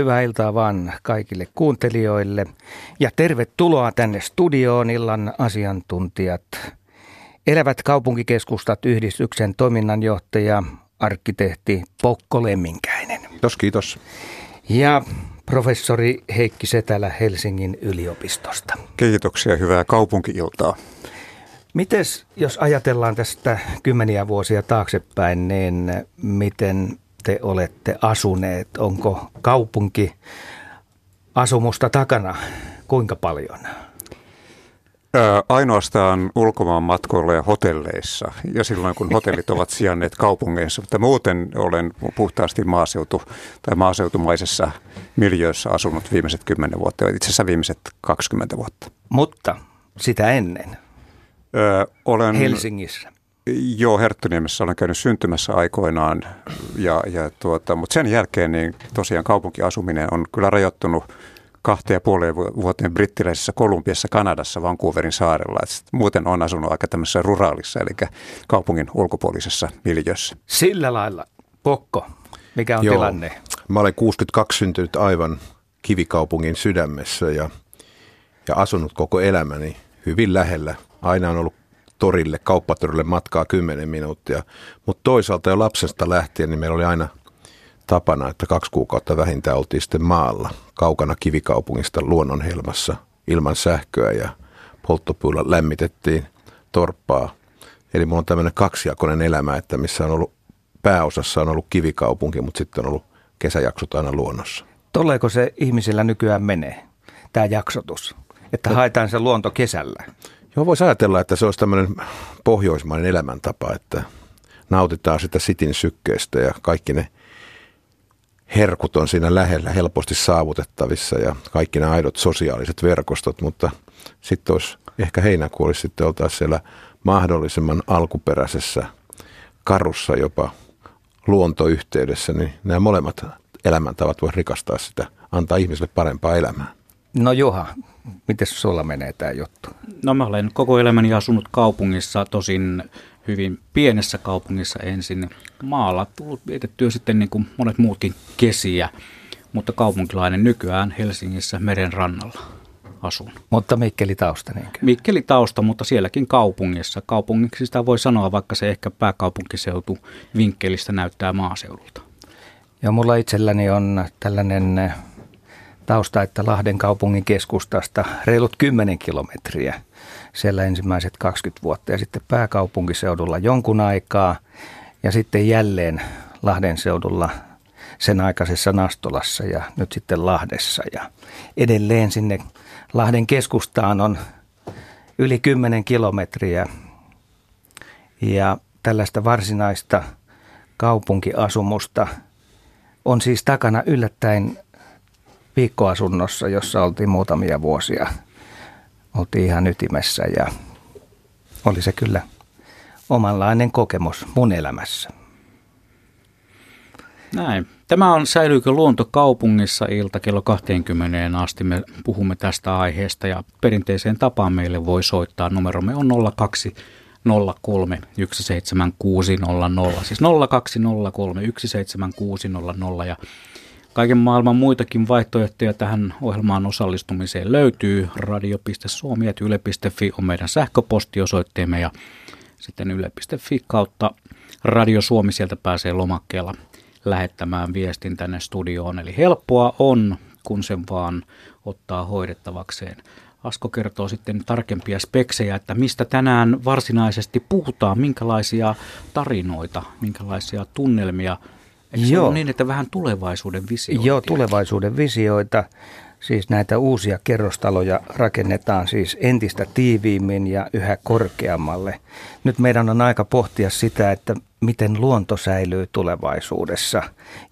Hyvää iltaa vaan kaikille kuuntelijoille ja tervetuloa tänne studioon illan asiantuntijat. Elävät kaupunkikeskustat yhdistyksen toiminnanjohtaja, arkkitehti Pokko Lemminkäinen. Kiitos, kiitos. Ja professori Heikki Setälä Helsingin yliopistosta. Kiitoksia, hyvää kaupunkiiltaa. Mites, jos ajatellaan tästä kymmeniä vuosia taaksepäin, niin miten te olette asuneet? Onko kaupunki asumusta takana kuinka paljon? Ainoastaan ulkomaan matkoilla ja hotelleissa ja silloin kun hotellit ovat sijanneet kaupungeissa, mutta muuten olen puhtaasti maaseutu tai maaseutumaisessa miljöössä asunut viimeiset kymmenen vuotta, itse asiassa viimeiset 20 vuotta. Mutta sitä ennen? Öö, olen, Helsingissä? Joo, Herttoniemessä olen käynyt syntymässä aikoinaan, ja, ja tuota, mutta sen jälkeen niin tosiaan kaupunkiasuminen on kyllä rajoittunut kahteen ja puoleen vuoteen brittiläisessä Kolumbiassa, Kanadassa, Vancouverin saarella. Et muuten on asunut aika tämmöisessä ruraalissa, eli kaupungin ulkopuolisessa miljössä. Sillä lailla. Pokko, mikä on Joo. tilanne? Mä olen 62 syntynyt aivan kivikaupungin sydämessä ja, ja asunut koko elämäni hyvin lähellä. Aina on ollut torille, kauppatorille matkaa 10 minuuttia. Mutta toisaalta jo lapsesta lähtien niin meillä oli aina tapana, että kaksi kuukautta vähintään oltiin sitten maalla, kaukana kivikaupungista luonnonhelmassa, ilman sähköä ja polttopuilla lämmitettiin torppaa. Eli mulla on tämmöinen kaksijakoinen elämä, että missä on ollut pääosassa on ollut kivikaupunki, mutta sitten on ollut kesäjaksot aina luonnossa. Tolleeko se ihmisillä nykyään menee, tämä jaksotus? Että haetaan se luonto kesällä? Joo, voisi ajatella, että se olisi tämmöinen pohjoismainen elämäntapa, että nautitaan sitä sitin sykkeestä ja kaikki ne herkut on siinä lähellä helposti saavutettavissa ja kaikki nämä aidot sosiaaliset verkostot, mutta sitten olisi ehkä heinäkuu olisi sitten oltaisiin siellä mahdollisimman alkuperäisessä karussa jopa luontoyhteydessä, niin nämä molemmat elämäntavat voi rikastaa sitä, antaa ihmiselle parempaa elämää. No Juha, miten sulla menee tämä juttu? No mä olen koko elämäni asunut kaupungissa, tosin hyvin pienessä kaupungissa ensin. Maalla tullut vietettyä sitten niin kuin monet muutkin kesiä, mutta kaupunkilainen nykyään Helsingissä meren rannalla asun. Mutta Mikkeli tausta niinkö? Mikkeli tausta, mutta sielläkin kaupungissa. Kaupungiksi sitä voi sanoa, vaikka se ehkä pääkaupunkiseutu vinkkelistä näyttää maaseudulta. Ja mulla itselläni on tällainen tausta, että Lahden kaupungin keskustasta reilut 10 kilometriä. Siellä ensimmäiset 20 vuotta ja sitten pääkaupunkiseudulla jonkun aikaa ja sitten jälleen Lahden seudulla sen aikaisessa Nastolassa ja nyt sitten Lahdessa. Ja edelleen sinne Lahden keskustaan on yli 10 kilometriä ja tällaista varsinaista kaupunkiasumusta on siis takana yllättäen viikkoasunnossa, jossa oltiin muutamia vuosia. Oltiin ihan ytimessä ja oli se kyllä omanlainen kokemus mun elämässä. Näin. Tämä on Säilyykö luonto kaupungissa ilta kello 20 asti. Me puhumme tästä aiheesta ja perinteiseen tapaan meille voi soittaa. Numeromme on 02 03 17600, siis 0203 17600 ja Kaiken maailman muitakin vaihtoehtoja tähän ohjelmaan osallistumiseen löytyy. Radio.suomi.yle.fi on meidän sähköpostiosoitteemme ja sitten yle.fi kautta Radio Suomi sieltä pääsee lomakkeella lähettämään viestin tänne studioon. Eli helppoa on, kun sen vaan ottaa hoidettavakseen. Asko kertoo sitten tarkempia speksejä, että mistä tänään varsinaisesti puhutaan, minkälaisia tarinoita, minkälaisia tunnelmia. Eikö se Joo. ole niin, että vähän tulevaisuuden visioita? Joo, tulevaisuuden visioita. Siis näitä uusia kerrostaloja rakennetaan siis entistä tiiviimmin ja yhä korkeammalle. Nyt meidän on aika pohtia sitä, että miten luonto säilyy tulevaisuudessa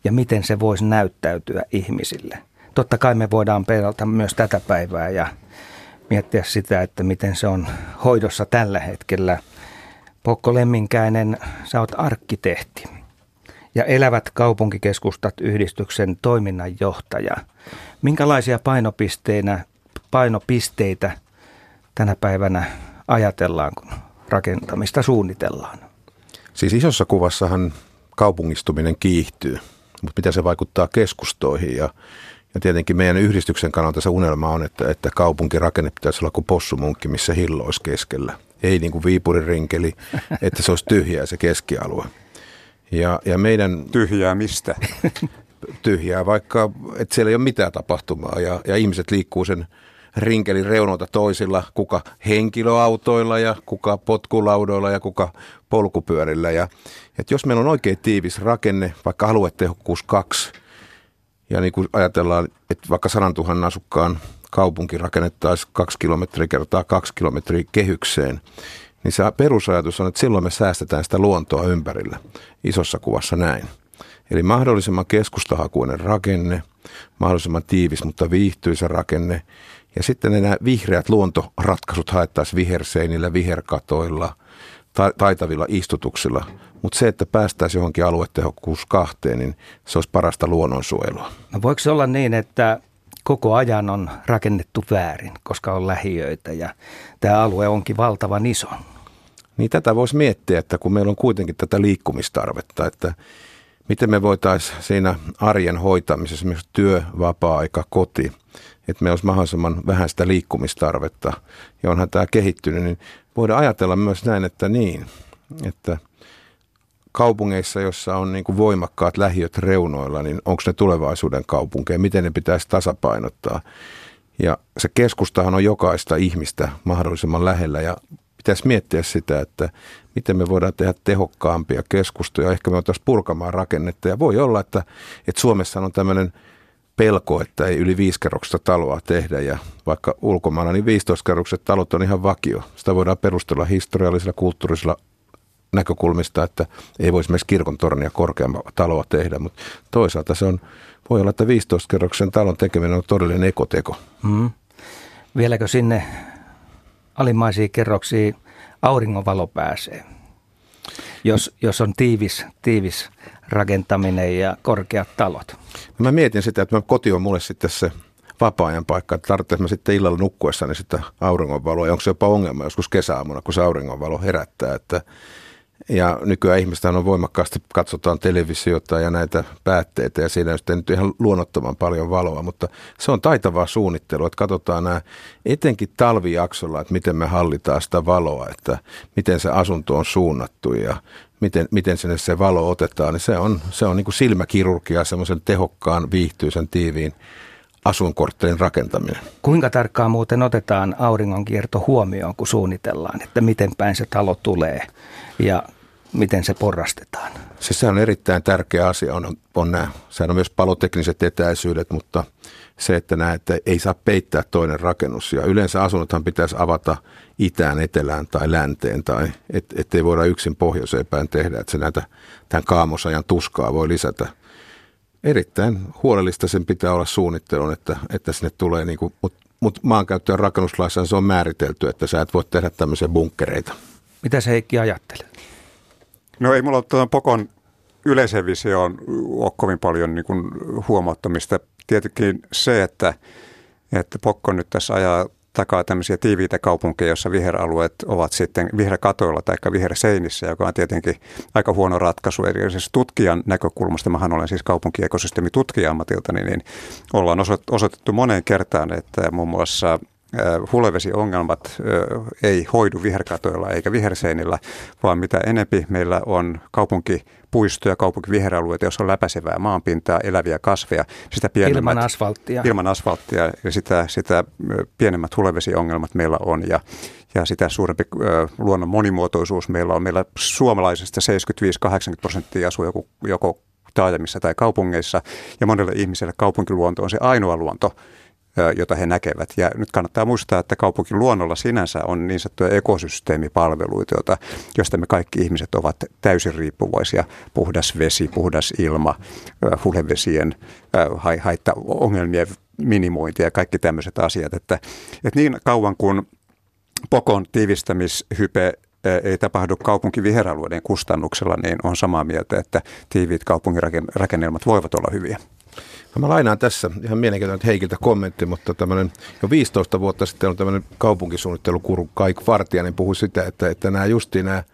ja miten se voisi näyttäytyä ihmisille. Totta kai me voidaan peilata myös tätä päivää ja miettiä sitä, että miten se on hoidossa tällä hetkellä. Pokko Lemminkäinen, sä oot arkkitehti ja Elävät kaupunkikeskustat yhdistyksen toiminnanjohtaja. Minkälaisia painopisteinä, painopisteitä tänä päivänä ajatellaan, kun rakentamista suunnitellaan? Siis isossa kuvassahan kaupungistuminen kiihtyy. mutta miten se vaikuttaa keskustoihin ja ja tietenkin meidän yhdistyksen kannalta se unelma on, että, että kaupunkirakenne pitäisi olla kuin possumunkki, missä hillo olisi keskellä. Ei niin kuin Viipurin rinkeli, että se olisi tyhjää se keskialue. Ja, ja meidän... Tyhjää mistä? Tyhjää, vaikka että siellä ei ole mitään tapahtumaa ja, ja ihmiset liikkuu sen rinkelin reunoilta toisilla, kuka henkilöautoilla ja kuka potkulaudoilla ja kuka polkupyörillä. Ja, että jos meillä on oikein tiivis rakenne, vaikka aluetehokkuus kaksi, ja niin kuin ajatellaan, että vaikka 100 000 asukkaan kaupunki rakennettaisiin kaksi kilometriä kertaa kaksi kilometriä kehykseen, niin se perusajatus on, että silloin me säästetään sitä luontoa ympärillä. Isossa kuvassa näin. Eli mahdollisimman keskustahakuinen rakenne, mahdollisimman tiivis, mutta viihtyisä rakenne. Ja sitten nämä vihreät luontoratkaisut haettaisiin viherseinillä, viherkatoilla, taitavilla istutuksilla. Mutta se, että päästäisiin johonkin aluetehokkuus kahteen, niin se olisi parasta luonnonsuojelua. No voiko se olla niin, että koko ajan on rakennettu väärin, koska on lähiöitä ja tämä alue onkin valtavan iso? Niin tätä voisi miettiä, että kun meillä on kuitenkin tätä liikkumistarvetta, että miten me voitaisiin siinä arjen hoitamisessa, esimerkiksi työ, vapaa-aika, koti, että me olisi mahdollisimman vähän sitä liikkumistarvetta, ja onhan tämä kehittynyt, niin voidaan ajatella myös näin, että niin, että kaupungeissa, jossa on niin kuin voimakkaat lähiöt reunoilla, niin onko ne tulevaisuuden kaupunkeja, miten ne pitäisi tasapainottaa. Ja se keskustahan on jokaista ihmistä mahdollisimman lähellä ja pitäisi miettiä sitä, että miten me voidaan tehdä tehokkaampia keskustoja. Ehkä me voitaisiin purkamaan rakennetta ja voi olla, että, että Suomessa on tämmöinen pelko, että ei yli viisikerroksista taloa tehdä ja vaikka ulkomailla niin 15 kerrokset talot on ihan vakio. Sitä voidaan perustella historiallisilla, kulttuurisilla näkökulmista, että ei voisi esimerkiksi kirkon tornia korkeampaa taloa tehdä, mutta toisaalta se on, voi olla, että 15-kerroksen talon tekeminen on todellinen ekoteko. Mm. Vieläkö sinne alimmaisiin kerroksiin auringonvalo pääsee? Jos, jos on tiivis, tiivis rakentaminen ja korkeat talot. No mä mietin sitä, että koti on mulle sitten se vapaa-ajan paikka, että tarvitsen mä sitten illalla nukkuessani sitä auringonvaloa, ja onko se jopa ongelma joskus kesäaamuna, kun se auringonvalo herättää, että ja nykyään ihmistä on voimakkaasti, katsotaan televisiota ja näitä päätteitä ja siinä ei nyt ihan luonnottoman paljon valoa, mutta se on taitavaa suunnittelua, että katsotaan nämä etenkin talvijaksolla, että miten me hallitaan sitä valoa, että miten se asunto on suunnattu ja miten, miten sinne se valo otetaan, niin se on, se on niin kuin silmäkirurgia, semmoisen tehokkaan, viihtyisen, tiiviin asuinkorttelin rakentaminen. Kuinka tarkkaan muuten otetaan auringonkierto huomioon, kun suunnitellaan, että miten päin se talo tulee ja miten se porrastetaan? Siis se on erittäin tärkeä asia, on, on nämä. Sehän on myös palotekniset etäisyydet, mutta se, että nämä, että ei saa peittää toinen rakennus. Ja yleensä asunnothan pitäisi avata itään, etelään tai länteen, tai et, ettei voida yksin pohjoiseen päin tehdä, että se näitä tämän kaamosajan tuskaa voi lisätä. Erittäin huolellista sen pitää olla suunnittelun, että, että sinne tulee, niin kuin, mutta mut maankäyttö- ja rakennuslaissa se on määritelty, että sä et voi tehdä tämmöisiä bunkkereita. Mitä se Heikki ajattelee? No ei mulla tuon Pokon yleisen visioon ole kovin paljon niin kuin huomauttamista. Tietenkin se, että, että Pokko nyt tässä ajaa takaa tämmöisiä tiiviitä kaupunkeja, joissa viheralueet ovat sitten vihreäkatoilla tai vihreäseinissä, joka on tietenkin aika huono ratkaisu. Eli siis tutkijan näkökulmasta, mähän olen siis kaupunkiekosysteemitutkija ammatilta, niin, niin ollaan osoitettu moneen kertaan, että muun muassa hulevesiongelmat ei hoidu viherkatoilla eikä viherseinillä, vaan mitä enempi meillä on kaupunkipuistoja, kaupunkiviheralueita, joissa on läpäisevää maanpintaa, eläviä kasveja, sitä pienemmät, ilman asfalttia. Ilman asfalttia ja sitä, sitä pienemmät hulevesiongelmat meillä on ja, ja sitä suurempi luonnon monimuotoisuus meillä on. Meillä suomalaisesta 75-80 prosenttia asuu joko, joko taajamissa tai kaupungeissa ja monelle ihmiselle kaupunkiluonto on se ainoa luonto, jota he näkevät. Ja nyt kannattaa muistaa, että kaupunkiluonnolla sinänsä on niin sanottuja ekosysteemipalveluita, joita, joista me kaikki ihmiset ovat täysin riippuvaisia. Puhdas vesi, puhdas ilma, hulevesien haittaongelmien minimointi ja kaikki tämmöiset asiat. Että, että niin kauan kuin Pokon tiivistämishype ei tapahdu kaupunkiviheralueiden kustannuksella, niin on samaa mieltä, että tiiviit kaupunkirakennelmat voivat olla hyviä. No mä lainaan tässä ihan mielenkiintoinen Heikiltä kommentti, mutta tämmöinen jo 15 vuotta sitten on tämmöinen kaupunkisuunnittelukuru Kaik Vartiainen puhui sitä, että, että nämä justiin nämä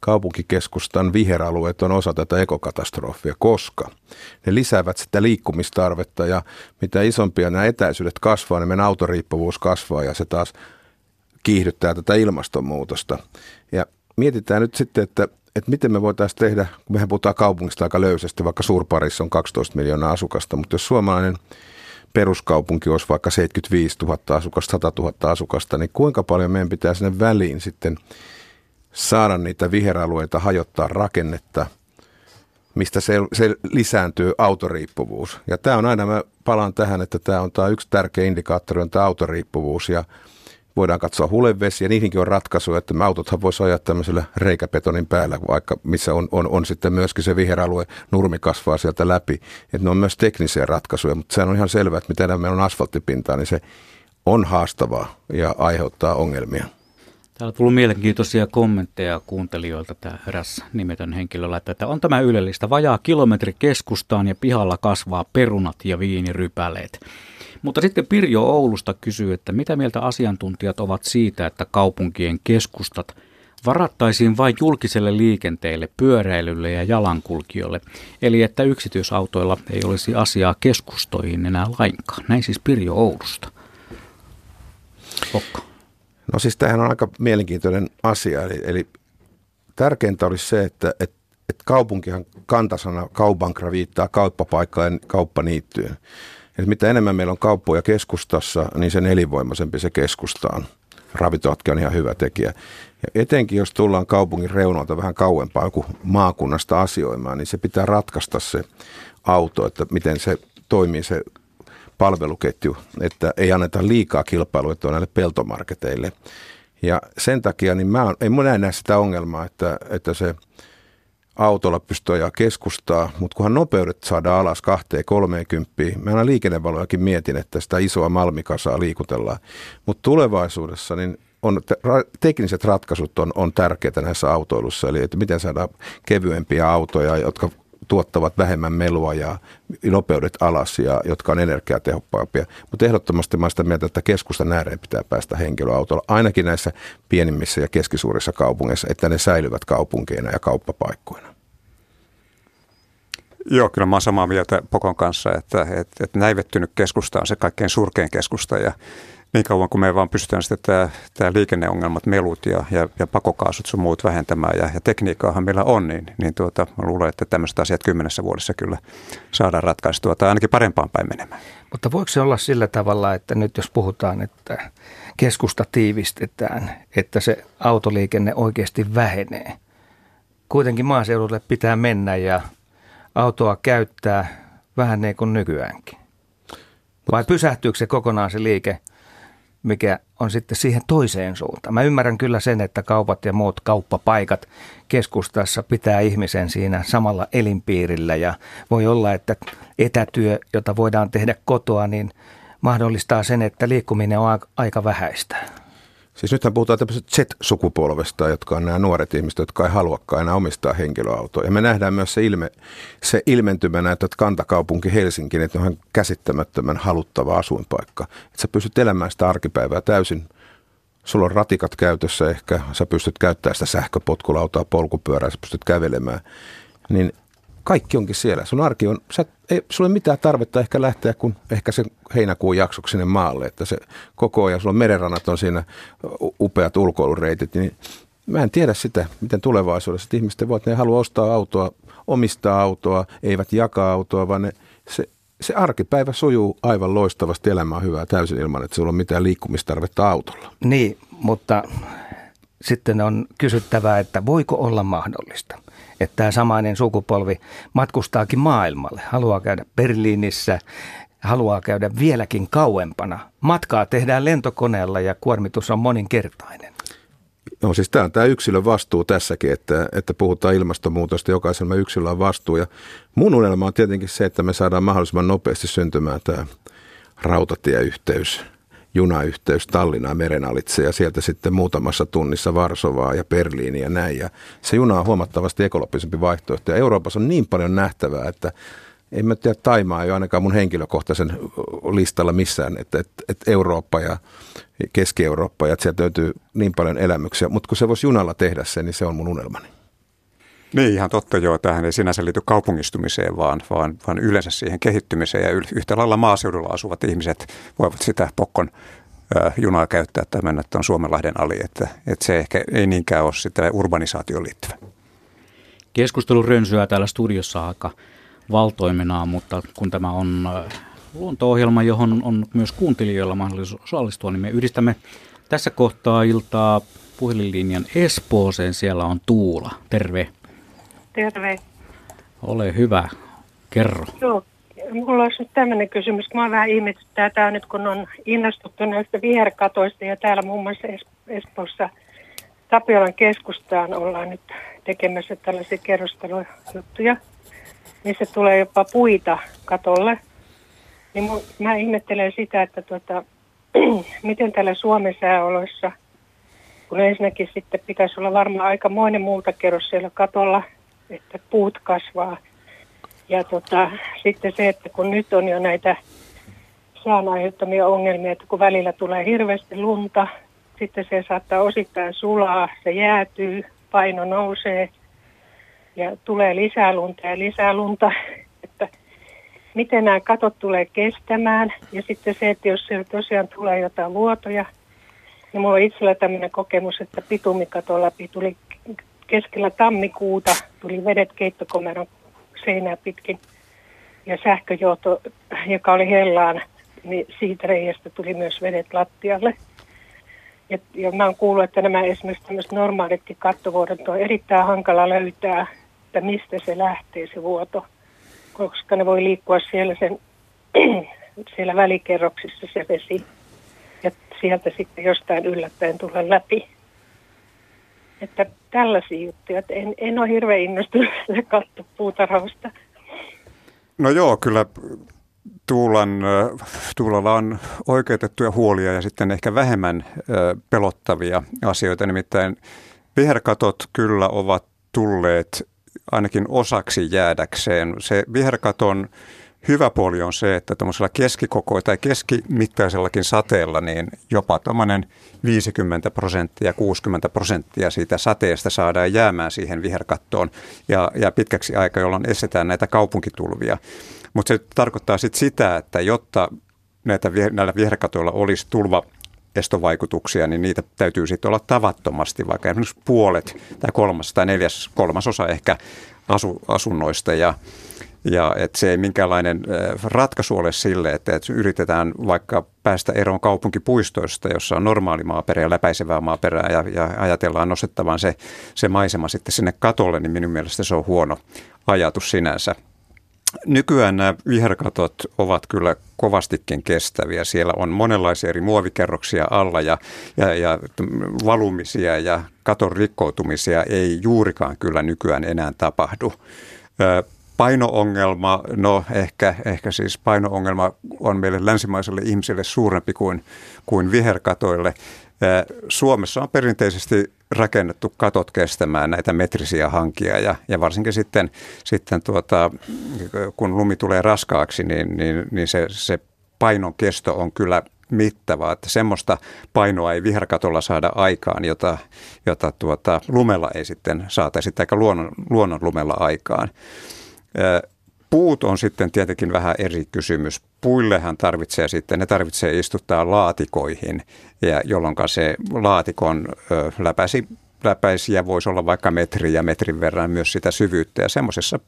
kaupunkikeskustan viheralueet on osa tätä ekokatastrofia, koska ne lisäävät sitä liikkumistarvetta ja mitä isompia nämä etäisyydet kasvaa, niin meidän autoriippuvuus kasvaa ja se taas kiihdyttää tätä ilmastonmuutosta. Ja mietitään nyt sitten, että, että miten me voitaisiin tehdä, kun mehän puhutaan kaupungista aika löysästi, vaikka Suurparissa on 12 miljoonaa asukasta, mutta jos suomalainen peruskaupunki olisi vaikka 75 000 asukasta, 100 000 asukasta, niin kuinka paljon meidän pitää sinne väliin sitten saada niitä viheralueita, hajottaa rakennetta, mistä se, se lisääntyy autoriippuvuus. Ja tämä on aina, mä palaan tähän, että tämä on tämä yksi tärkeä indikaattori, on tämä autoriippuvuus ja voidaan katsoa hulevesiä, niihinkin on ratkaisu, että autothan voisi ajaa tämmöisellä reikäbetonin päällä, vaikka missä on, on, on sitten myöskin se viheralue, nurmi kasvaa sieltä läpi. Että ne on myös teknisiä ratkaisuja, mutta sehän on ihan selvää, että mitä meillä on asfalttipintaa, niin se on haastavaa ja aiheuttaa ongelmia. Täällä on tullut mielenkiintoisia kommentteja kuuntelijoilta. Tämä eräs nimetön henkilö laittaa, että on tämä ylellistä. Vajaa kilometri keskustaan ja pihalla kasvaa perunat ja viinirypäleet. Mutta sitten Pirjo Oulusta kysyy, että mitä mieltä asiantuntijat ovat siitä, että kaupunkien keskustat varattaisiin vain julkiselle liikenteelle, pyöräilylle ja jalankulkijoille, eli että yksityisautoilla ei olisi asiaa keskustoihin enää lainkaan. Näin siis Pirjo Oulusta. Okka. No siis tämähän on aika mielenkiintoinen asia, eli, eli tärkeintä olisi se, että, että, että kaupunkihan kantasana kaupankra viittaa kauppapaikkaan kauppaniittyyn. Eli mitä enemmän meillä on kauppoja keskustassa, niin sen elinvoimaisempi se keskusta on. Ravintolatkin on ihan hyvä tekijä. Ja etenkin jos tullaan kaupungin reunalta vähän kauempaa joku maakunnasta asioimaan, niin se pitää ratkaista se auto, että miten se toimii se palveluketju, että ei anneta liikaa kilpailuetua näille peltomarketeille. Ja sen takia niin mä mun näe sitä ongelmaa, että, että se autolla pystyy ajaa keskustaa, mutta kunhan nopeudet saadaan alas 2-30, mä aina liikennevalojakin mietin, että sitä isoa malmikasaa liikutellaan. Mutta tulevaisuudessa niin on, tekniset ratkaisut on, on tärkeitä näissä autoilussa, eli että miten saadaan kevyempiä autoja, jotka tuottavat vähemmän melua ja nopeudet alas ja jotka on energiatehokkaampia. Mutta ehdottomasti mä sitä mieltä, että keskustan ääreen pitää päästä henkilöautolla, ainakin näissä pienimmissä ja keskisuurissa kaupungeissa, että ne säilyvät kaupunkeina ja kauppapaikkoina. Joo, kyllä mä oon samaa mieltä Pokon kanssa, että, että, että näivettynyt keskusta on se kaikkein surkein keskusta ja niin kauan kuin me vaan pystytään sitten tämä, tämä liikenneongelmat, melut ja, ja, ja pakokaasut sun muut vähentämään ja, ja tekniikkaahan meillä on, niin, niin tuota, mä luulen, että tämmöiset asiat kymmenessä vuodessa kyllä saadaan ratkaistua tai ainakin parempaan päin menemään. Mutta voiko se olla sillä tavalla, että nyt jos puhutaan, että keskusta tiivistetään, että se autoliikenne oikeasti vähenee? Kuitenkin maaseudulle pitää mennä ja autoa käyttää vähän niin kuin nykyäänkin. Vai pysähtyykö se kokonaan se liike – mikä on sitten siihen toiseen suuntaan. Mä ymmärrän kyllä sen, että kaupat ja muut kauppapaikat keskustassa pitää ihmisen siinä samalla elinpiirillä ja voi olla, että etätyö, jota voidaan tehdä kotoa, niin mahdollistaa sen, että liikkuminen on aika vähäistä. Siis nythän puhutaan tämmöisestä Z-sukupolvesta, jotka on nämä nuoret ihmiset, jotka ei haluakaan enää omistaa henkilöautoa. Ja me nähdään myös se, ilme, se ilmentymänä, että kantakaupunki Helsinki, että on käsittämättömän haluttava asuinpaikka. Että sä pystyt elämään sitä arkipäivää täysin. Sulla on ratikat käytössä ehkä, sä pystyt käyttämään sitä sähköpotkulautaa, polkupyörää, sä pystyt kävelemään. Niin kaikki onkin siellä. Sun arki on, sä, ei sulla ei mitään tarvetta ehkä lähteä kun ehkä se heinäkuun jaksoksi sinne maalle, että se koko ajan, sulla on merenrannat on siinä upeat ulkoilureitit, niin mä en tiedä sitä, miten tulevaisuudessa, että ihmiset voivat, ne ei halua ostaa autoa, omistaa autoa, eivät jakaa autoa, vaan ne, se, se arkipäivä sujuu aivan loistavasti, elämä on hyvää täysin ilman, että sulla on mitään liikkumistarvetta autolla. Niin, mutta sitten on kysyttävää, että voiko olla mahdollista, että tämä samainen sukupolvi matkustaakin maailmalle, haluaa käydä Berliinissä, haluaa käydä vieläkin kauempana. Matkaa tehdään lentokoneella ja kuormitus on moninkertainen. No siis tämä on tämä yksilön vastuu tässäkin, että, että puhutaan ilmastonmuutosta, jokaisella yksilöllä on vastuu. Ja mun unelma on tietenkin se, että me saadaan mahdollisimman nopeasti syntymään tämä rautatieyhteys junayhteys Tallinnaan merenalitse ja sieltä sitten muutamassa tunnissa Varsovaa ja Berliiniä ja näin. Ja se juna on huomattavasti ekologisempi vaihtoehto. Ja Euroopassa on niin paljon nähtävää, että en mä tiedä, Taimaa ei ole ainakaan mun henkilökohtaisen listalla missään, että, että, että Eurooppa ja Keski-Eurooppa ja sieltä löytyy niin paljon elämyksiä. Mutta kun se voisi junalla tehdä sen, niin se on mun unelmani. Niin, ihan totta joo. Tähän ei sinänsä liity kaupungistumiseen, vaan, vaan, vaan yleensä siihen kehittymiseen. Ja yhtä lailla maaseudulla asuvat ihmiset voivat sitä pokkon junaa käyttää tai mennä tuon Suomenlahden ali. Että, että se ehkä ei niinkään ole sitä urbanisaatioon liittyvä. Keskustelu rönsyää täällä studiossa aika valtoimenaan, mutta kun tämä on luonto-ohjelma, johon on myös kuuntelijoilla mahdollisuus osallistua, niin me yhdistämme tässä kohtaa iltaa puhelinlinjan Espooseen. Siellä on Tuula. Terve. Terve. Ole hyvä. Kerro. Joo, mulla olisi nyt tämmöinen kysymys. Mä oon vähän ihmetyttää tämä nyt, kun on innostuttu näistä viherkatoista ja täällä muun muassa Espoossa Tapiolan keskustaan ollaan nyt tekemässä tällaisia kerrostelujuttuja, missä tulee jopa puita katolle. Niin mä ihmettelen sitä, että tuota, miten täällä Suomen sääoloissa, kun ensinnäkin sitten pitäisi olla varmaan aikamoinen kerros siellä katolla, että puut kasvaa. Ja tota, sitten se, että kun nyt on jo näitä sään aiheuttamia ongelmia, että kun välillä tulee hirveästi lunta, sitten se saattaa osittain sulaa, se jäätyy, paino nousee ja tulee lisää lunta ja lisää lunta, että miten nämä katot tulee kestämään. Ja sitten se, että jos siellä tosiaan tulee jotain vuotoja, niin mulla on itsellä tämmöinen kokemus, että pitumikato läpi tuli keskellä tammikuuta, tuli vedet keittokomeron seinää pitkin ja sähköjohto, joka oli hellaan, niin siitä reiästä tuli myös vedet lattialle. Ja, ja mä oon kuullut, että nämä esimerkiksi tämmöiset normaalitkin kattovuodot on erittäin hankala löytää, että mistä se lähtee se vuoto, koska ne voi liikkua siellä, sen, siellä välikerroksissa se vesi ja sieltä sitten jostain yllättäen tulla läpi. Että tällaisia juttuja, että en, en ole hirveän innostunut kattopuutarhausta. No joo, kyllä Tuulan, Tuulalla on oikeutettuja huolia ja sitten ehkä vähemmän pelottavia asioita. Nimittäin viherkatot kyllä ovat tulleet ainakin osaksi jäädäkseen. Se viherkaton hyvä puoli on se, että tämmöisellä keskikoko- tai keskimittaisellakin sateella niin jopa tuommoinen 50 prosenttia, 60 prosenttia siitä sateesta saadaan jäämään siihen viherkattoon ja, ja pitkäksi aikaa, jolloin estetään näitä kaupunkitulvia. Mutta se tarkoittaa sitten sitä, että jotta näitä, näillä viherkatoilla olisi tulva estovaikutuksia, niin niitä täytyy sitten olla tavattomasti, vaikka esimerkiksi puolet tai kolmas tai neljäs, kolmasosa ehkä asu, asunnoista. Ja, ja että se ei minkäänlainen ratkaisu ole sille, että, että yritetään vaikka päästä eroon kaupunkipuistoista, jossa on normaali maaperä ja läpäisevää maaperää ja, ja ajatellaan nostettavan se, se maisema sitten sinne katolle, niin minun mielestä se on huono ajatus sinänsä. Nykyään nämä viherkatot ovat kyllä kovastikin kestäviä. Siellä on monenlaisia eri muovikerroksia alla ja, ja, ja valumisia ja katon rikkoutumisia ei juurikaan kyllä nykyään enää tapahdu. Painoongelma, no ehkä, ehkä siis painoongelma on meille länsimaiselle ihmiselle suurempi kuin, kuin viherkatoille. Suomessa on perinteisesti rakennettu katot kestämään näitä metrisiä hankia ja, ja varsinkin sitten, sitten tuota, kun lumi tulee raskaaksi, niin, niin, niin se, se painon kesto on kyllä mittavaa, että semmoista painoa ei viherkatolla saada aikaan, jota, jota tuota, lumella ei sitten saataisi, tai luonnon, luonnon lumella aikaan. Puut on sitten tietenkin vähän eri kysymys. Puillehan tarvitsee sitten, ne tarvitsee istuttaa laatikoihin, ja jolloin se laatikon läpäisi läpäisiä voisi olla vaikka metri ja metrin verran myös sitä syvyyttä. Ja semmoisessa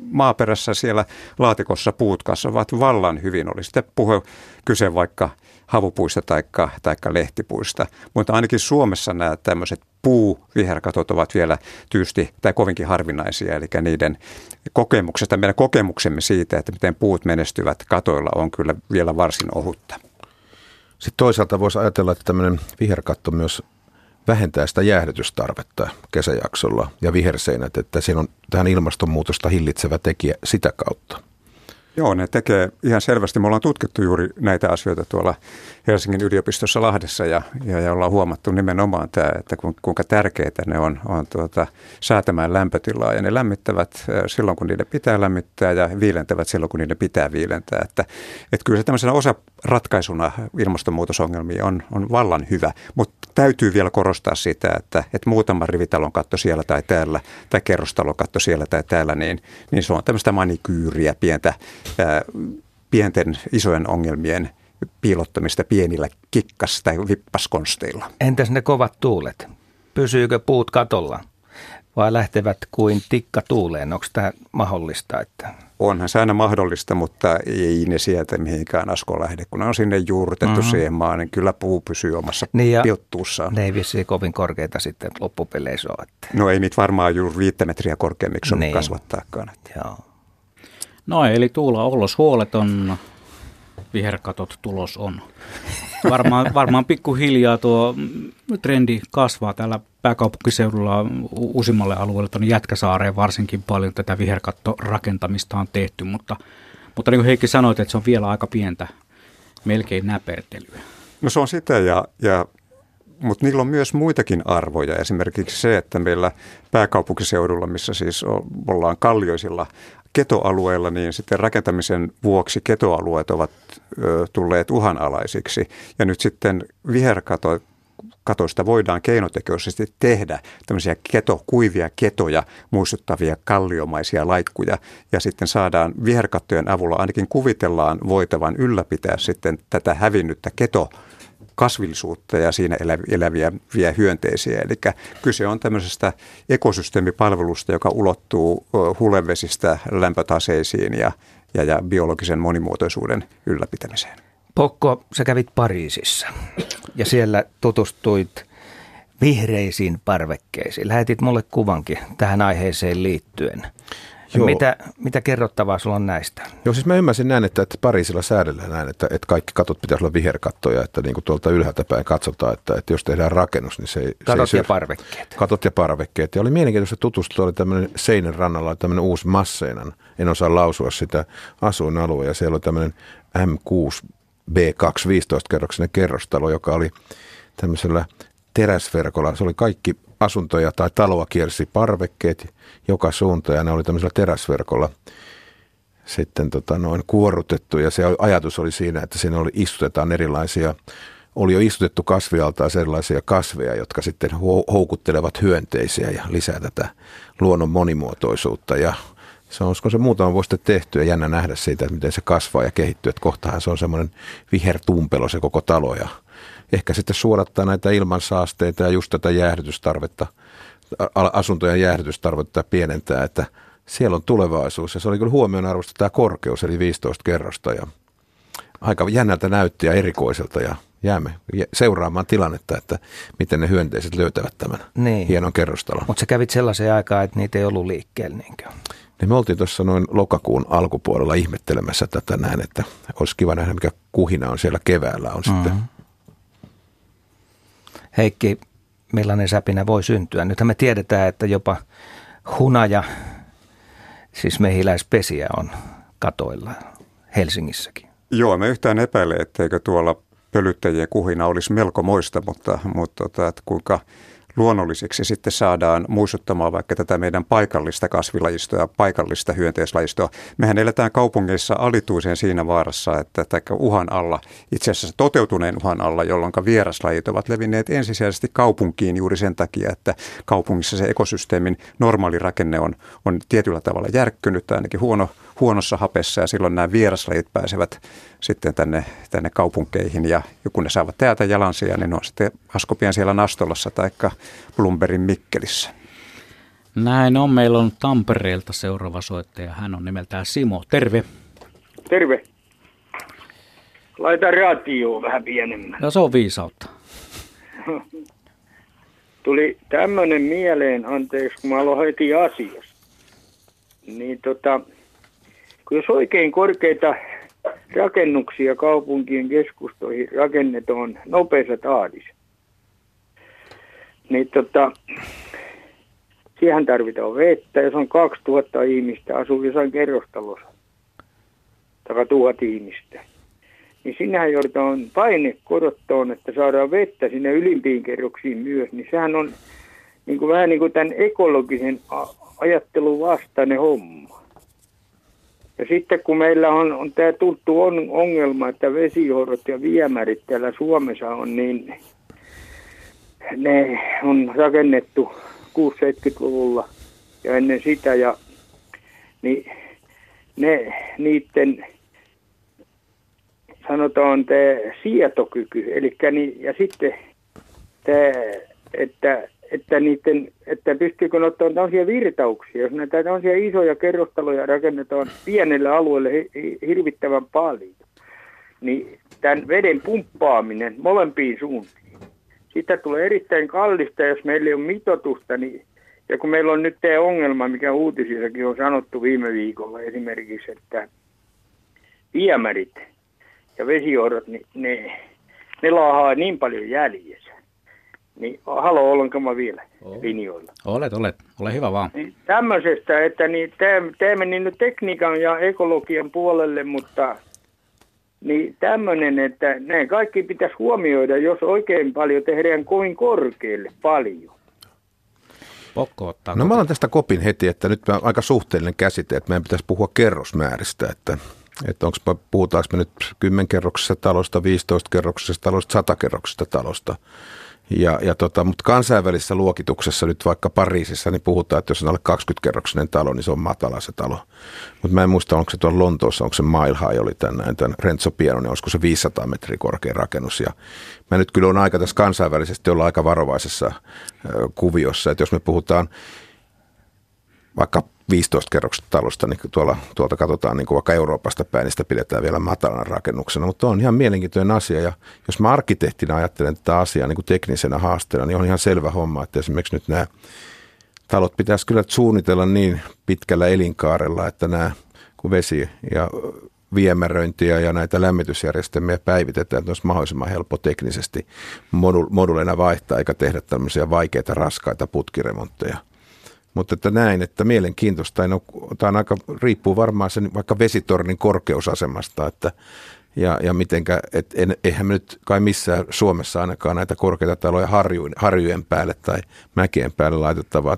maaperässä siellä laatikossa puut kasvavat vallan hyvin. Oli sitten puhe kyse vaikka havupuista tai taikka lehtipuista. Mutta ainakin Suomessa nämä tämmöiset puuviherkatot ovat vielä tyysti tai kovinkin harvinaisia. Eli niiden kokemuksesta, meidän kokemuksemme siitä, että miten puut menestyvät katoilla on kyllä vielä varsin ohutta. Sitten toisaalta voisi ajatella, että tämmöinen viherkatto myös vähentää sitä jäähdytystarvetta kesäjaksolla ja viherseinät, että siinä on tähän ilmastonmuutosta hillitsevä tekijä sitä kautta. Joo, ne tekee ihan selvästi. Me ollaan tutkittu juuri näitä asioita tuolla Helsingin yliopistossa Lahdessa ja, ja, ja ollaan huomattu nimenomaan tämä, että kuinka tärkeitä ne on, on tuota, säätämään lämpötilaa. Ja ne lämmittävät silloin, kun niiden pitää lämmittää ja viilentävät silloin, kun niiden pitää viilentää. Että, että kyllä se tämmöisenä osa ratkaisuna ilmastonmuutosongelmiin on, on vallan hyvä, mutta täytyy vielä korostaa sitä, että, että muutama rivitalon katto siellä tai täällä tai kerrostalon katto siellä tai täällä, niin, niin se on tämmöistä manikyyriä, pientä, pienten isojen ongelmien piilottamista pienillä kikkas- tai vippaskonsteilla. Entäs ne kovat tuulet? Pysyykö puut katolla? vai lähtevät kuin tikka tuuleen? Onko tämä mahdollista? Että... Onhan se aina mahdollista, mutta ei ne sieltä mihinkään asko lähde. Kun ne on sinne juurrutettu mm-hmm. siihen maan, niin kyllä puu pysyy omassa niin pilttuussaan. Ne ei vissiin kovin korkeita sitten loppupeleissä ole. Että... No ei niitä varmaan juuri viittä metriä korkeammiksi niin. kasvattaakaan. Joo. No eli Tuula Ollos huoleton viherkatot tulos on. Varmaan, varmaan pikkuhiljaa tuo trendi kasvaa täällä pääkaupunkiseudulla uusimmalle alueelle, tuonne Jätkäsaareen varsinkin paljon tätä viherkattorakentamista on tehty, mutta, mutta niin kuin Heikki sanoit, että se on vielä aika pientä, melkein näpertelyä. No se on sitä, ja, ja, mutta niillä on myös muitakin arvoja. Esimerkiksi se, että meillä pääkaupunkiseudulla, missä siis ollaan kallioisilla ketoalueilla, niin sitten rakentamisen vuoksi ketoalueet ovat ö, tulleet uhanalaisiksi. Ja nyt sitten viherkato, katoista voidaan keinotekoisesti tehdä tämmöisiä keto, kuivia ketoja muistuttavia kalliomaisia laikkuja ja sitten saadaan viherkattojen avulla ainakin kuvitellaan voitavan ylläpitää sitten tätä hävinnyttä keto kasvillisuutta ja siinä eläviä eläviä hyönteisiä. Eli kyse on tämmöisestä ekosysteemipalvelusta, joka ulottuu hulevesistä lämpötaseisiin ja, ja, ja biologisen monimuotoisuuden ylläpitämiseen. Pokko, sä kävit Pariisissa ja siellä tutustuit vihreisiin parvekkeisiin. Lähetit mulle kuvankin tähän aiheeseen liittyen. Joo. Mitä, mitä kerrottavaa sulla on näistä? Joo, siis mä ymmärsin näin, että, että Pariisilla säädellään näin, että, että kaikki katot pitäisi olla viherkattoja, että niin kuin tuolta ylhäältä päin katsotaan, että, että jos tehdään rakennus, niin se ei... Katot se ei ja parvekkeet. Katot ja parvekkeet. Ja oli mielenkiintoista tutustua, oli tämmöinen Seinän rannalla tämmöinen uusi Masseinan, en osaa lausua sitä asuinalue, ja siellä oli tämmöinen M6 B2 15-kerroksinen kerrostalo, joka oli tämmöisellä teräsverkolla. Se oli kaikki asuntoja tai taloa kiersi parvekkeet joka suuntaan ja ne oli tämmöisellä teräsverkolla sitten tota noin kuorutettu ja se ajatus oli siinä, että siinä oli istutetaan erilaisia oli jo istutettu kasvialtaa sellaisia kasveja, jotka sitten houkuttelevat hyönteisiä ja lisää tätä luonnon monimuotoisuutta. Ja se on, se muutama vuosi sitten tehty ja jännä nähdä siitä, että miten se kasvaa ja kehittyy. Että kohtahan se on semmoinen vihertumpelo se koko talo ja ehkä sitten suodattaa näitä ilmansaasteita ja just tätä jäähdytystarvetta, asuntojen jäähdytystarvetta pienentää, että siellä on tulevaisuus. Ja se oli kyllä huomionarvoista tämä korkeus, eli 15 kerrosta ja aika jännältä näytti ja erikoiselta ja jäämme seuraamaan tilannetta, että miten ne hyönteiset löytävät tämän niin. hienon kerrostalon. Mutta sä kävit sellaiseen aikaan, että niitä ei ollut liikkeellä niinkö? Niin me oltiin tuossa noin lokakuun alkupuolella ihmettelemässä tätä näin, että olisi kiva nähdä, mikä kuhina on siellä keväällä on mm-hmm. sitten. Heikki, millainen säpinä voi syntyä? Nythän me tiedetään, että jopa hunaja, siis mehiläispesiä on katoilla Helsingissäkin. Joo, me yhtään epäile, etteikö tuolla pölyttäjien kuhina olisi melko moista, mutta, mutta tota, että kuinka luonnolliseksi sitten saadaan muistuttamaan vaikka tätä meidän paikallista kasvilajistoa ja paikallista hyönteislajistoa. Mehän eletään kaupungeissa alituisen siinä vaarassa, että uhan alla, itse asiassa toteutuneen uhan alla, jolloin vieraslajit ovat levinneet ensisijaisesti kaupunkiin juuri sen takia, että kaupungissa se ekosysteemin normaali rakenne on, on tietyllä tavalla järkkynyt tai ainakin huono, huonossa hapessa ja silloin nämä vieraslajit pääsevät sitten tänne, tänne kaupunkeihin ja kun ne saavat täältä jalansia, niin ne on sitten Askopian siellä Nastolassa tai Blumberin Mikkelissä. Näin on. Meillä on Tampereelta seuraava soittaja. Hän on nimeltään Simo. Terve. Terve. Laita radio vähän pienemmän. No se on viisautta. Tuli tämmöinen mieleen, anteeksi kun mä aloin heti asiassa. Niin tota, kun jos oikein korkeita rakennuksia kaupunkien keskustoihin rakennetaan nopeassa tahdissa, niin tota, siihen tarvitaan vettä. Jos on 2000 ihmistä asuu jossain kerrostalossa, tai tuhat ihmistä, niin sinnehän joudutaan paine korottoon, että saadaan vettä sinne ylimpiin kerroksiin myös, niin sehän on niin kuin vähän niin kuin tämän ekologisen ajattelun vastainen homma. Ja sitten kun meillä on, on tämä tuttu on, ongelma, että vesijohdot ja viemärit täällä Suomessa on, niin ne on rakennettu 6-70-luvulla ja ennen sitä, ja niin ne, niiden sanotaan tämä sietokyky, eli niin, ja sitten tämä, että, että, niiden, että pystyykö ne ottamaan tämmöisiä virtauksia, jos näitä tämmöisiä isoja kerrostaloja rakennetaan pienelle alueelle hirvittävän paljon, niin tämän veden pumppaaminen molempiin suuntiin, sitä tulee erittäin kallista, jos meillä ei ole mitotusta, niin ja kun meillä on nyt tämä ongelma, mikä uutisissakin on sanottu viime viikolla esimerkiksi, että viemärit ja vesijohdot, niin ne, ne laahaa niin paljon jäljessä. Niin halo, olenko mä vielä oh. linjoilla? Olet, olet. Ole hyvä vaan. Niin, tämmöisestä, että niin, tämä meni nyt tekniikan ja ekologian puolelle, mutta niin tämmöinen, että ne kaikki pitäisi huomioida, jos oikein paljon tehdään kovin korkealle paljon. Ottaa no mä olen tästä kopin heti, että nyt on aika suhteellinen käsite, että meidän pitäisi puhua kerrosmääristä, että, että onko, puhutaanko me nyt 10 kerroksesta talosta, 15 kerroksesta talosta, 100 kerroksesta talosta. Ja, ja tota, mutta kansainvälisessä luokituksessa nyt vaikka Pariisissa niin puhutaan, että jos on alle 20-kerroksinen talo, niin se on matala se talo. Mutta mä en muista, onko se tuolla Lontoossa, onko se Mile High oli tämän, tämän Renzo Piano, niin olisiko se 500 metriä korkea rakennus. Ja mä nyt kyllä on aika tässä kansainvälisesti olla aika varovaisessa kuviossa, että jos me puhutaan vaikka 15 kerroksesta talosta, niin tuolla, tuolta katsotaan niin kuin vaikka Euroopasta päin, niin sitä pidetään vielä matalana rakennuksena, mutta on ihan mielenkiintoinen asia. Ja jos mä arkkitehtina ajattelen tätä asiaa niin kuin teknisenä haasteena, niin on ihan selvä homma, että esimerkiksi nyt nämä talot pitäisi kyllä suunnitella niin pitkällä elinkaarella, että nämä kun vesi ja viemäröintiä ja näitä lämmitysjärjestelmiä päivitetään, että olisi mahdollisimman helppo teknisesti moduleina vaihtaa eikä tehdä tämmöisiä vaikeita, raskaita putkiremontteja – mutta että näin, että mielenkiintoista, no, tämä on aika, riippuu varmaan sen vaikka vesitornin korkeusasemasta, että ja, ja mitenkä, et en, eihän me nyt kai missään Suomessa ainakaan näitä korkeita taloja harjujen, harjujen päälle tai mäkien päälle laitettavaa.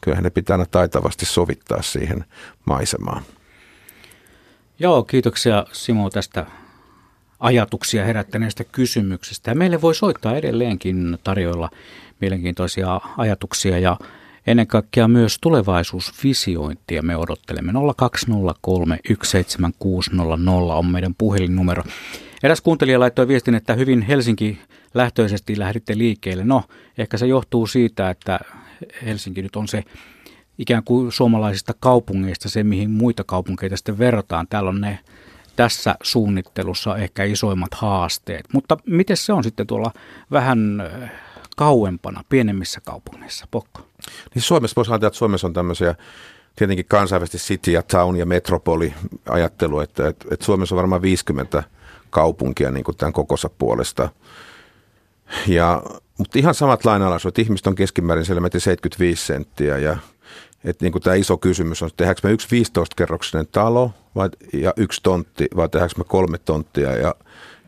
Kyllähän ne pitää aina taitavasti sovittaa siihen maisemaan. Joo, kiitoksia Simo tästä ajatuksia herättäneestä kysymyksestä. Ja meille voi soittaa edelleenkin tarjoilla mielenkiintoisia ajatuksia ja Ennen kaikkea myös tulevaisuusvisiointia me odottelemme. 0203 17600 on meidän puhelinnumero. Eräs kuuntelija laittoi viestin, että hyvin Helsinki lähtöisesti lähditte liikkeelle. No, ehkä se johtuu siitä, että Helsinki nyt on se ikään kuin suomalaisista kaupungeista se, mihin muita kaupunkeita sitten verrataan. Täällä on ne tässä suunnittelussa ehkä isoimmat haasteet. Mutta miten se on sitten tuolla vähän kauempana, pienemmissä kaupungeissa, Pokko? Niin Suomessa voisi ajatella, että Suomessa on tämmöisiä tietenkin kansainvälisesti city ja town ja metropoli ajattelu, että, että, että Suomessa on varmaan 50 kaupunkia niin kuin tämän kokosa puolesta. Ja, mutta ihan samat lainalaisuudet. Ihmiset on keskimäärin siellä 75 senttiä ja että niin kuin tämä iso kysymys on, tehdäänkö me yksi 15-kerroksinen talo vai, ja yksi tontti vai tehdäänkö me kolme tonttia ja,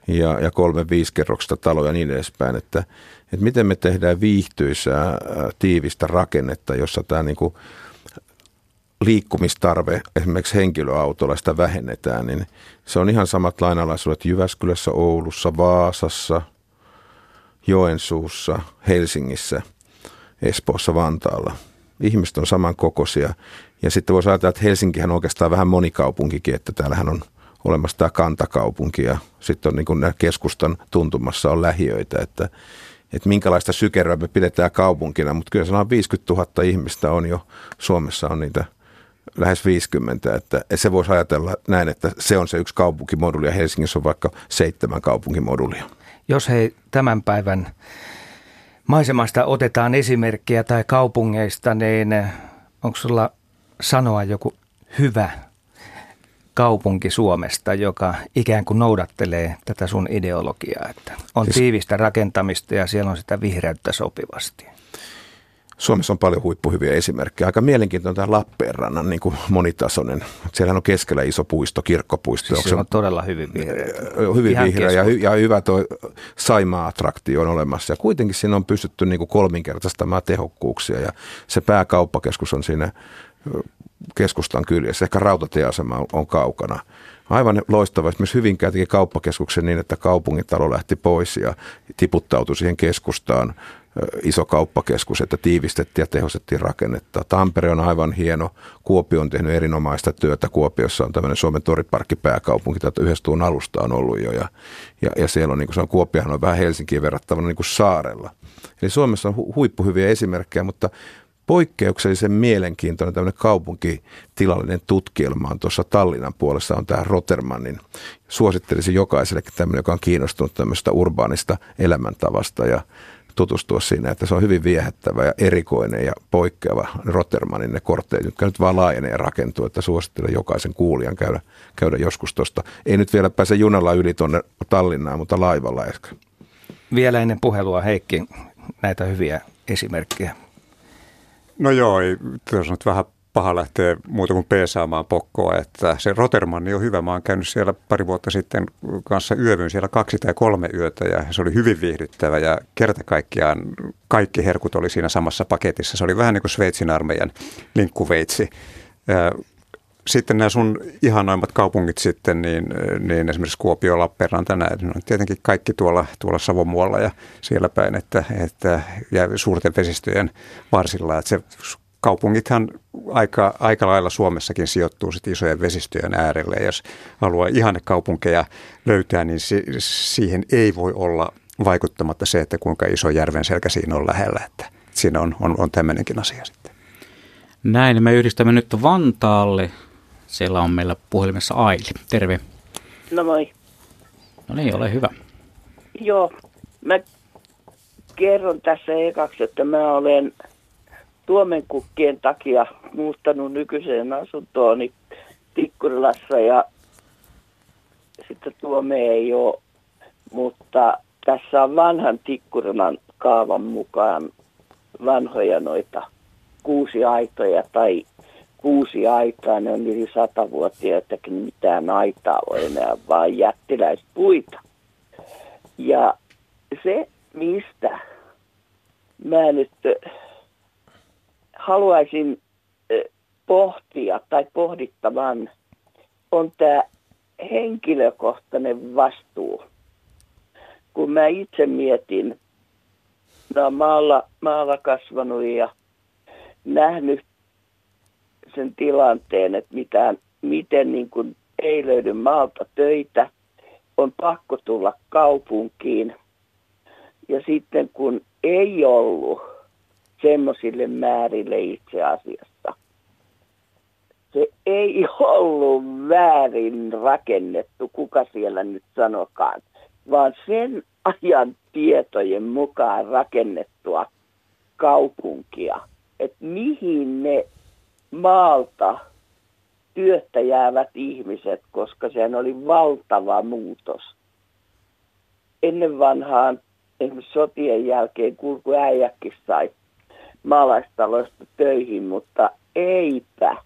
ja, ja kolme viisikerroksista taloja ja niin edespäin. Että, että miten me tehdään viihtyisää tiivistä rakennetta, jossa tämä niin kuin liikkumistarve esimerkiksi henkilöautolla sitä vähennetään, niin se on ihan samat lainalaisuudet Jyväskylässä, Oulussa, Vaasassa, Joensuussa, Helsingissä, Espoossa, Vantaalla. Ihmiset on samankokoisia. Ja sitten voisi ajatella, että Helsinkihän on oikeastaan vähän monikaupunkikin, että täällähän on olemassa tämä kantakaupunki ja sitten on niin kuin keskustan tuntumassa on lähiöitä, että että minkälaista sykeröä me pidetään kaupunkina, mutta kyllä sellainen 50 000 ihmistä on jo, Suomessa on niitä lähes 50, että se voisi ajatella näin, että se on se yksi kaupunkimoduli ja Helsingissä on vaikka seitsemän kaupunkimodulia. Jos hei tämän päivän maisemasta otetaan esimerkkiä tai kaupungeista, niin onko sulla sanoa joku hyvä kaupunki Suomesta, joka ikään kuin noudattelee tätä sun ideologiaa, että on siis, tiivistä rakentamista ja siellä on sitä vihreyttä sopivasti? Suomessa on paljon huippuhyviä esimerkkejä. Aika mielenkiintoinen tämä Lappeenrannan niin kuin monitasoinen. Siellä on keskellä iso puisto, kirkkopuisto. Siis se on todella hyvin vihreä. Hyvin Ihan vihreä ja, hy, ja hyvä tuo Saimaa-attraktio on olemassa. Ja kuitenkin siinä on pystytty niin kuin kolminkertaistamaan tehokkuuksia ja se pääkauppakeskus on siinä keskustan kyljessä. Ehkä rautatieasema on, on kaukana. Aivan loistava. Esimerkiksi Hyvinkään teki kauppakeskuksen niin, että kaupungintalo lähti pois ja tiputtautui siihen keskustaan iso kauppakeskus, että tiivistettiin ja tehostettiin rakennetta. Tampere on aivan hieno. Kuopio on tehnyt erinomaista työtä. Kuopiossa on tämmöinen Suomen toriparkki pääkaupunki, tätä yhdessä tuun alusta on ollut jo. Ja, ja, ja siellä on, niin kuin on, Kuopiohan on vähän Helsinkiin verrattavana niin kuin saarella. Eli Suomessa on hu- huippuhyviä esimerkkejä, mutta poikkeuksellisen mielenkiintoinen tämmöinen kaupunkitilallinen tutkielma on tuossa Tallinnan puolessa on tämä Rotermannin. Suosittelisin jokaiselle tämmöinen, joka on kiinnostunut tämmöistä urbaanista elämäntavasta ja tutustua siinä, että se on hyvin viehättävä ja erikoinen ja poikkeava Rotermanin ne kortteet, jotka nyt vaan laajenee ja rakentuu, että suosittelen jokaisen kuulijan käydä, käydä joskus tuosta. Ei nyt vielä pääse junalla yli tuonne Tallinnaan, mutta laivalla ehkä. Vielä ennen puhelua Heikki näitä hyviä esimerkkejä. No joo, ei, tässä nyt vähän paha lähteä muuta kuin peesaamaan pokkoa, että se Rotermanni on hyvä. Mä oon käynyt siellä pari vuotta sitten kanssa yövyn siellä kaksi tai kolme yötä ja se oli hyvin viihdyttävä ja kerta kaikkiaan kaikki herkut oli siinä samassa paketissa. Se oli vähän niin kuin Sveitsin armeijan linkkuveitsi. Sitten nämä sun ihanoimmat kaupungit sitten, niin, niin esimerkiksi Kuopio, Lappeenranta, nämä, no tietenkin kaikki tuolla, tuolla Savomuolla ja siellä päin, että, että ja suurten vesistöjen varsilla, että se kaupungithan aika, aika lailla Suomessakin sijoittuu sit isojen vesistöjen äärelle. Jos haluaa ihannekaupunkeja löytää, niin si- siihen ei voi olla vaikuttamatta se, että kuinka iso järven selkä siinä on lähellä. Että siinä on, on, on tämmöinenkin asia sitten. Näin, me yhdistämme nyt Vantaalle. Siellä on meillä puhelimessa Aili. Terve. No moi. No niin, ole hyvä. Joo, mä kerron tässä ekaksi, että mä olen tuomenkukkien takia muuttanut nykyiseen asuntooni Tikkurilassa ja sitten tuome ei ole, mutta tässä on vanhan Tikkurilan kaavan mukaan vanhoja noita kuusi aitoja tai kuusi aitaa, ne on yli satavuotiaitakin mitään aitaa ole enää, vaan jättiläispuita. Ja se, mistä mä nyt haluaisin pohtia tai pohdittavan, on tämä henkilökohtainen vastuu. Kun mä itse mietin, mä maalla, maalla kasvanut ja nähnyt sen tilanteen, että mitään, miten niin kuin ei löydy maalta töitä, on pakko tulla kaupunkiin. Ja sitten kun ei ollut semmoisille määrille itse asiassa. Se ei ollut väärin rakennettu, kuka siellä nyt sanokaan, vaan sen ajan tietojen mukaan rakennettua kaupunkia. Että mihin ne maalta työstä jäävät ihmiset, koska sehän oli valtava muutos. Ennen vanhaan, esimerkiksi sotien jälkeen, kulku äijäkin sai maalaistaloista töihin, mutta eipä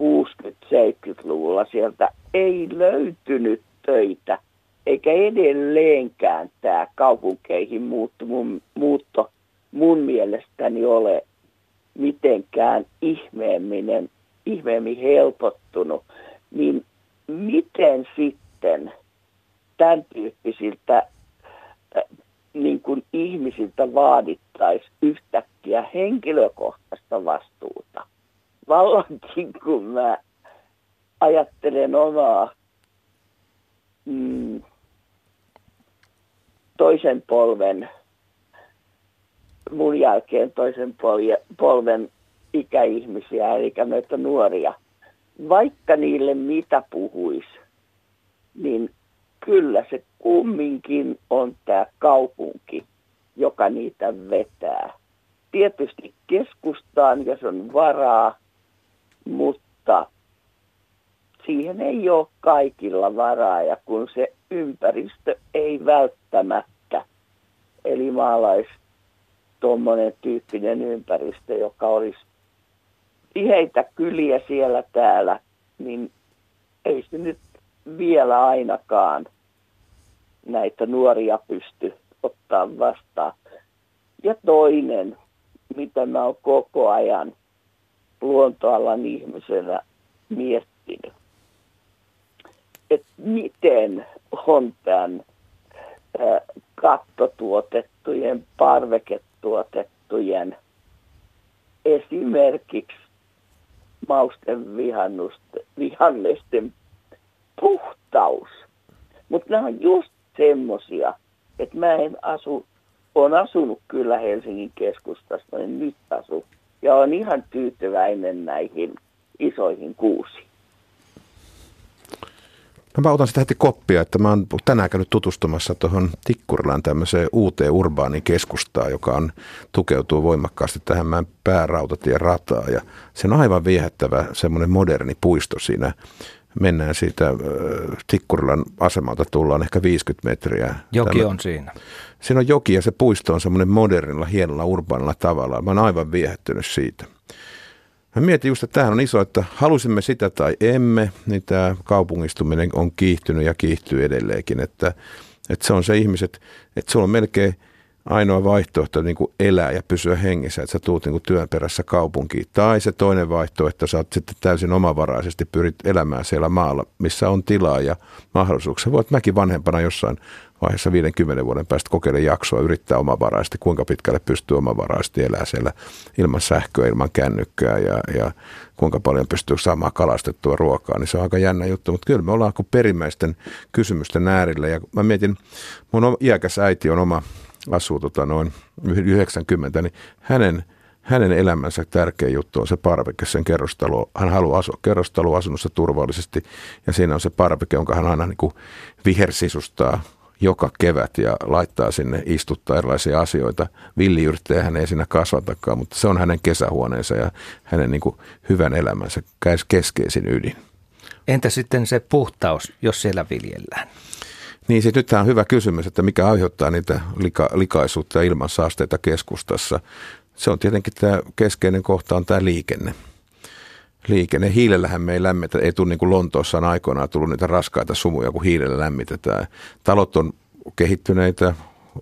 60-70-luvulla sieltä ei löytynyt töitä, eikä edelleenkään tämä kaupunkeihin muutto mun, muutto mun mielestäni ole mitenkään ihmeemminen, ihmeemmin helpottunut, niin miten sitten tämän tyyppisiltä niin kuin ihmisiltä vaadittaisi yhtäkkiä henkilökohtaista vastuuta. Vallankin kun mä ajattelen omaa mm, toisen polven, mun jälkeen toisen polven, ikäihmisiä, eli noita nuoria, vaikka niille mitä puhuisi, niin kyllä se kumminkin on tämä kaupunki, joka niitä vetää. Tietysti keskustaan, jos on varaa, mutta siihen ei ole kaikilla varaa ja kun se ympäristö ei välttämättä, eli maalais tuommoinen tyyppinen ympäristö, joka olisi tiheitä kyliä siellä täällä, niin ei se nyt vielä ainakaan näitä nuoria pysty ottaa vastaan. Ja toinen, mitä mä oon koko ajan luontoalan ihmisenä miettinyt, että miten on tämän kattotuotettujen, parveketuotettujen esimerkiksi mausten vihannesten puhtaus. Mutta nämä on just semmosia, että mä en asu, on asunut kyllä Helsingin keskustassa, en nyt asu. Ja on ihan tyytyväinen näihin isoihin kuusiin. No mä otan sitä heti koppia, että mä oon tänään käynyt tutustumassa tuohon Tikkurilan tämmöiseen uuteen urbaaniin keskustaan, joka on, tukeutuu voimakkaasti tähän meidän päärautatien rataa. Ja se on aivan viehättävä semmoinen moderni puisto siinä. Mennään siitä äh, Tikkurilan asemalta, tullaan ehkä 50 metriä. Joki Tämä, on siinä. Siinä on joki ja se puisto on semmoinen modernilla, hienolla, urbaanilla tavalla. Mä oon aivan viehättynyt siitä. Mä mietin just, että tämähän on iso, että halusimme sitä tai emme, niin tämä kaupungistuminen on kiihtynyt ja kiihtyy edelleenkin. Että, että se on se ihmiset, että sulla on melkein ainoa vaihtoehto niin kuin elää ja pysyä hengissä, että sä tuut niin kuin työn perässä kaupunkiin. Tai se toinen vaihtoehto, sä oot sitten täysin omavaraisesti pyrit elämään siellä maalla, missä on tilaa ja mahdollisuuksia. Voit mäkin vanhempana jossain vaiheessa 50 vuoden päästä kokeilla jaksoa, yrittää omavaraisesti, kuinka pitkälle pystyy omavaraisesti elää siellä ilman sähköä, ilman kännykkää ja, ja kuinka paljon pystyy saamaan kalastettua ruokaa, niin se on aika jännä juttu. Mutta kyllä me ollaan perimmäisten kysymysten äärillä ja mä mietin, mun iäkäs äiti on oma, asuu tota noin 90, niin hänen hänen elämänsä tärkein juttu on se parveke, sen kerrostalo. Hän haluaa asua kerrostaloasunnossa turvallisesti ja siinä on se parveke, jonka hän aina niin vihersisustaa joka kevät ja laittaa sinne istuttaa erilaisia asioita. Villiyrttejä hän ei siinä kasvatakaan, mutta se on hänen kesähuoneensa ja hänen niin kuin hyvän elämänsä keskeisin ydin. Entä sitten se puhtaus, jos siellä viljellään? Niin siis nyt tämä on hyvä kysymys, että mikä aiheuttaa niitä lika, likaisuutta ja ilmansaasteita keskustassa. Se on tietenkin tämä keskeinen kohta on tämä liikenne liikenne. Hiilellähän me ei lämmitä, ei tule niin kuin Lontoossa on aikoinaan tullut niitä raskaita sumuja, kun hiilellä lämmitetään. Talot on kehittyneitä,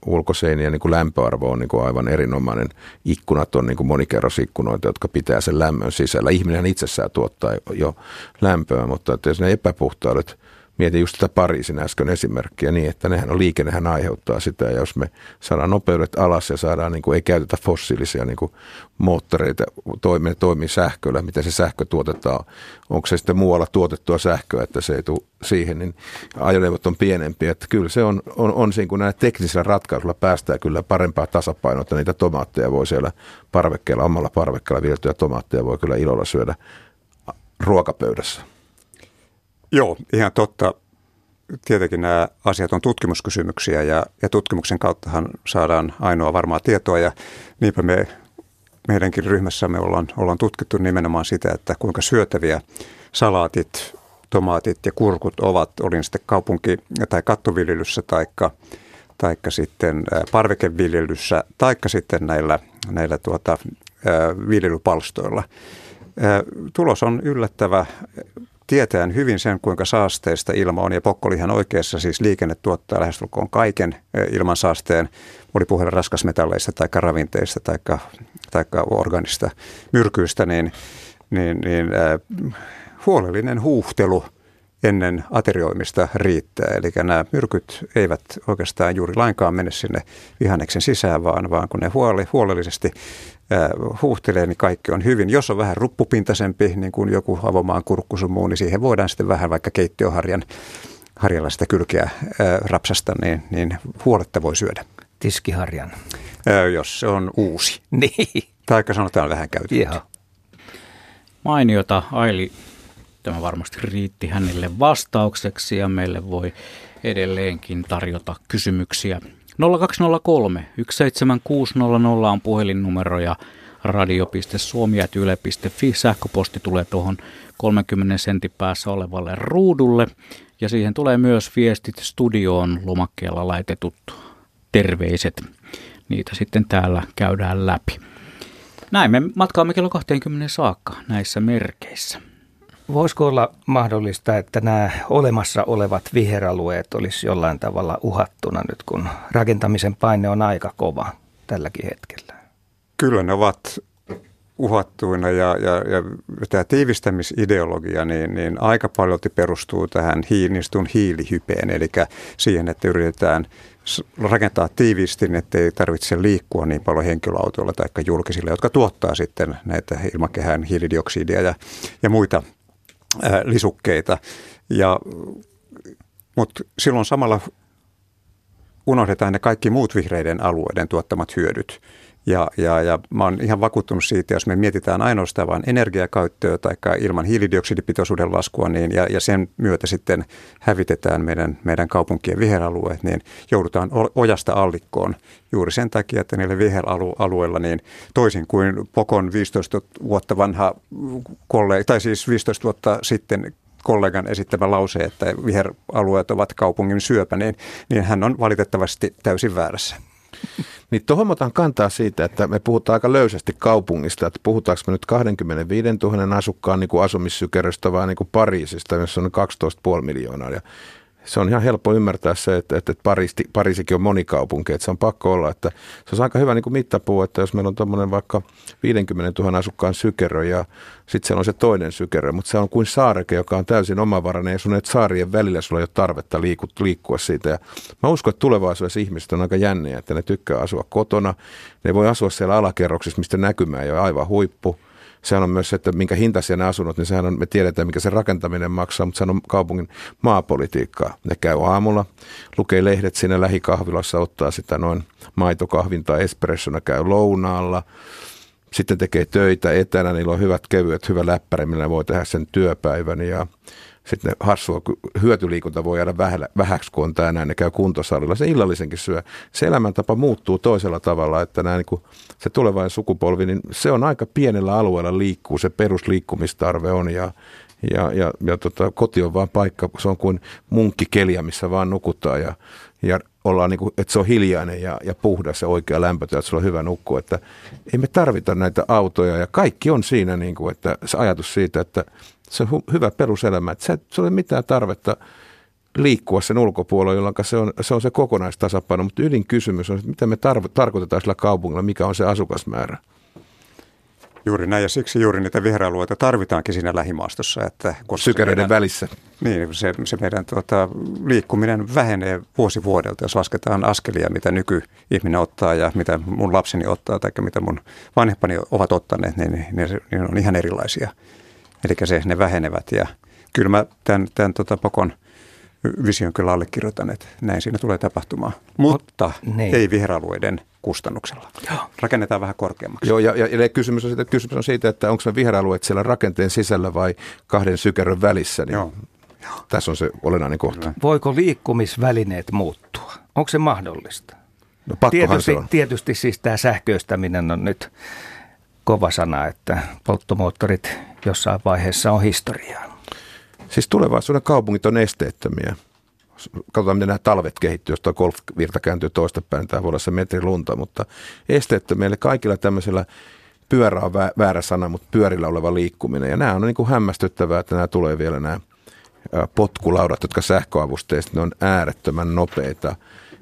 ulkoseinien niin kuin lämpöarvo on niin kuin aivan erinomainen. Ikkunat on niin kuin monikerrosikkunoita, jotka pitää sen lämmön sisällä. Ihminen itsessään tuottaa jo lämpöä, mutta että jos ne epäpuhtaudet Mietin just tätä Pariisin äsken esimerkkiä niin, että nehän on liikennehän aiheuttaa sitä. Ja jos me saadaan nopeudet alas ja saadaan, niin kuin, ei käytetä fossiilisia niin kuin moottoreita, toimii, toimii sähköllä, miten se sähkö tuotetaan. Onko se sitten muualla tuotettua sähköä, että se ei tule siihen, niin ajoneuvot on pienempiä. Että kyllä se on, on, on siinä, kun näillä teknisillä ratkaisuilla päästään kyllä parempaa tasapainoa, että niitä tomaatteja voi siellä parvekkeella, omalla parvekkeella viltyä tomaatteja voi kyllä ilolla syödä ruokapöydässä. Joo, ihan totta. Tietenkin nämä asiat on tutkimuskysymyksiä ja, ja tutkimuksen kauttahan saadaan ainoa varmaa tietoa ja niinpä me meidänkin ryhmässämme ollaan, ollaan tutkittu nimenomaan sitä, että kuinka syötäviä salaatit, tomaatit ja kurkut ovat, olin sitten kaupunki- tai kattoviljelyssä taikka, taikka sitten parvekeviljelyssä taikka sitten näillä, näillä tuota, viljelypalstoilla. Tulos on yllättävä tietäen hyvin sen, kuinka saasteista ilma on. Ja Pokko oli ihan oikeassa, siis liikenne tuottaa lähestulkoon kaiken ilman saasteen, oli puhella raskasmetalleista tai ravinteista tai organista myrkyistä, niin, niin, niin äh, huolellinen huuhtelu – ennen aterioimista riittää. Eli nämä myrkyt eivät oikeastaan juuri lainkaan mene sinne vihanneksen sisään, vaan, vaan kun ne huole, huolellisesti huuhtelee, niin kaikki on hyvin. Jos on vähän ruppupintaisempi, niin kuin joku avomaan kurkkusumuu, niin siihen voidaan sitten vähän vaikka keittiöharjan harjalla sitä kylkeä rapsasta, niin, niin huoletta voi syödä. Tiskiharjan. Jos se on uusi. niin. Taikka sanotaan vähän käytetty. Ihan. Mainiota Aili Tämä varmasti riitti hänelle vastaukseksi ja meille voi edelleenkin tarjota kysymyksiä. 0203 17600 on puhelinnumero ja radio.suomi.yle.fi. Sähköposti tulee tuohon 30 sentin päässä olevalle ruudulle ja siihen tulee myös viestit studioon lomakkeella laitetut terveiset. niitä sitten täällä käydään läpi. Näin me matkaamme kello 20 saakka näissä merkeissä. Voisiko olla mahdollista, että nämä olemassa olevat viheralueet olisi jollain tavalla uhattuna nyt, kun rakentamisen paine on aika kova tälläkin hetkellä? Kyllä ne ovat uhattuina ja, ja, ja tämä tiivistämisideologia niin, niin aika paljon perustuu tähän hiilistun hiilihypeen, eli siihen, että yritetään rakentaa tiiviisti, ettei tarvitse liikkua niin paljon henkilöautoilla tai julkisilla, jotka tuottaa sitten näitä ilmakehän hiilidioksidia ja, ja muita lisukkeita. Ja, mutta silloin samalla unohdetaan ne kaikki muut vihreiden alueiden tuottamat hyödyt. Ja, ja, ja mä oon ihan vakuuttunut siitä, jos me mietitään ainoastaan vain energiakäyttöä tai ilman hiilidioksidipitoisuuden laskua, niin, ja, ja sen myötä sitten hävitetään meidän, meidän kaupunkien viheralueet, niin joudutaan ojasta allikkoon juuri sen takia, että niille viheralueilla, niin toisin kuin Pokon 15 vuotta vanha kollega, tai siis 15 vuotta sitten kollegan esittämä lause, että viheralueet ovat kaupungin syöpä, niin, niin hän on valitettavasti täysin väärässä. Niin tuohon otan kantaa siitä, että me puhutaan aika löysästi kaupungista, että puhutaanko me nyt 25 000 asukkaan niin kuin asumissykeröstä vai niin kuin Pariisista, jossa on 12,5 miljoonaa. Ja se on ihan helppo ymmärtää se, että, että Pariisi, Pariisikin on monikaupunki, että se on pakko olla, että se on aika hyvä niin kuin mittapuu, että jos meillä on tuommoinen vaikka 50 000 asukkaan sykerö ja sitten siellä on se toinen sykerö, mutta se on kuin saareke, joka on täysin omavarainen ja sun et saarien välillä sulla ei ole tarvetta liikkua, liikkua siitä. Ja mä uskon, että tulevaisuudessa ihmiset on aika jänniä, että ne tykkää asua kotona, ne voi asua siellä alakerroksissa, mistä näkymä ei ole aivan huippu – sehän on myös se, että minkä hintaisia ne asunnot, niin sehän on, me tiedetään, mikä se rakentaminen maksaa, mutta sehän on kaupungin maapolitiikkaa. Ne käy aamulla, lukee lehdet siinä lähikahvilassa, ottaa sitä noin maitokahvin tai espressona, käy lounaalla, sitten tekee töitä etänä, niillä on hyvät kevyet, hyvä läppäri, millä voi tehdä sen työpäivän ja sitten hassua, hyötyliikunta voi jäädä vähäksi, kun on tämä näin, ne käy kuntosalilla. Se illallisenkin syö. Se elämäntapa muuttuu toisella tavalla, että näin, niin kuin se tulevainen sukupolvi, niin se on aika pienellä alueella liikkuu, se perusliikkumistarve on ja, ja, ja, ja tota, koti on vaan paikka, se on kuin munkkikeliä, missä vaan nukutaan ja, ja ollaan niin kuin, että se on hiljainen ja, ja puhdas ja oikea lämpötila, että sulla on hyvä nukkua, että ei me tarvita näitä autoja ja kaikki on siinä, niin kuin, että se ajatus siitä, että se on hyvä peruselämä, että se, ei ole mitään tarvetta liikkua sen ulkopuolella, jolloin se on, se on se kokonaistasapaino, mutta ydinkysymys on, että mitä me tarv- tarkoitetaan sillä kaupungilla, mikä on se asukasmäärä. Juuri näin, ja siksi juuri niitä viheralueita tarvitaankin siinä lähimaastossa. Että koska Sykäreiden meidän, välissä. Niin, se, se meidän tuota, liikkuminen vähenee vuosi vuodelta, jos lasketaan askelia, mitä nykyihminen ottaa ja mitä mun lapseni ottaa tai mitä mun vanhempani ovat ottaneet, niin, niin, niin, niin on ihan erilaisia. Eli se, ne vähenevät ja kyllä mä tämän, tämän tota, Pokon vision kyllä allekirjoitan, että näin siinä tulee tapahtumaan. Mutta niin. ei viheralueiden kustannuksella. Joo. Rakennetaan vähän korkeammaksi. Joo, ja, ja, ja kysymys, on siitä, kysymys on siitä, että onko ne viheralueet siellä rakenteen sisällä vai kahden sykerön välissä. Niin Joo. Tässä on se olennainen kohta. Voiko liikkumisvälineet muuttua? Onko se mahdollista? No tietysti, se on. tietysti siis tämä sähköistäminen on nyt kova sana, että polttomoottorit jossain vaiheessa on historiaa. Siis tulevaisuuden kaupungit on esteettömiä. Katsotaan, miten nämä talvet kehittyy, jos tuo golfvirta kääntyy toistepäin, tämä voi olla se metri lunta, mutta esteettömiä, kaikilla tämmöisellä pyörä on väärä sana, mutta pyörillä oleva liikkuminen. Ja nämä on niin kuin hämmästyttävää, että nämä tulee vielä nämä potkulaudat, jotka sähköavusteista, ne on äärettömän nopeita.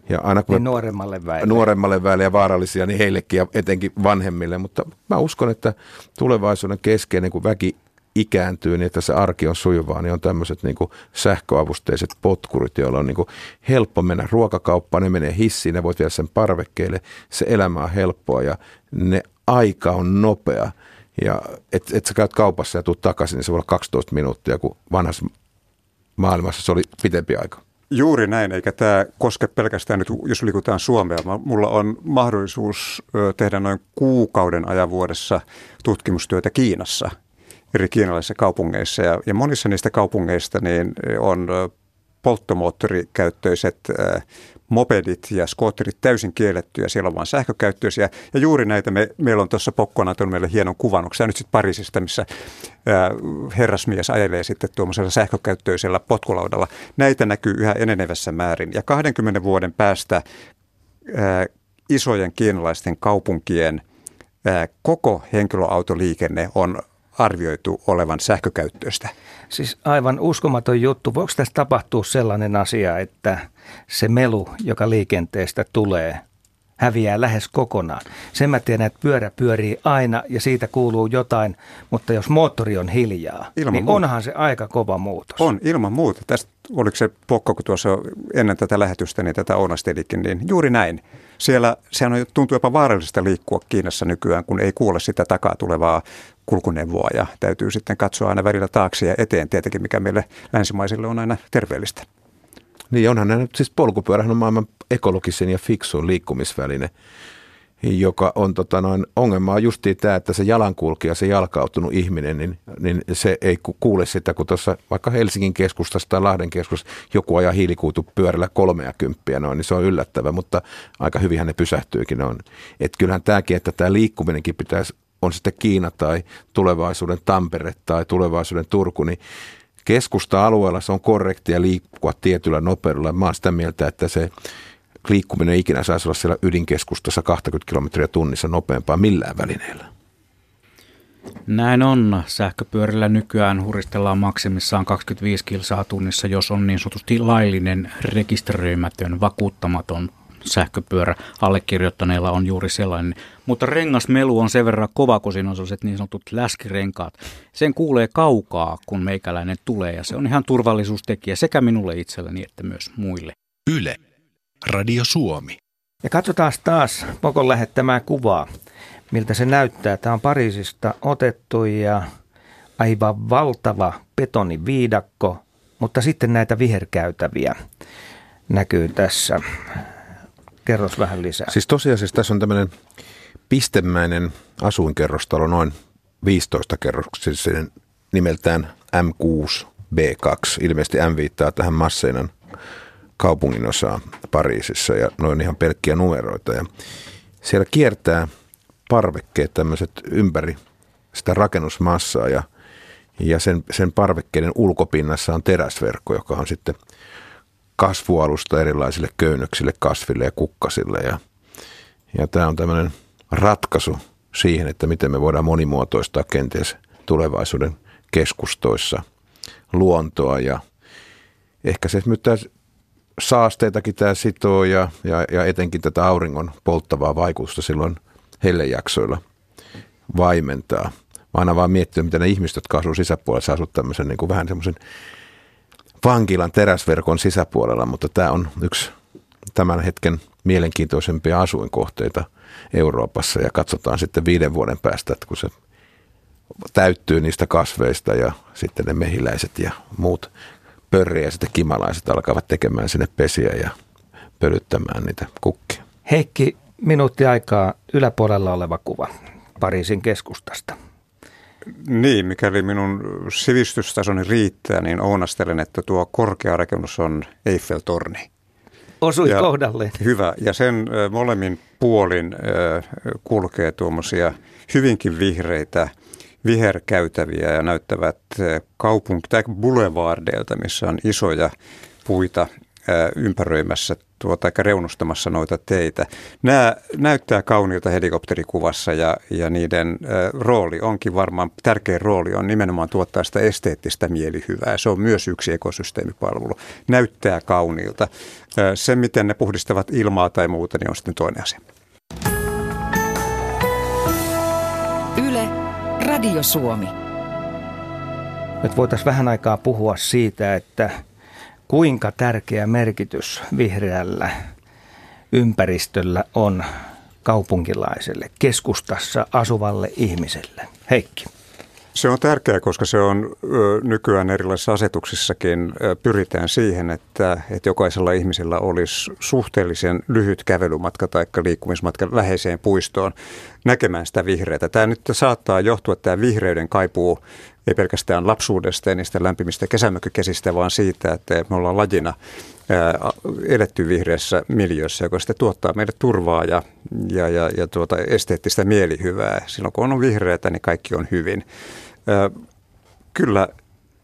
Ja aina kun niin nuoremmalle väelle. Nuoremmalle väelle ja vaarallisia, niin heillekin ja etenkin vanhemmille. Mutta mä uskon, että tulevaisuuden keskeinen, kun väki ikääntyy niin, että se arki on sujuvaa, niin on tämmöiset niin kuin sähköavusteiset potkurit, joilla on niin kuin helppo mennä ruokakauppaan, ne menee hissiin, ne voit viedä sen parvekkeelle, se elämä on helppoa ja ne aika on nopea. Ja et, et sä käyt kaupassa ja tuut takaisin, niin se voi olla 12 minuuttia, kun vanhassa maailmassa se oli pitempi aika. Juuri näin, eikä tämä koske pelkästään nyt, jos liikutaan Suomea. Mulla on mahdollisuus tehdä noin kuukauden ajan vuodessa tutkimustyötä Kiinassa – eri kiinalaisissa kaupungeissa. Ja, ja monissa niistä kaupungeista niin on polttomoottorikäyttöiset mopedit ja skootterit täysin kiellettyjä, siellä on vain sähkökäyttöisiä. Ja juuri näitä me, meillä on tuossa Pokkona tuonut meille hienon kuvan, onko nyt sitten Pariisista, missä ää, herrasmies ajelee sitten tuommoisella sähkökäyttöisellä potkulaudalla. Näitä näkyy yhä enenevässä määrin. Ja 20 vuoden päästä ää, isojen kiinalaisten kaupunkien koko henkilöautoliikenne on arvioitu olevan sähkökäyttöistä. Siis aivan uskomaton juttu. Voiko tässä tapahtua sellainen asia, että se melu, joka liikenteestä tulee, häviää lähes kokonaan. Sen mä tiedän, että pyörä pyörii aina ja siitä kuuluu jotain, mutta jos moottori on hiljaa, ilman niin muuta. onhan se aika kova muutos. On, ilman muuta. Tästä oliko se pokko, kun tuossa ennen tätä lähetystä, niin tätä Ounastelikin, niin juuri näin. Siellä sehän on, tuntuu jopa vaarallista liikkua Kiinassa nykyään, kun ei kuule sitä takaa tulevaa kulkuneuvoa ja täytyy sitten katsoa aina välillä taakse ja eteen tietenkin, mikä meille länsimaisille on aina terveellistä. Niin onhan nämä siis polkupyörähän on maailman ekologisen ja fiksuin liikkumisväline, joka on tota noin, ongelma on justiin tämä, että se jalankulkija, se jalkautunut ihminen, niin, niin se ei kuule sitä, kun tuossa vaikka Helsingin keskustassa tai Lahden keskustassa joku ajaa hiilikuutu pyörällä kolmea kymppiä noin, niin se on yllättävä, mutta aika hyvin ne pysähtyykin on. Et kyllähän tämäkin, että tämä liikkuminenkin pitäisi on sitten Kiina tai tulevaisuuden Tampere tai tulevaisuuden Turku, niin keskusta-alueella se on korrektia liikkua tietyllä nopeudella. Mä oon sitä mieltä, että se liikkuminen ikinä saisi olla siellä ydinkeskustassa 20 kilometriä tunnissa nopeampaa millään välineellä. Näin on. Sähköpyörillä nykyään huristellaan maksimissaan 25 kilsaa tunnissa, jos on niin sanotusti laillinen, rekisteröimätön, vakuuttamaton sähköpyörä allekirjoittaneella on juuri sellainen. Mutta rengasmelu on sen verran kova, kun siinä on sellaiset niin sanotut läskirenkaat. Sen kuulee kaukaa, kun meikäläinen tulee ja se on ihan turvallisuustekijä sekä minulle itselleni että myös muille. Yle. Radio Suomi. Ja katsotaan taas Pokon lähettämää kuvaa, miltä se näyttää. Tämä on Pariisista otettu ja aivan valtava betoniviidakko, mutta sitten näitä viherkäytäviä näkyy tässä. Kerros vähän lisää. Siis tosiasiassa tässä on tämmöinen pistemäinen asuinkerrostalo, noin 15 kerroksisen nimeltään M6B2. Ilmeisesti M viittaa tähän Masseinan kaupungin osaa Pariisissa ja noin ihan pelkkiä numeroita. Ja siellä kiertää parvekkeet tämmöiset ympäri sitä rakennusmassaa ja, ja sen, sen parvekkeiden ulkopinnassa on teräsverkko, joka on sitten – kasvualusta erilaisille köynnöksille, kasville ja kukkasille. Ja, ja tämä on tämmöinen ratkaisu siihen, että miten me voidaan monimuotoistaa kenties tulevaisuuden keskustoissa luontoa ja ehkä se myös saasteitakin tämä sitoo ja, ja, ja etenkin tätä auringon polttavaa vaikutusta silloin hellejaksoilla vaimentaa. Mä aina vaan miettinyt, miten ne ihmiset, jotka asuu sisäpuolella, saa tämmöisen niin kuin vähän semmoisen vankilan teräsverkon sisäpuolella, mutta tämä on yksi tämän hetken mielenkiintoisempia asuinkohteita Euroopassa ja katsotaan sitten viiden vuoden päästä, että kun se täyttyy niistä kasveista ja sitten ne mehiläiset ja muut pörriäiset ja kimalaiset alkavat tekemään sinne pesiä ja pölyttämään niitä kukkia. Heikki, minuutti aikaa yläpuolella oleva kuva Pariisin keskustasta. Niin, mikäli minun sivistystasoni riittää, niin ounastelen, että tuo korkea rakennus on Eiffel-torni. Osui ja, kohdalle. Hyvä. Ja sen molemmin puolin kulkee tuommoisia hyvinkin vihreitä viherkäytäviä ja näyttävät kaupunki- tai boulevardeilta, missä on isoja puita ympäröimässä tuota, reunustamassa noita teitä. Nämä näyttää kauniilta helikopterikuvassa ja, ja niiden rooli onkin varmaan, tärkein rooli on nimenomaan tuottaa sitä esteettistä mielihyvää. Se on myös yksi ekosysteemipalvelu. Näyttää kauniilta. Se, miten ne puhdistavat ilmaa tai muuta, niin on sitten toinen asia. Yle, Radio Suomi. Nyt voitaisiin vähän aikaa puhua siitä, että kuinka tärkeä merkitys vihreällä ympäristöllä on kaupunkilaiselle, keskustassa asuvalle ihmiselle? Heikki. Se on tärkeää, koska se on nykyään erilaisissa asetuksissakin pyritään siihen, että, että jokaisella ihmisellä olisi suhteellisen lyhyt kävelymatka tai liikkumismatka läheiseen puistoon näkemään sitä vihreätä. Tämä nyt saattaa johtua tämä vihreyden kaipuu ei pelkästään lapsuudesta ja niistä lämpimistä kesämökkikesistä, vaan siitä, että me ollaan lajina eletty vihreässä miljössä, joka sitten tuottaa meille turvaa ja, ja, ja, ja tuota esteettistä mielihyvää. Silloin kun on vihreätä, niin kaikki on hyvin. Kyllä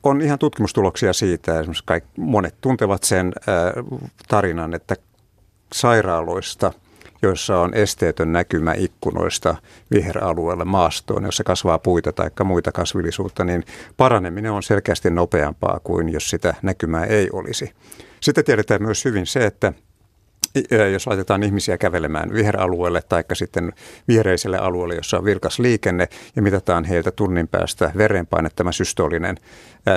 on ihan tutkimustuloksia siitä, esimerkiksi kaikki, monet tuntevat sen tarinan, että sairaaloista joissa on esteetön näkymä ikkunoista viheralueelle maastoon, jossa kasvaa puita tai muita kasvillisuutta, niin paraneminen on selkeästi nopeampaa kuin jos sitä näkymää ei olisi. Sitten tiedetään myös hyvin se, että jos laitetaan ihmisiä kävelemään viheralueelle tai sitten viereiselle alueelle, jossa on vilkas liikenne ja mitataan heiltä tunnin päästä verenpaine, tämä systoolinen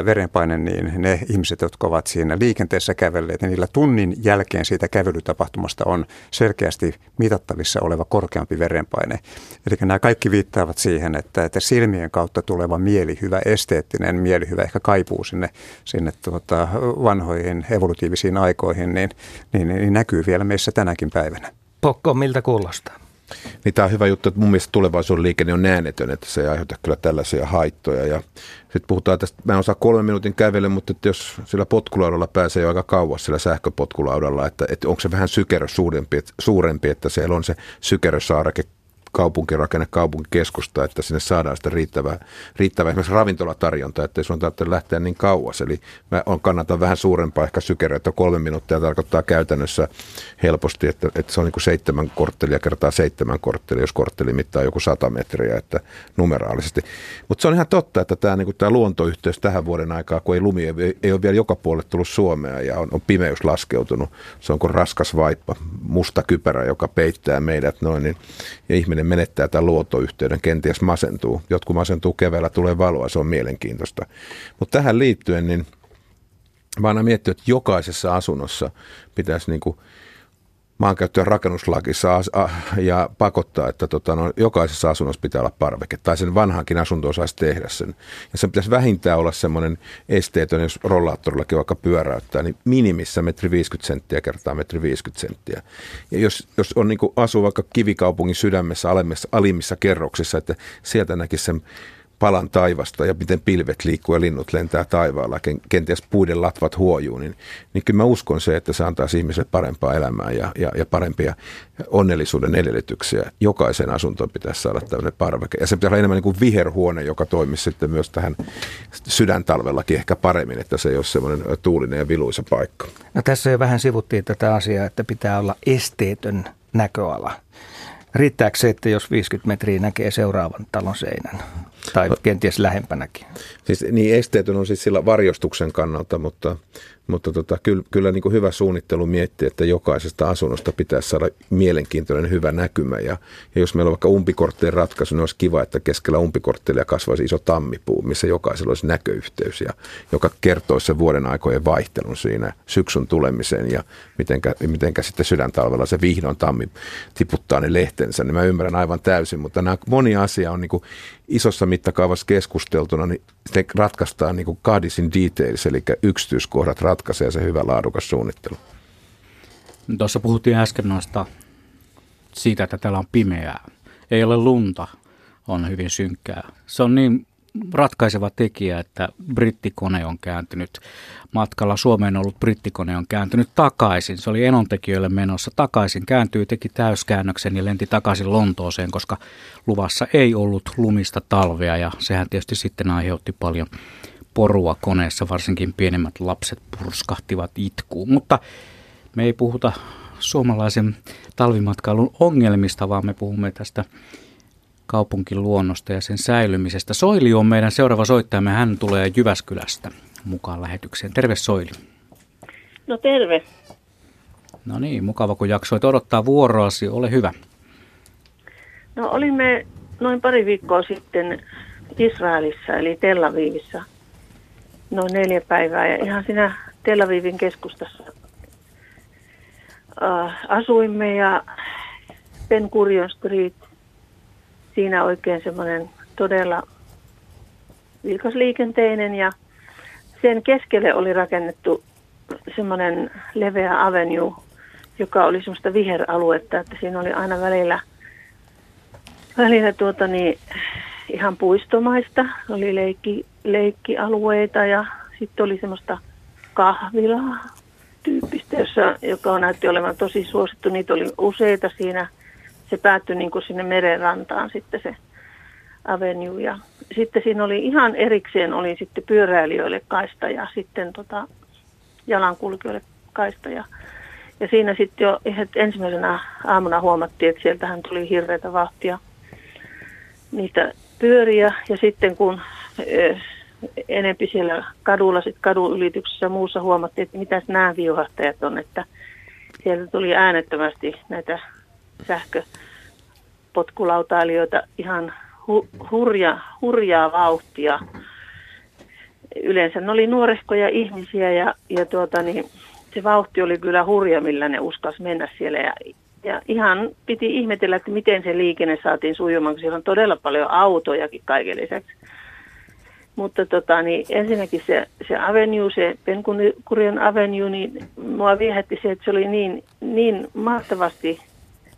verenpaine, niin ne ihmiset, jotka ovat siinä liikenteessä kävelleet, niin niillä tunnin jälkeen siitä kävelytapahtumasta on selkeästi mitattavissa oleva korkeampi verenpaine. Eli nämä kaikki viittaavat siihen, että, että silmien kautta tuleva mielihyvä, esteettinen mielihyvä ehkä kaipuu sinne, sinne tuota, vanhoihin evolutiivisiin aikoihin, niin, niin, niin näkyy vielä meissä tänäkin päivänä. Pokko, miltä kuulostaa? Niin tämä on hyvä juttu, että mun mielestä tulevaisuuden liikenne on näänetön, että se ei aiheuta kyllä tällaisia haittoja. Ja sitten puhutaan tästä, mä en osaa kolmen minuutin kävellä, mutta että jos sillä potkulaudalla pääsee jo aika kauas sillä sähköpotkulaudalla, että, että onko se vähän sykerö suurempi, suurempi, että siellä on se sykerösaareke kaupunkirakenne, kaupunkikeskusta, että sinne saadaan sitä riittävää, riittävää esimerkiksi ravintolatarjontaa, että ei sun tarvitse lähteä niin kauas. Eli mä on, kannatan vähän suurempaa ehkä sykeröä, että kolme minuuttia tarkoittaa käytännössä helposti, että, että se on niin kuin seitsemän korttelia kertaa seitsemän korttelia, jos kortteli mittaa joku sata metriä, että numeraalisesti. Mutta se on ihan totta, että tämä, niin kuin tämä luontoyhteys tähän vuoden aikaa, kun ei lumi, ei, ei ole vielä joka puolelle tullut Suomea ja on, on pimeys laskeutunut, se on kuin raskas vaippa, musta kypärä, joka peittää meidät noin, niin, ja ihminen menettää tämän luontoyhteyden, kenties masentuu. Jotkut masentuu keväällä, tulee valoa, se on mielenkiintoista. Mutta tähän liittyen, niin mä aina miettinyt, että jokaisessa asunnossa pitäisi niin kuin maankäyttö- ja rakennuslakissa ja pakottaa, että tota, no, jokaisessa asunnossa pitää olla parveke, tai sen vanhankin asunto saisi tehdä sen. Ja se pitäisi vähintään olla semmoinen esteetön, jos rollaattorillakin vaikka pyöräyttää, niin minimissä metri 50 senttiä kertaa metri 50 senttiä. Ja jos, jos on niin asuu vaikka kivikaupungin sydämessä, alemmissa, alimmissa kerroksissa, että sieltä näkisi sen palan taivasta ja miten pilvet liikkuu ja linnut lentää taivaalla, kenties puiden latvat huojuu, niin, niin kyllä mä uskon se, että se antaa ihmiselle parempaa elämää ja, ja, ja parempia onnellisuuden edellytyksiä. Jokaisen asuntoon pitäisi saada tämmöinen parveke. Ja se pitäisi olla enemmän niin kuin viherhuone, joka toimisi sitten myös tähän sydäntalvellakin ehkä paremmin, että se ei ole semmoinen tuulinen ja viluisa paikka. No tässä jo vähän sivuttiin tätä asiaa, että pitää olla esteetön näköala. Riittääkö se, että jos 50 metriä näkee seuraavan talon seinän? Tai kenties lähempänäkin. Siis niin esteetön on siis sillä varjostuksen kannalta, mutta, mutta tota, kyllä, kyllä niin kuin hyvä suunnittelu miettii, että jokaisesta asunnosta pitäisi saada mielenkiintoinen hyvä näkymä. Ja, ja jos meillä on vaikka umpikorttelin ratkaisu, niin olisi kiva, että keskellä umpikorttelia kasvaisi iso tammipuu, missä jokaisella olisi näköyhteys, ja, joka kertoisi sen vuoden aikojen vaihtelun siinä syksyn tulemiseen ja mitenkä, mitenkä sitten sydäntalvella se vihdoin tammi tiputtaa ne lehtensä. Niin mä ymmärrän aivan täysin, mutta nämä moni asia on niin kuin isossa mittakaavassa keskusteltuna, niin se ratkaistaan niin kuin God in details, eli yksityiskohdat ratkaisee se hyvä laadukas suunnittelu. Tuossa puhuttiin äsken noista siitä, että täällä on pimeää. Ei ole lunta, on hyvin synkkää. Se on niin ratkaiseva tekijä, että brittikone on kääntynyt matkalla Suomeen ollut brittikone on kääntynyt takaisin. Se oli enontekijöille menossa takaisin, kääntyi, teki täyskäännöksen ja lenti takaisin Lontooseen, koska luvassa ei ollut lumista talvea ja sehän tietysti sitten aiheutti paljon porua koneessa, varsinkin pienemmät lapset purskahtivat itkuun. Mutta me ei puhuta suomalaisen talvimatkailun ongelmista, vaan me puhumme tästä kaupunkiluonnosta ja sen säilymisestä. Soili on meidän seuraava soittajamme, hän tulee Jyväskylästä mukaan lähetykseen. Terve Soili. No terve. No niin, mukava kun jaksoit odottaa vuoroasi. Ole hyvä. No olimme noin pari viikkoa sitten Israelissa eli Tel Avivissa noin neljä päivää. Ja ihan siinä Tel Avivin keskustassa äh, asuimme ja Ben Gurion Street, siinä oikein semmoinen todella vilkasliikenteinen ja sen keskelle oli rakennettu semmoinen leveä avenue, joka oli semmoista viheraluetta, että siinä oli aina välillä, välillä tuota niin, ihan puistomaista, oli leikki, leikkialueita ja sitten oli semmoista kahvilaa tyyppistä, jossa, joka näytti olevan tosi suosittu. Niitä oli useita siinä. Se päättyi niin kuin sinne merenrantaan sitten se Avenue. Ja sitten siinä oli ihan erikseen oli sitten pyöräilijöille kaista ja sitten tota, jalankulkijoille kaista. Ja, Ja siinä sitten jo ensimmäisenä aamuna huomattiin, että sieltähän tuli hirveätä vahtia niitä pyöriä. Ja sitten kun enempi siellä kadulla, sit kadun ylityksessä ja muussa huomattiin, että mitä nämä viuhahtajat on, että sieltä tuli äänettömästi näitä sähköpotkulautailijoita ihan hu, hurja, hurjaa vauhtia. Yleensä ne oli nuorehkoja ihmisiä ja, ja tuota, niin, se vauhti oli kyllä hurja, millä ne uskas mennä siellä. Ja, ja ihan piti ihmetellä, että miten se liikenne saatiin sujumaan, kun siellä on todella paljon autojakin kaiken lisäksi. Mutta tota, niin ensinnäkin se, se avenue, se Penkurion avenue, niin mua viehätti se, että se oli niin, niin mahtavasti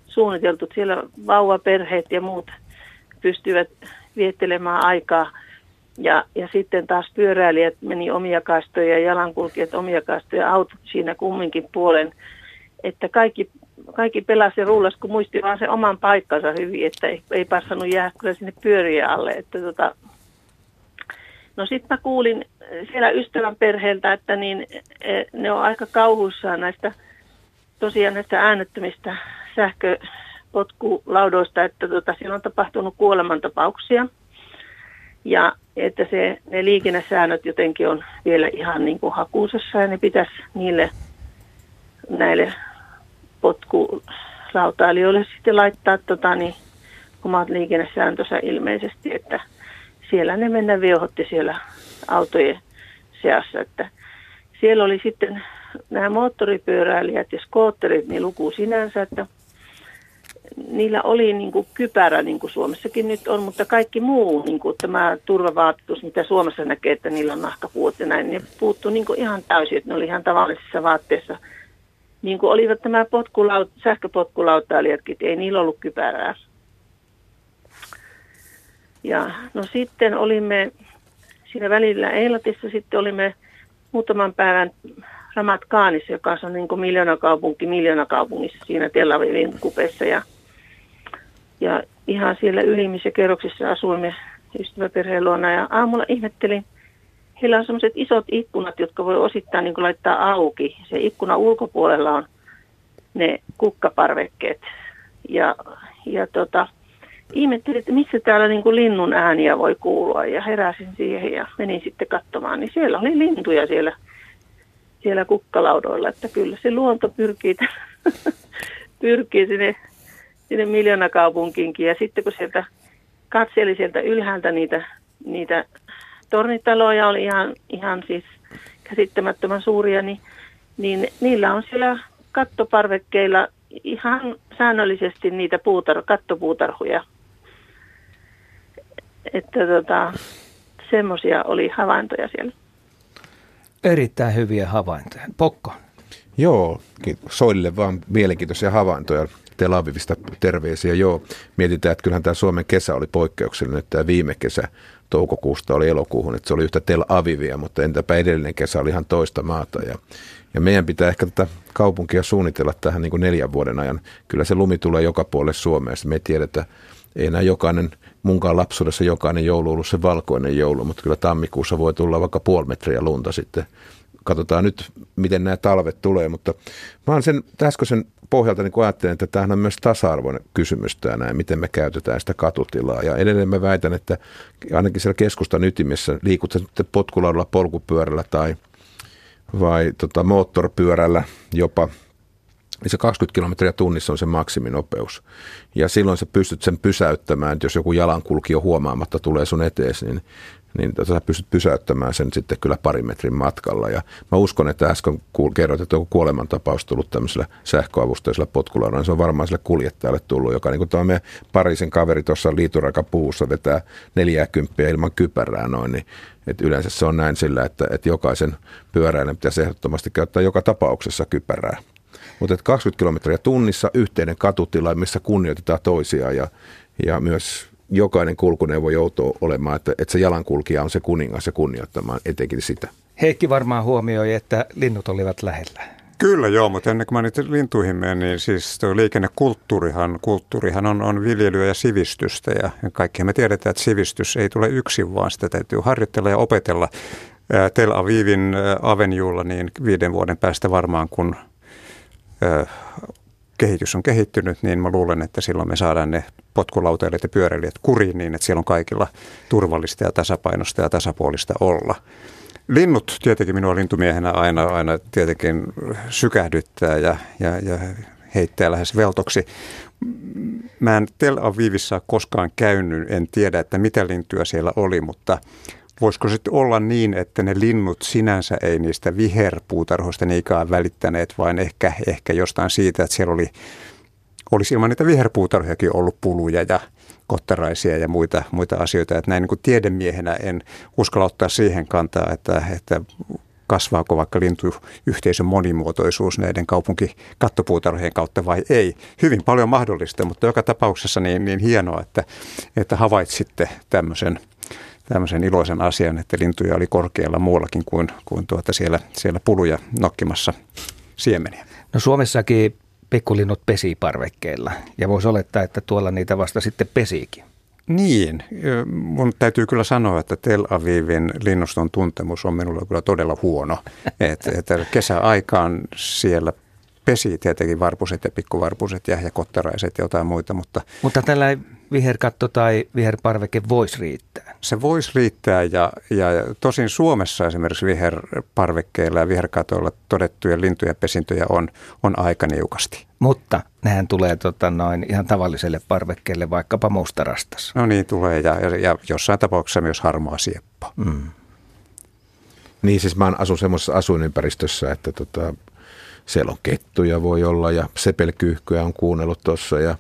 suunniteltu. Siellä vauvaperheet ja muut pystyvät viettelemään aikaa. Ja, ja sitten taas pyöräilijät meni omia kaistoja ja jalankulkijat omia kaistoja, autot siinä kumminkin puolen. Että kaikki, kaikki pelasi ja rullas, kun muisti vaan se oman paikkansa hyvin, että ei, ei passannut jää kyllä sinne pyöriä alle. Että tota, No sitten mä kuulin siellä ystävän perheeltä, että niin, e, ne on aika kauhuissaan näistä tosiaan näistä äänettömistä sähköpotkulaudoista, että tota, siellä on tapahtunut kuolemantapauksia. Ja että se, ne liikennesäännöt jotenkin on vielä ihan niin kuin hakuusessa ja ne pitäisi niille näille potkulautailijoille sitten laittaa tota, niin, omat liikennesääntönsä ilmeisesti, että siellä ne mennä viohotti siellä autojen seassa. Että siellä oli sitten nämä moottoripyöräilijät ja skootterit, niin luku sinänsä, että niillä oli niin kuin kypärä, niin kuin Suomessakin nyt on, mutta kaikki muu, niin kuin tämä turvavaatetus, mitä Suomessa näkee, että niillä on nahkapuut ja näin, ne puuttuu niin kuin ihan täysin, että ne oli ihan tavallisissa vaatteissa. Niin kuin olivat nämä potkulaut, sähköpotkulautailijatkin, ei niillä ollut kypärää. Ja no sitten olimme siinä välillä Eilatissa, sitten olimme muutaman päivän Ramat Kaanissa, joka on niin kuin miljoonakaupunki miljoonakaupungissa siinä Tel Avivin kupeessa. Ja, ja ihan siellä ylimmissä kerroksissa asuimme ystäväperheen luona ja aamulla ihmettelin, heillä on sellaiset isot ikkunat, jotka voi osittain niin laittaa auki. Se ikkuna ulkopuolella on ne kukkaparvekkeet. Ja, ja tota, ihmettelin, että missä täällä niin kuin linnun ääniä voi kuulua ja heräsin siihen ja menin sitten katsomaan, niin siellä oli lintuja siellä, siellä kukkalaudoilla, että kyllä se luonto pyrkii, pyrkii sinne, sinne miljoonakaupunkiinkin ja sitten kun sieltä katseli sieltä ylhäältä niitä, niitä tornitaloja oli ihan, ihan siis käsittämättömän suuria, niin, niin niillä on siellä kattoparvekkeilla ihan säännöllisesti niitä puutar- kattopuutarhuja että tota, semmoisia oli havaintoja siellä. Erittäin hyviä havaintoja. Pokko. Joo, Soille vaan mielenkiintoisia havaintoja. Tel Avivista terveisiä. Joo, mietitään, että kyllähän tämä Suomen kesä oli poikkeuksellinen. Tämä viime kesä toukokuusta oli elokuuhun, että se oli yhtä Tel Avivia, mutta entäpä edellinen kesä oli ihan toista maata. Ja, ja meidän pitää ehkä tätä kaupunkia suunnitella tähän niin kuin neljän vuoden ajan. Kyllä se lumi tulee joka puolelle Suomeen. Me ei tiedetä, ei enää jokainen munkaan lapsuudessa jokainen joulu ollut se valkoinen joulu, mutta kyllä tammikuussa voi tulla vaikka puoli metriä lunta sitten. Katsotaan nyt, miten nämä talvet tulee, mutta mä oon sen sen pohjalta niin ajattelen, että tämähän on myös tasa-arvoinen kysymys tämä miten me käytetään sitä katutilaa. Ja edelleen mä väitän, että ainakin siellä keskustan ytimessä liikut sitten potkulaudella, polkupyörällä tai vai tota, moottoripyörällä jopa – niin se 20 kilometriä tunnissa on se maksiminopeus. Ja silloin sä pystyt sen pysäyttämään, että jos joku jalankulkija huomaamatta tulee sun eteesi, niin, niin sä pystyt pysäyttämään sen sitten kyllä parin metrin matkalla. Ja mä uskon, että äsken kuul- kerroit, että on kuolemantapaus tullut tämmöisellä sähköavusteisella potkulaudalla, niin se on varmaan sille kuljettajalle tullut, joka niin kuin tämä meidän parisen kaveri tuossa liiturakapuussa vetää 40 ilman kypärää noin, niin että yleensä se on näin sillä, että, että jokaisen pyöräilijän pitäisi ehdottomasti käyttää joka tapauksessa kypärää. Mutta 20 kilometriä tunnissa yhteinen katutila, missä kunnioitetaan toisiaan ja, ja myös jokainen kulkuneuvo joutuu olemaan, että, että se jalankulkija on se kuningas ja kunnioittamaan etenkin sitä. Heikki varmaan huomioi, että linnut olivat lähellä. Kyllä joo, mutta ennen kuin mä niitä lintuihin menen, niin siis tuo liikennekulttuurihan kulttuurihan on, on viljelyä ja sivistystä. Ja kaikki me tiedetään, että sivistys ei tule yksin, vaan sitä täytyy harjoitella ja opetella. Tel Avivin Avenjulla niin viiden vuoden päästä varmaan, kun kehitys on kehittynyt, niin mä luulen, että silloin me saadaan ne potkulautailijat ja pyöräilijät kuriin niin, että siellä on kaikilla turvallista ja tasapainosta ja tasapuolista olla. Linnut tietenkin minua lintumiehenä aina, aina tietenkin sykähdyttää ja, ja, ja heittää lähes veltoksi. Mä en Tel Avivissa koskaan käynyt, en tiedä, että mitä lintuja siellä oli, mutta voisiko sitten olla niin, että ne linnut sinänsä ei niistä viherpuutarhoista niinkään välittäneet, vaan ehkä, ehkä jostain siitä, että siellä oli, olisi ilman niitä viherpuutarhojakin ollut puluja ja kottaraisia ja muita, muita asioita. Että näin niin kuin tiedemiehenä en uskalla ottaa siihen kantaa, että, että kasvaako vaikka lintuyhteisön monimuotoisuus näiden kaupunkikattopuutarhojen kautta vai ei. Hyvin paljon mahdollista, mutta joka tapauksessa niin, niin hienoa, että, että havaitsitte tämmöisen, tämmöisen iloisen asian, että lintuja oli korkealla muuallakin kuin, kuin tuota siellä, siellä puluja nokkimassa siemeniä. No Suomessakin pikkulinnut pesii parvekkeilla ja voisi olettaa, että tuolla niitä vasta sitten pesiikin. Niin, mun täytyy kyllä sanoa, että Tel Avivin linnuston tuntemus on minulla kyllä todella huono. että et kesäaikaan siellä pesi tietenkin varpuset ja pikkuvarpuset ja, ja kottaraiset ja jotain muita. Mutta, mutta tällä viherkatto tai viherparveke voisi riittää. Se voisi riittää ja, ja tosin Suomessa esimerkiksi viherparvekkeilla ja viherkatoilla todettuja lintuja pesintöjä on, on aika niukasti. Mutta nehän tulee tota, noin ihan tavalliselle parvekkeelle, vaikkapa mustarastas. No niin tulee ja, ja, ja jossain tapauksessa myös harmaa sieppo. Mm. Niin siis mä asun semmoisessa asuinympäristössä, että tota, siellä on kettuja voi olla ja sepelkyyhkyä on kuunnellut tuossa ja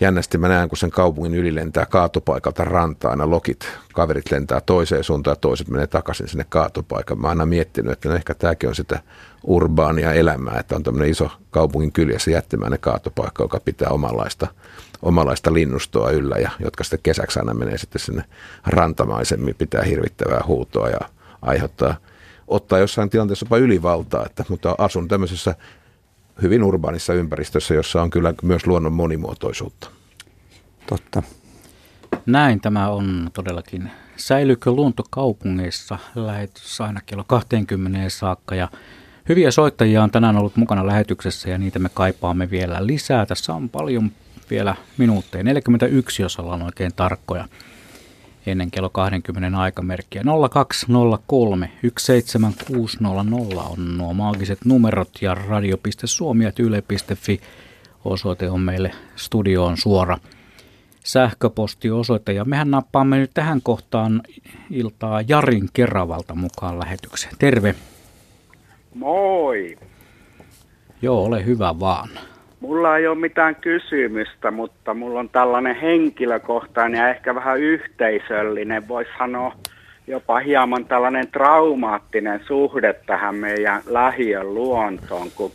jännästi mä näen, kun sen kaupungin yli lentää kaatopaikalta rantaan, aina lokit, kaverit lentää toiseen suuntaan ja toiset menee takaisin sinne kaatopaikan. Mä oon aina miettinyt, että no ehkä tämäkin on sitä urbaania elämää, että on tämmöinen iso kaupungin kyljessä jättimäinen kaatopaikka, joka pitää omanlaista, omanlaista linnustoa yllä ja jotka sitten kesäksi aina menee sitten sinne rantamaisemmin, pitää hirvittävää huutoa ja aiheuttaa, ottaa jossain tilanteessa jopa ylivaltaa, että, mutta asun tämmöisessä hyvin urbaanissa ympäristössä, jossa on kyllä myös luonnon monimuotoisuutta. Totta. Näin tämä on todellakin. Säilyykö luontokaupungeissa lähetys aina kello 20 saakka ja hyviä soittajia on tänään ollut mukana lähetyksessä ja niitä me kaipaamme vielä lisää. Tässä on paljon vielä minuutteja, 41 jos ollaan oikein tarkkoja ennen kello 20 aikamerkkiä. 0203 17600 on nuo maagiset numerot ja radio.suomi.yle.fi osoite on meille studioon suora sähköpostiosoite. Ja mehän nappaamme nyt tähän kohtaan iltaa Jarin Keravalta mukaan lähetykseen. Terve. Moi. Joo, ole hyvä vaan. Mulla ei ole mitään kysymystä, mutta mulla on tällainen henkilökohtainen ja ehkä vähän yhteisöllinen, voisi sanoa jopa hieman tällainen traumaattinen suhde tähän meidän lähiön luontoon, kun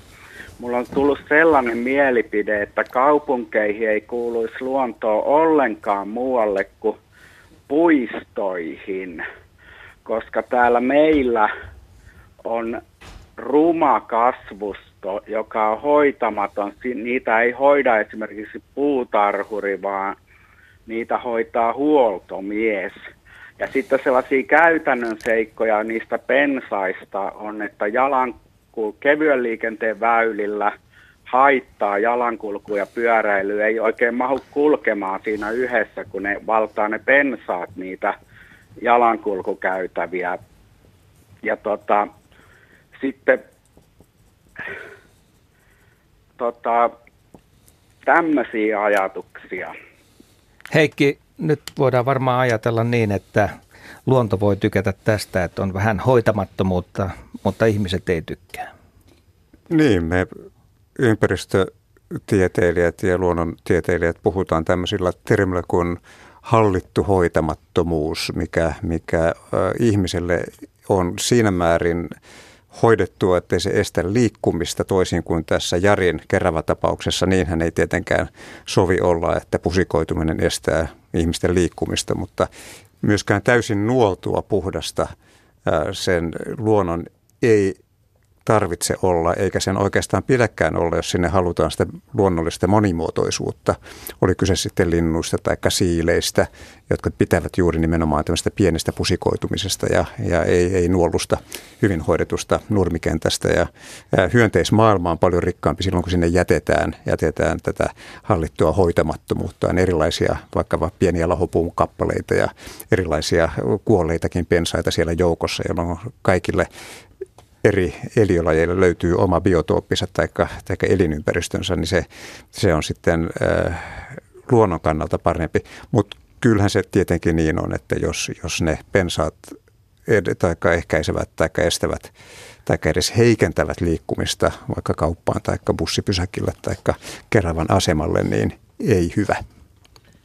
mulla on tullut sellainen mielipide, että kaupunkeihin ei kuuluisi luontoa ollenkaan muualle kuin puistoihin, koska täällä meillä on ruma kasvus luonto, joka on hoitamaton, niitä ei hoida esimerkiksi puutarhuri, vaan niitä hoitaa huoltomies. Ja sitten sellaisia käytännön seikkoja niistä pensaista on, että jalan, kevyen liikenteen väylillä haittaa jalankulku ja pyöräily, ei oikein mahu kulkemaan siinä yhdessä, kun ne valtaa ne pensaat niitä jalankulkukäytäviä. Ja tota, sitten tota, tämmöisiä ajatuksia. Heikki, nyt voidaan varmaan ajatella niin, että luonto voi tykätä tästä, että on vähän hoitamattomuutta, mutta ihmiset ei tykkää. Niin, me ympäristötieteilijät ja luonnontieteilijät puhutaan tämmöisillä termillä kuin hallittu hoitamattomuus, mikä, mikä äh, ihmiselle on siinä määrin hoidettua, ettei se estä liikkumista toisin kuin tässä Jarin kerävä tapauksessa. Niinhän ei tietenkään sovi olla, että pusikoituminen estää ihmisten liikkumista, mutta myöskään täysin nuoltua puhdasta sen luonnon ei tarvitse olla, eikä sen oikeastaan pidäkään olla, jos sinne halutaan sitä luonnollista monimuotoisuutta. Oli kyse sitten linnuista tai siileistä, jotka pitävät juuri nimenomaan tämmöistä pienestä pusikoitumisesta ja, ja ei, ei nuolusta hyvin hoidetusta nurmikentästä. Ja, ja hyönteismaailma on paljon rikkaampi silloin, kun sinne jätetään, jätetään tätä hallittua hoitamattomuutta. On erilaisia vaikka pieniä lahopuun kappaleita ja erilaisia kuolleitakin pensaita siellä joukossa, jolloin kaikille eri eliölajeille löytyy oma biotooppinsa tai elinympäristönsä, niin se, se on sitten äh, luonnon kannalta parempi. Mutta kyllähän se tietenkin niin on, että jos, jos ne pensaat tai ehkäisevät tai estävät tai edes heikentävät liikkumista vaikka kauppaan tai bussipysäkille tai Keravan asemalle, niin ei hyvä.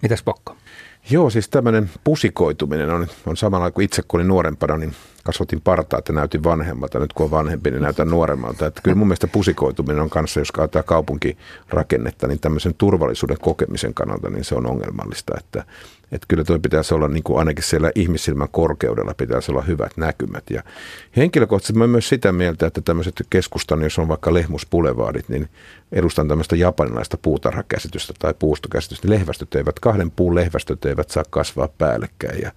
Mitäs Pokko? Joo, siis tämmöinen pusikoituminen on, on samalla kuin itse kun olin nuorempana, niin kasvatin partaa, että näytin vanhemmalta. Nyt kun on vanhempi, niin näytän nuoremmalta. Että kyllä mun mielestä pusikoituminen on kanssa, jos käytetään kaupunkirakennetta, niin tämmöisen turvallisuuden kokemisen kannalta, niin se on ongelmallista. Että, että kyllä tuo pitäisi olla niin kuin ainakin siellä ihmissilmän korkeudella pitäisi olla hyvät näkymät. Ja henkilökohtaisesti mä myös sitä mieltä, että tämmöiset keskustan, jos on vaikka lehmuspulevaadit, niin edustan tämmöistä japanilaista puutarhakäsitystä tai puustokäsitystä. Lehvästöt eivät, kahden puun lehvästöt eivät saa kasvaa päällekkäin. Ja,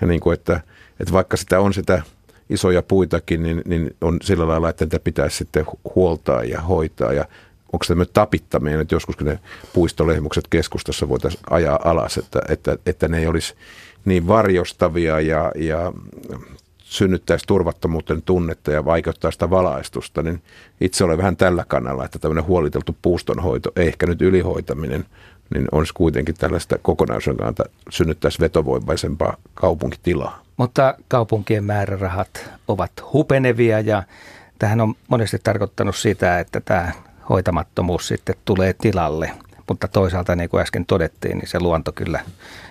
ja niin kuin, että, että vaikka sitä on sitä isoja puitakin, niin, niin on sillä lailla, että niitä pitäisi sitten huoltaa ja hoitaa. Ja onko tämmöinen tapittaminen, että joskus kun ne puistolehmukset keskustassa voitaisiin ajaa alas, että, että, että ne ei olisi niin varjostavia ja, ja synnyttäisi turvattomuuden tunnetta ja vaikeuttaa sitä valaistusta, niin itse olen vähän tällä kannalla, että tämmöinen huoliteltu puustonhoito, ehkä nyt ylihoitaminen, niin olisi kuitenkin tällaista kokonaisuuden kannalta synnyttäisi vetovoimaisempaa kaupunkitilaa. Mutta kaupunkien määrärahat ovat hupenevia ja tähän on monesti tarkoittanut sitä, että tämä hoitamattomuus sitten tulee tilalle. Mutta toisaalta, niin kuin äsken todettiin, niin se luonto kyllä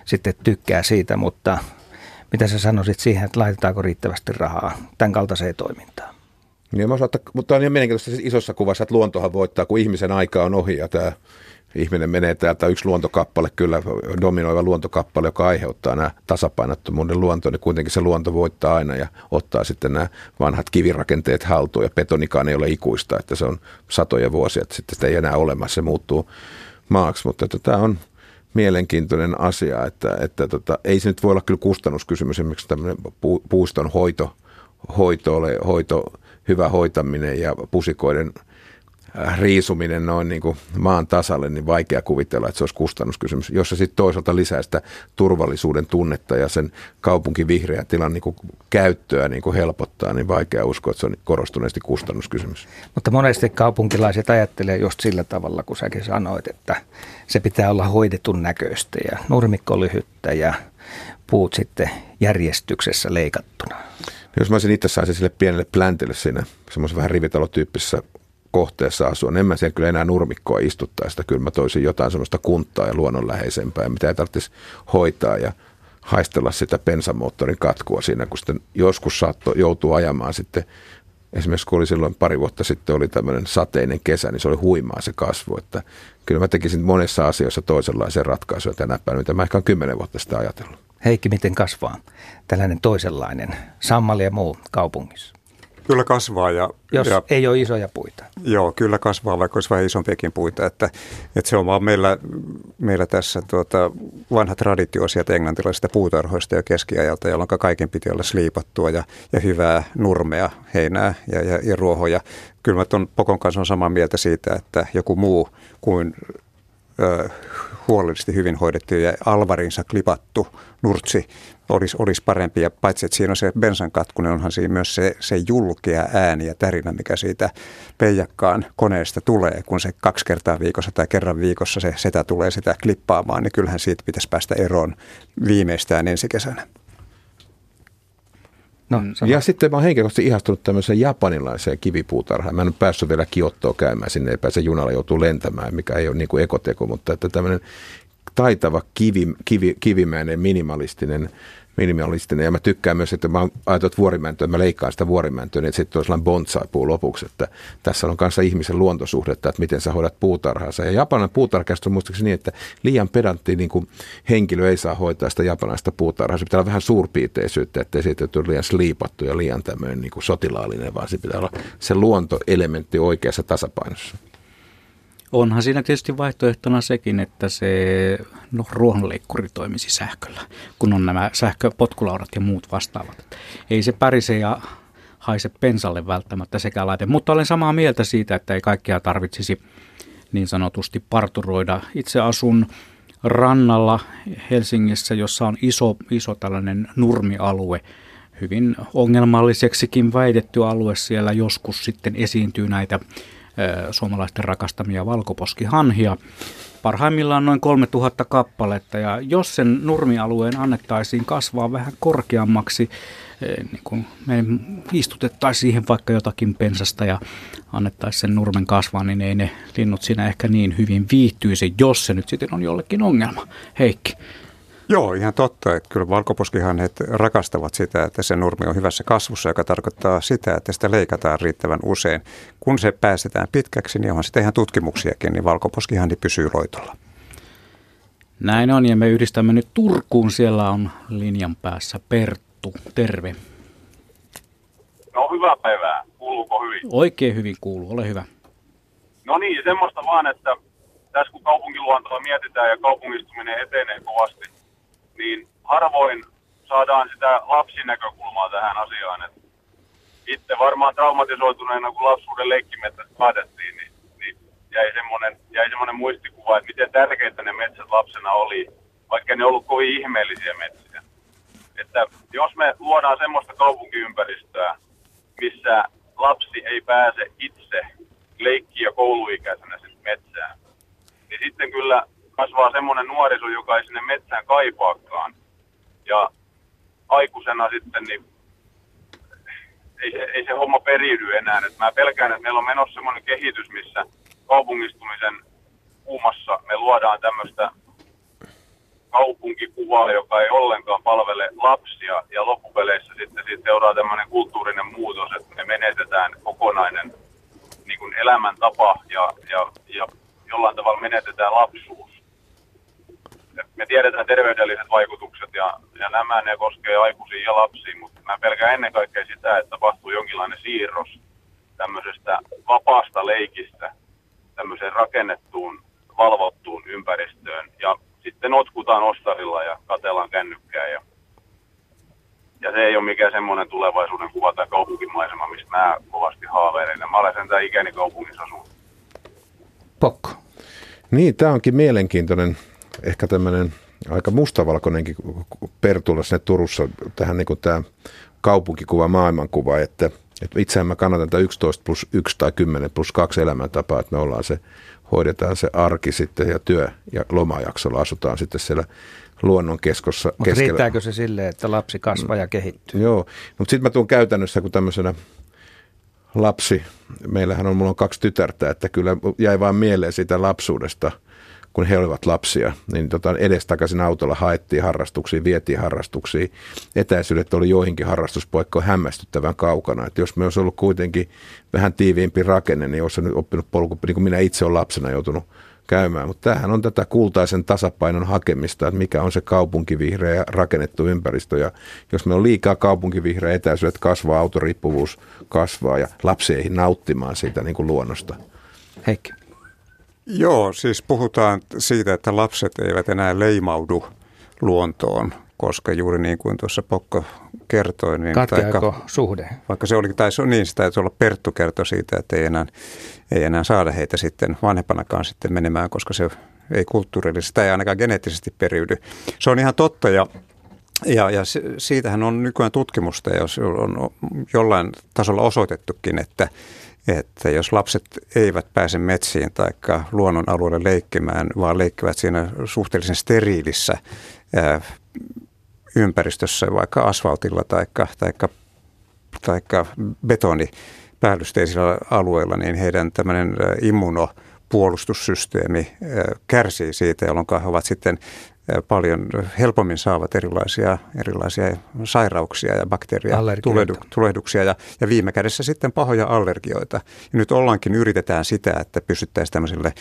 sitten tykkää siitä, mutta mitä sä sanoisit siihen, että laitetaanko riittävästi rahaa tämän kaltaiseen toimintaan? Niin, mä osaan, mutta on ihan mielenkiintoista isossa kuvassa, että luontohan voittaa, kun ihmisen aika on ohi ja tämä ihminen menee täältä yksi luontokappale, kyllä dominoiva luontokappale, joka aiheuttaa nämä tasapainottomuuden luontoon, niin kuitenkin se luonto voittaa aina ja ottaa sitten nämä vanhat kivirakenteet haltuun ja betonikaan ei ole ikuista, että se on satoja vuosia, että sitten sitä ei enää olemassa, se muuttuu maaksi, mutta että tämä on mielenkiintoinen asia, että, että tota, ei se nyt voi olla kyllä kustannuskysymys, esimerkiksi tämmöinen puuston hoito, hoito, hoito, hyvä hoitaminen ja pusikoiden – riisuminen noin niin kuin maan tasalle, niin vaikea kuvitella, että se olisi kustannuskysymys. Jos se sitten toisaalta lisää sitä turvallisuuden tunnetta ja sen kaupunkivihreän tilan niin kuin käyttöä niin kuin helpottaa, niin vaikea uskoa, että se on korostuneesti kustannuskysymys. Mutta monesti kaupunkilaiset ajattelee just sillä tavalla, kun säkin sanoit, että se pitää olla hoidetun näköistä ja nurmikko lyhyttä ja puut sitten järjestyksessä leikattuna. Jos mä olisin itse saisin sille pienelle pläntille siinä semmoisen vähän rivitalotyyppisessä kohteessa asua, niin en mä siellä kyllä enää nurmikkoa istuttaa sitä. Kyllä mä toisin jotain semmoista kuntaa ja luonnonläheisempää, mitä ei tarvitsisi hoitaa ja haistella sitä pensamoottorin katkua siinä, kun sitten joskus saattoi joutua ajamaan sitten Esimerkiksi kun oli silloin pari vuotta sitten oli tämmöinen sateinen kesä, niin se oli huimaa se kasvu. Että kyllä mä tekisin monessa asiassa toisenlaisia ratkaisuja tänä päivänä, mitä mä ehkä olen kymmenen vuotta sitä ajatellut. Heikki, miten kasvaa tällainen toisenlainen sammali ja muu kaupungissa? Kyllä kasvaa. Ja, Jos ja, ei ole isoja puita. Joo, kyllä kasvaa, vaikka olisi vähän isompiakin puita. Että, että se on vaan meillä, meillä tässä tuota, vanha traditio sieltä englantilaisista puutarhoista jo keskiajalta, jolloin kaiken piti olla sliipattua ja, ja hyvää nurmea, heinää ja, ja, ja ruohoja. Kyllä mä tuon Pokon kanssa on samaa mieltä siitä, että joku muu kuin ö, huolellisesti hyvin hoidettu ja alvarinsa klipattu nurtsi olisi, olisi parempi. Ja paitsi, että siinä on se bensan katku, niin onhan siinä myös se, se julkea ääni ja tärinä, mikä siitä peijakkaan koneesta tulee, kun se kaksi kertaa viikossa tai kerran viikossa se setä tulee sitä klippaamaan, niin kyllähän siitä pitäisi päästä eroon viimeistään ensi kesänä. No, mm. ja sitten mä oon henkilökohtaisesti ihastunut tämmöiseen japanilaiseen kivipuutarhaan. Mä en ole päässyt vielä Kiottoon käymään, sinne ei pääse junalla joutuu lentämään, mikä ei ole niin kuin ekoteko, mutta että tämmöinen taitava kivi, kivi, kivimäinen minimalistinen minimalistinen. Ja mä tykkään myös, että mä ajatellut että vuorimäntöä, mä leikkaan sitä vuorimäntöä, niin että sitten on sellainen bonsai-puu lopuksi. Että tässä on kanssa ihmisen luontosuhdetta, että miten sä hoidat puutarhaansa. Ja japanilainen puutarhakästä on muistaakseni niin, että liian pedantti niin kuin henkilö ei saa hoitaa sitä japanilaista puutarhaa. Se pitää olla vähän suurpiirteisyyttä, ettei siitä tule liian sliipattu ja liian tämmöinen niin kuin sotilaallinen, vaan se pitää olla se luontoelementti oikeassa tasapainossa. Onhan siinä tietysti vaihtoehtona sekin, että se no, ruohonleikkuri toimisi sähköllä, kun on nämä sähköpotkulaudat ja muut vastaavat. Ei se pärise ja haise pensalle välttämättä sekä laite, mutta olen samaa mieltä siitä, että ei kaikkea tarvitsisi niin sanotusti parturoida. Itse asun rannalla Helsingissä, jossa on iso, iso tällainen nurmialue, hyvin ongelmalliseksikin väitetty alue. Siellä joskus sitten esiintyy näitä suomalaisten rakastamia valkoposkihanhia. Parhaimmillaan noin 3000 kappaletta ja jos sen nurmialueen annettaisiin kasvaa vähän korkeammaksi, niin kun me istutettaisiin siihen vaikka jotakin pensasta ja annettaisiin sen nurmen kasvaa, niin ei ne linnut siinä ehkä niin hyvin viihtyisi, jos se nyt sitten on jollekin ongelma. Heikki. Joo, ihan totta. Että kyllä valkoposkihanhet rakastavat sitä, että se nurmi on hyvässä kasvussa, joka tarkoittaa sitä, että sitä leikataan riittävän usein. Kun se päästetään pitkäksi, niin onhan sitä ihan tutkimuksiakin, niin valkoposkihanhi pysyy loitolla. Näin on, ja me yhdistämme nyt Turkuun. Siellä on linjan päässä Perttu. Terve. No hyvää päivää. Kuuluuko hyvin? Oikein hyvin kuuluu. Ole hyvä. No niin, semmoista vaan, että tässä kun kaupunkiluontoa mietitään ja kaupungistuminen etenee kovasti, niin harvoin saadaan sitä lapsinäkökulmaa tähän asiaan. Et itse varmaan traumatisoituneena, kun lapsuuden leikkimettästä päätettiin, niin, niin jäi, semmoinen, jäi semmoinen muistikuva, että miten tärkeitä ne metsät lapsena oli, vaikka ne ollut kovin ihmeellisiä metsiä. Että jos me luodaan semmoista kaupunkiympäristöä, missä lapsi ei pääse itse leikkiä kouluikäisenä metsään, niin sitten kyllä kasvaa semmoinen nuoriso, joka ei sinne metsään kaipaakaan. Ja aikuisena sitten, niin ei se, ei se homma periydy enää. Et mä pelkään, että meillä on menossa semmoinen kehitys, missä kaupungistumisen kuumassa me luodaan tämmöistä kaupunkikuvaa, joka ei ollenkaan palvele lapsia, ja loppupeleissä sitten siitä seuraa tämmöinen kulttuurinen muutos, että me menetetään kokonainen niin kuin elämäntapa ja, ja, ja jollain tavalla menetetään lapsuus me tiedetään terveydelliset vaikutukset ja, ja nämä ne koskee aikuisia ja lapsia, mutta mä pelkään ennen kaikkea sitä, että tapahtuu jonkinlainen siirros tämmöisestä vapaasta leikistä tämmöiseen rakennettuun, valvottuun ympäristöön ja sitten notkutaan ostarilla ja katellaan kännykkää ja, ja se ei ole mikään semmoinen tulevaisuuden kuva tai kaupunkimaisema, mistä mä kovasti haaveilen. Ja mä olen sen ikäni kaupungissa asunut. Pokko. Niin, tämä onkin mielenkiintoinen ehkä tämmöinen aika mustavalkoinenkin pertulla sinne Turussa tähän niin kuin tämä kaupunkikuva, maailmankuva, että, että itsehän mä kannatan tätä 11 plus 1 tai 10 plus 2 elämäntapaa, että me ollaan se, hoidetaan se arki sitten ja työ- ja lomajaksolla asutaan sitten siellä luonnon keskossa. Mutta riittääkö se silleen, että lapsi kasvaa ja kehittyy? Joo, mutta sitten mä tuun käytännössä, kun tämmöisenä lapsi, meillähän on, mulla on kaksi tytärtä, että kyllä jäi vaan mieleen siitä lapsuudesta – kun he olivat lapsia, niin tota edestakaisin autolla haettiin harrastuksiin, vietiin harrastuksiin. Etäisyydet oli joihinkin harrastuspaikkoihin hämmästyttävän kaukana. Että jos me olisi ollut kuitenkin vähän tiiviimpi rakenne, niin olisi nyt oppinut polku, niin kuin minä itse olen lapsena joutunut käymään. Mutta tämähän on tätä kultaisen tasapainon hakemista, että mikä on se kaupunkivihreä rakennettu ympäristö. Ja jos me on liikaa kaupunkivihreä etäisyydet kasvaa, autoriippuvuus kasvaa ja lapsi ei nauttimaan siitä niin kuin luonnosta. Heikki. Joo, siis puhutaan siitä, että lapset eivät enää leimaudu luontoon, koska juuri niin kuin tuossa Pokko kertoi. Niin taikka, suhde? Vaikka se olikin, tai se on niin, sitä että olla Perttu kertoi siitä, että ei enää, ei enää saada heitä sitten vanhempanakaan sitten menemään, koska se ei kulttuurillisesti, tai ainakaan geneettisesti periydy. Se on ihan totta ja ja, ja siitähän on nykyään tutkimusta, jos on jollain tasolla osoitettukin, että että jos lapset eivät pääse metsiin tai luonnon alueelle leikkimään, vaan leikkivät siinä suhteellisen steriilissä ympäristössä, vaikka asfaltilla tai taikka, taikka betoni päällysteisillä alueilla, niin heidän tämmöinen immuno puolustussysteemi kärsii siitä, jolloin he ovat sitten paljon helpommin saavat erilaisia, erilaisia sairauksia ja bakteeria tulehduksia ja, ja viime kädessä sitten pahoja allergioita. Ja nyt ollaankin yritetään sitä, että pystyttäisiin tämmöisille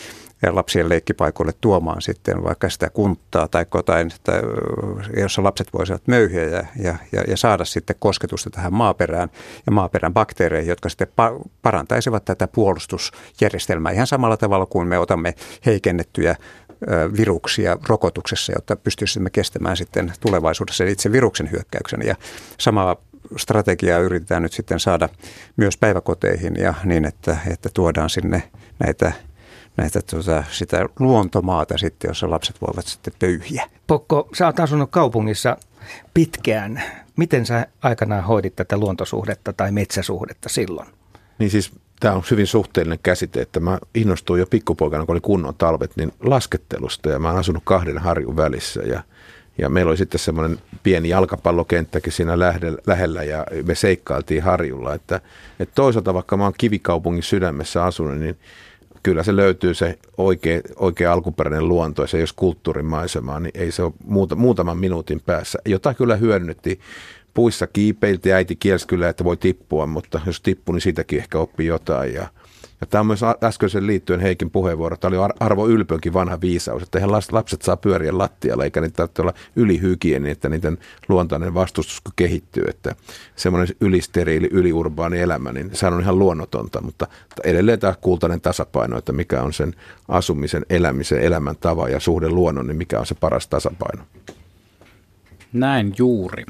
lapsien leikkipaikoille tuomaan sitten vaikka sitä kunttaa tai jotain, että, jossa lapset voisivat möyhiä ja, ja, ja, ja saada sitten kosketusta tähän maaperään ja maaperän bakteereihin, jotka sitten pa- parantaisivat tätä puolustusjärjestelmää ihan samalla tavalla kuin me otamme heikennettyjä viruksia rokotuksessa, jotta pystyisimme kestämään sitten tulevaisuudessa itse viruksen hyökkäyksen. Ja samaa strategiaa yritetään nyt sitten saada myös päiväkoteihin ja niin, että, että tuodaan sinne näitä näitä tuota, sitä luontomaata sitten, jossa lapset voivat sitten pöyhiä. Pokko, sä oot asunut kaupungissa pitkään. Miten sä aikanaan hoidit tätä luontosuhdetta tai metsäsuhdetta silloin? Niin siis tämä on hyvin suhteellinen käsite, että mä innostuin jo pikkupoikana, kun oli kunnon talvet, niin laskettelusta ja mä oon asunut kahden harjun välissä ja, ja meillä oli sitten semmoinen pieni jalkapallokenttäkin siinä lähellä ja me seikkailtiin harjulla, että, että toisaalta vaikka mä oon kivikaupungin sydämessä asunut, niin kyllä se löytyy se oikea, oikea alkuperäinen luonto ja se jos kulttuurimaisemaa, niin ei se ole muuta, muutaman minuutin päässä, jota kyllä hyödynnettiin puissa kiipeilti, äiti kielsi kyllä, että voi tippua, mutta jos tippuu, niin siitäkin ehkä oppii jotain. Ja, ja tämä on myös äskeisen liittyen Heikin puheenvuoro. Tämä oli Arvo Ylpönkin vanha viisaus, että lapset saa pyöriä lattialla, eikä niitä tarvitse olla ylihygieni, että niiden luontainen vastustus kehittyy. Että semmoinen ylisteriili, yliurbaani elämä, niin se on ihan luonnotonta, mutta edelleen tämä kultainen tasapaino, että mikä on sen asumisen, elämisen, elämäntavan ja suhde luonnon, niin mikä on se paras tasapaino. Näin juuri.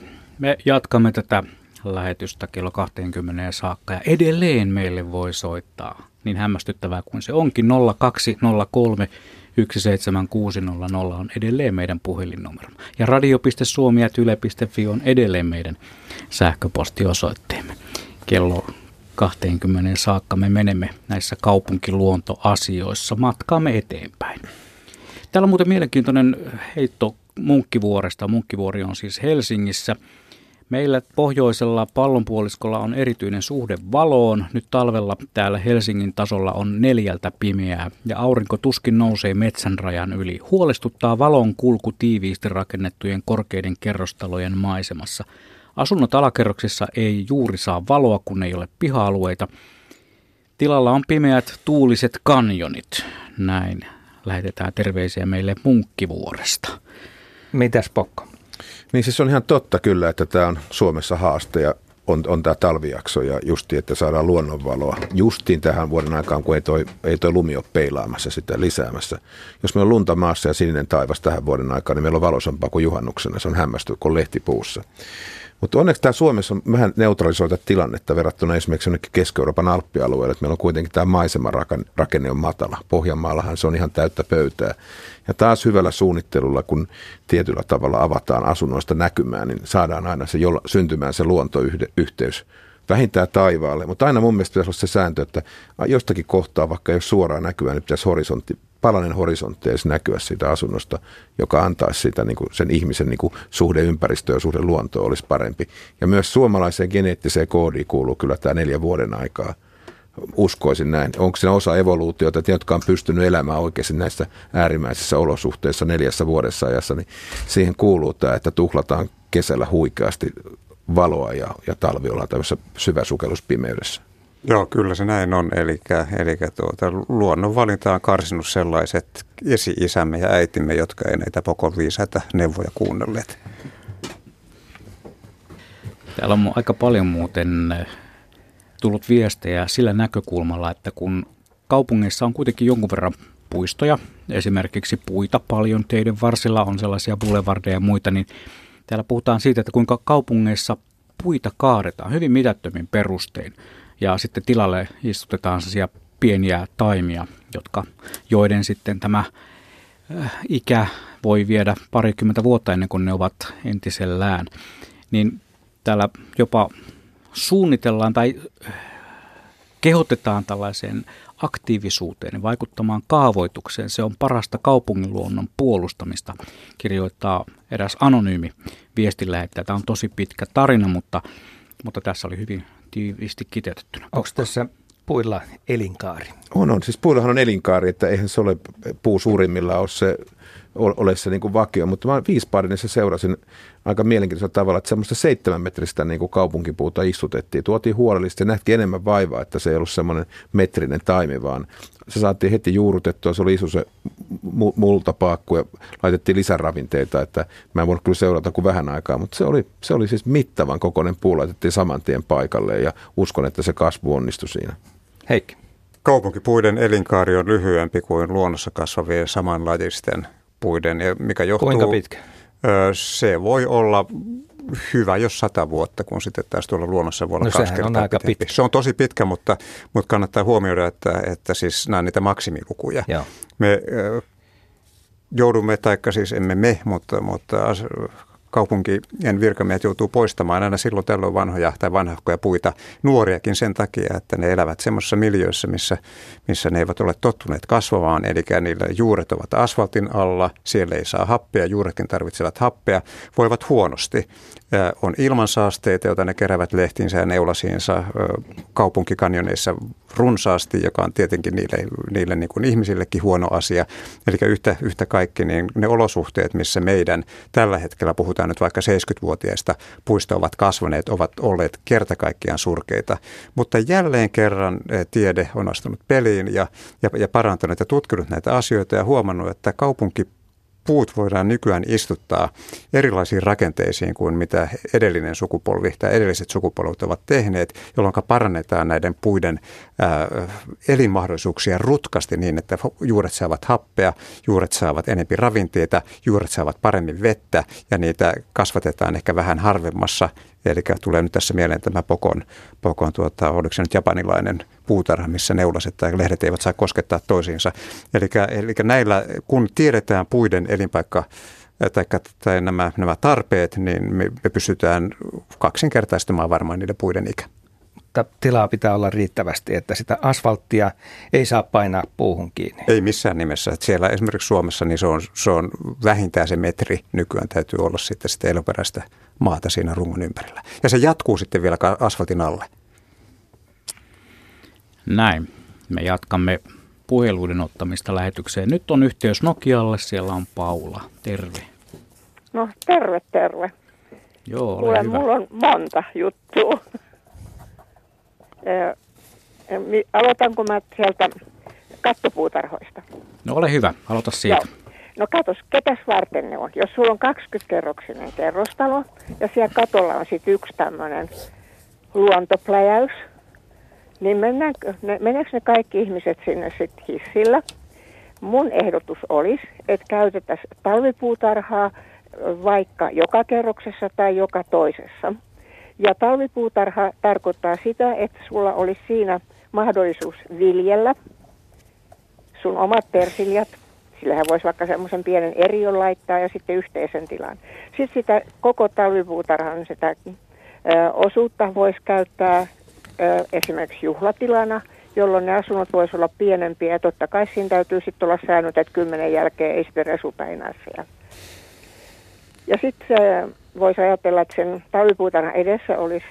Me jatkamme tätä lähetystä kello 20 saakka ja edelleen meille voi soittaa. Niin hämmästyttävää kuin se onkin 0203 17600 on edelleen meidän puhelinnumero. Ja radio.suomi.yle.fi on edelleen meidän sähköpostiosoitteemme. Kello 20 saakka me menemme näissä kaupunkiluontoasioissa matkaamme eteenpäin. Täällä on muuten mielenkiintoinen heitto Munkkivuoresta. Munkkivuori on siis Helsingissä – Meillä pohjoisella pallonpuoliskolla on erityinen suhde valoon. Nyt talvella täällä Helsingin tasolla on neljältä pimeää ja aurinko tuskin nousee metsän rajan yli. Huolestuttaa valon kulku tiiviisti rakennettujen korkeiden kerrostalojen maisemassa. Asunnot alakerroksissa ei juuri saa valoa, kun ei ole piha-alueita. Tilalla on pimeät tuuliset kanjonit. Näin lähetetään terveisiä meille Munkkivuoresta. Mitäs Pokko? Niin siis on ihan totta kyllä, että tämä on Suomessa haaste ja on, on tämä talvijakso ja justi, että saadaan luonnonvaloa justiin tähän vuoden aikaan, kun ei toi, ei toi lumi ole peilaamassa sitä lisäämässä. Jos meillä on lunta maassa ja sininen taivas tähän vuoden aikaan, niin meillä on valoisampaa kuin juhannuksena. Se on hämmästynyt kuin lehtipuussa. Mutta onneksi tämä Suomessa on vähän neutralisoita tilannetta verrattuna esimerkiksi jonnekin Keski-Euroopan alppialueelle, että meillä on kuitenkin tämä maisemarakenne on matala. Pohjanmaallahan se on ihan täyttä pöytää. Ja taas hyvällä suunnittelulla, kun tietyllä tavalla avataan asunnoista näkymään, niin saadaan aina se jolla, syntymään se luontoyhteys vähintään taivaalle. Mutta aina mun mielestä pitäisi olla se sääntö, että jostakin kohtaa, vaikka ole suoraan näkyvää, niin pitäisi horisontti palanen horisontti edes näkyä siitä asunnosta, joka antaisi sitä, niin kuin sen ihmisen niin kuin suhde ympäristöön ja suhde luontoon olisi parempi. Ja myös suomalaiseen geneettiseen koodiin kuuluu kyllä tämä neljä vuoden aikaa. Uskoisin näin. Onko se osa evoluutiota, että ne, jotka on pystynyt elämään oikeasti näissä äärimmäisissä olosuhteissa neljässä vuodessa ajassa, niin siihen kuuluu tämä, että tuhlataan kesällä huikeasti valoa ja, ja talvi ollaan tämmöisessä syväsukelluspimeydessä. Joo, kyllä se näin on. Eli, eli tuota, luonnonvalinta on karsinut sellaiset esi-isämme ja äitimme, jotka ei näitä pokon viisaita neuvoja kuunnelleet. Täällä on aika paljon muuten eh, tullut viestejä sillä näkökulmalla, että kun kaupungeissa on kuitenkin jonkun verran puistoja, esimerkiksi puita paljon, teidän varsilla on sellaisia boulevardeja ja muita, niin täällä puhutaan siitä, että kuinka kaupungeissa puita kaadetaan hyvin mitättömin perustein ja sitten tilalle istutetaan sellaisia pieniä taimia, jotka, joiden sitten tämä äh, ikä voi viedä parikymmentä vuotta ennen kuin ne ovat entisellään. Niin täällä jopa suunnitellaan tai äh, kehotetaan tällaiseen aktiivisuuteen vaikuttamaan kaavoitukseen. Se on parasta kaupunginluonnon puolustamista, kirjoittaa eräs anonyymi viestinlähettäjä. Tämä on tosi pitkä tarina, mutta, mutta tässä oli hyvin tiiviisti kiteytettynä. Onko tässä puilla elinkaari? On, on. Siis puillahan on elinkaari, että eihän se ole puu suurimmilla ole se, ole se niin kuin vakio, mutta mä viisparinissa seurasin aika mielenkiintoisella tavalla, että semmoista seitsemän metristä niin kuin kaupunkipuuta istutettiin. Tuotiin huolellisesti ja nähtiin enemmän vaivaa, että se ei ollut semmoinen metrinen taimi, vaan se saatiin heti juurutettua, se oli iso se multapaakku ja laitettiin lisäravinteita, että mä en voinut kyllä seurata kuin vähän aikaa, mutta se oli, se oli siis mittavan kokoinen puu, laitettiin saman tien paikalle ja uskon, että se kasvu onnistui siinä. Heikki. Kaupunkipuiden elinkaari on lyhyempi kuin luonnossa kasvavien samanlajisten puiden, ja mikä johtuu... Kuinka pitkä? Se voi olla hyvä, jos sata vuotta, kun sitten taas tuolla luonnossa voi olla no, kaksi kertaa on aika pitkä. Se on tosi pitkä, mutta, mutta kannattaa huomioida, että, että siis nämä on niitä maksimilukuja. Joo. Me joudumme, taikka siis emme me, mutta, mutta kaupunkien virkamiehet joutuu poistamaan aina silloin tällöin vanhoja tai vanhahkoja puita, nuoriakin sen takia, että ne elävät semmoisessa miljöissä, missä, missä ne eivät ole tottuneet kasvamaan, eli niillä juuret ovat asfaltin alla, siellä ei saa happea, juuretkin tarvitsevat happea, voivat huonosti. On ilmansaasteita, joita ne keräävät lehtiinsä ja neulasiinsa kaupunkikanjoneissa runsaasti, joka on tietenkin niille, niille niin kuin ihmisillekin huono asia. Eli yhtä, yhtä kaikki niin ne olosuhteet, missä meidän tällä hetkellä puhutaan nyt vaikka 70-vuotiaista puista ovat kasvaneet, ovat olleet kerta kaikkiaan surkeita. Mutta jälleen kerran tiede on astunut peliin ja, ja, ja parantanut ja tutkinut näitä asioita ja huomannut, että kaupunki puut voidaan nykyään istuttaa erilaisiin rakenteisiin kuin mitä edellinen sukupolvi tai edelliset sukupolvet ovat tehneet, jolloin parannetaan näiden puiden ää, elinmahdollisuuksia rutkasti niin, että juuret saavat happea, juuret saavat enempi ravinteita, juuret saavat paremmin vettä ja niitä kasvatetaan ehkä vähän harvemmassa Eli tulee nyt tässä mieleen tämä Pokon, Pokon tuota, oliko se nyt japanilainen puutarha, missä neulaset tai lehdet eivät saa koskettaa toisiinsa. Eli, eli näillä, kun tiedetään puiden elinpaikka tai, tai nämä, nämä tarpeet, niin me, me pystytään kaksinkertaistamaan varmaan niiden puiden ikä. Mutta tilaa pitää olla riittävästi, että sitä asfalttia ei saa painaa puuhun kiinni. Ei missään nimessä. Että siellä esimerkiksi Suomessa niin se on, se on vähintään se metri nykyään täytyy olla sitten sitä eloperäistä maata siinä rungon ympärillä. Ja se jatkuu sitten vielä asfaltin alle. Näin. Me jatkamme puheluiden ottamista lähetykseen. Nyt on yhteys Nokialle, siellä on Paula. Terve. No terve, terve. Joo, ole Kuule, hyvä. mulla on monta juttua. Aloitanko mä sieltä kattopuutarhoista? No ole hyvä, aloita siitä. Joo. No katos, ketäs varten ne on? Jos sulla on 20-kerroksinen kerrostalo ja siellä katolla on sitten yksi tämmöinen luontopläjäys, niin mennäänkö, ne, meneekö ne kaikki ihmiset sinne sitten hissillä? Mun ehdotus olisi, että käytetään talvipuutarhaa vaikka joka kerroksessa tai joka toisessa. Ja talvipuutarha tarkoittaa sitä, että sulla olisi siinä mahdollisuus viljellä sun omat persiljat, Sillähän voisi vaikka semmoisen pienen erion laittaa ja sitten yhteisen tilan. Sitten sitä koko talvipuutarhan sitä ö, osuutta voisi käyttää ö, esimerkiksi juhlatilana, jolloin ne asunnot voisi olla pienempiä. Ja totta kai siinä täytyy sitten olla säännöt, että kymmenen jälkeen ei sitten resupäinää siellä. Ja sitten voisi ajatella, että sen talvipuutarhan edessä olisi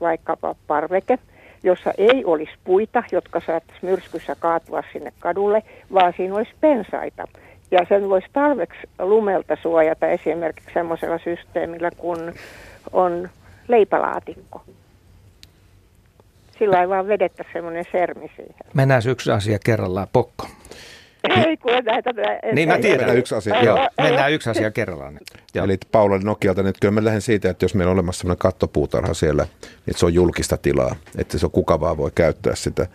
vaikkapa parveke, jossa ei olisi puita, jotka saattaisi myrskyssä kaatua sinne kadulle, vaan siinä olisi pensaita. Ja sen voisi talveksi lumelta suojata esimerkiksi semmoisella systeemillä, kun on leipälaatikko. Sillä ei vaan vedettä semmoinen sermi siihen. Mennään yksi asia kerrallaan. Pokko. Ei, kun näitä... Niin mä tiedän. Mennään yksi asia. Joo, mennään yksi asia kerrallaan. Joo. Eli Paula Nokialta, nyt kyllä mä lähden siitä, että jos meillä on olemassa sellainen kattopuutarha siellä, niin se on julkista tilaa, että se on kuka vaan voi käyttää sitä.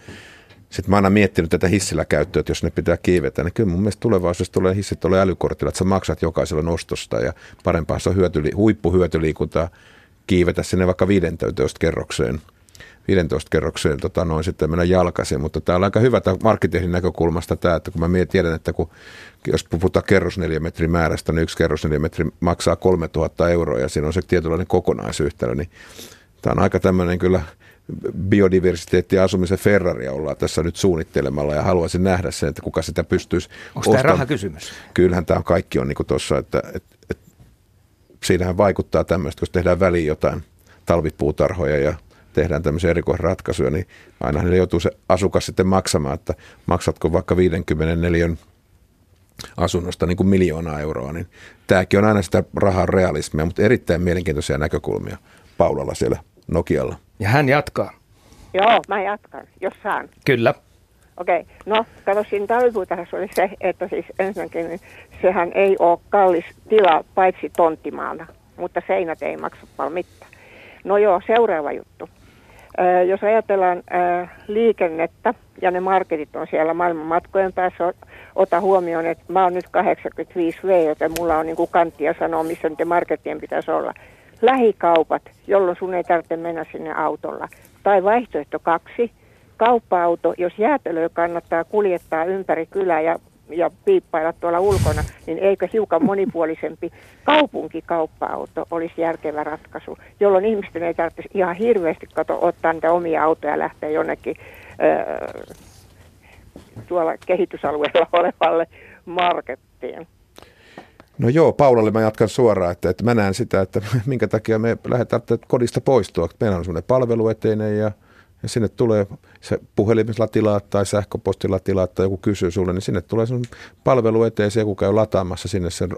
Sitten mä oon aina miettinyt tätä hissillä käyttöä, että jos ne pitää kiivetä, niin kyllä mun mielestä tulevaisuudessa tulee hissit tulee älykortilla, että sä maksat jokaisella nostosta ja parempaa se on hyötyli, huippuhyötyliikuntaa kiivetä sinne vaikka 15 kerrokseen 15 kerrokseen tota, noin sitten mennä jalkaisin, mutta tämä on aika hyvä markkitehdin näkökulmasta tämä, että kun mä tiedän, että kun, jos puhutaan kerrosneliömetrin määrästä, niin yksi kerrosneliömetri maksaa 3000 euroa ja siinä on se tietynlainen kokonaisyhtälö, niin tämä on aika tämmöinen kyllä biodiversiteetti ja asumisen Ferrari ollaan tässä nyt suunnittelemalla ja haluaisin nähdä sen, että kuka sitä pystyisi Onko tämä rahakysymys? Kyllähän tämä kaikki on niin tuossa, että, että, että siinähän vaikuttaa tämmöistä, kun tehdään väliin jotain talvipuutarhoja ja tehdään tämmöisiä erikoisratkaisuja, niin aina niille joutuu se asukas sitten maksamaan, että maksatko vaikka 54 asunnosta niin kuin miljoonaa euroa, niin tämäkin on aina sitä rahan realismia, mutta erittäin mielenkiintoisia näkökulmia Paulalla siellä Nokialla. Ja hän jatkaa. Joo, mä jatkan, jos saan. Kyllä. Okei, okay. no kato siinä talvipuutarhassa oli se, että siis ensinnäkin niin sehän ei ole kallis tila paitsi tonttimaana, mutta seinät ei maksa paljon mitään. No joo, seuraava juttu. Jos ajatellaan liikennettä ja ne marketit on siellä maailman matkojen päässä, ota huomioon, että mä oon nyt 85V, joten mulla on niin kuin kanttia sanoa, missä niiden markettien pitäisi olla. Lähikaupat, jolloin sun ei tarvitse mennä sinne autolla. Tai vaihtoehto kaksi, kauppa-auto, jos jäätelöä kannattaa kuljettaa ympäri kylää ja, ja piippailla tuolla ulkona, niin eikö hiukan monipuolisempi kaupunkikauppa-auto olisi järkevä ratkaisu, jolloin ihmisten ei tarvitsisi ihan hirveästi kato, ottaa niitä omia autoja ja lähteä jonnekin öö, tuolla kehitysalueella olevalle markettiin. No joo, Paulalle mä jatkan suoraan, että, että mä näen sitä, että minkä takia me lähdetään kodista poistua. Meillä on semmoinen palvelueteinen ja ja sinne tulee se puhelimella tilaat tai sähköpostilla tilaat tai joku kysyy sulle, niin sinne tulee sun palvelu eteen, se joku käy lataamassa sinne sen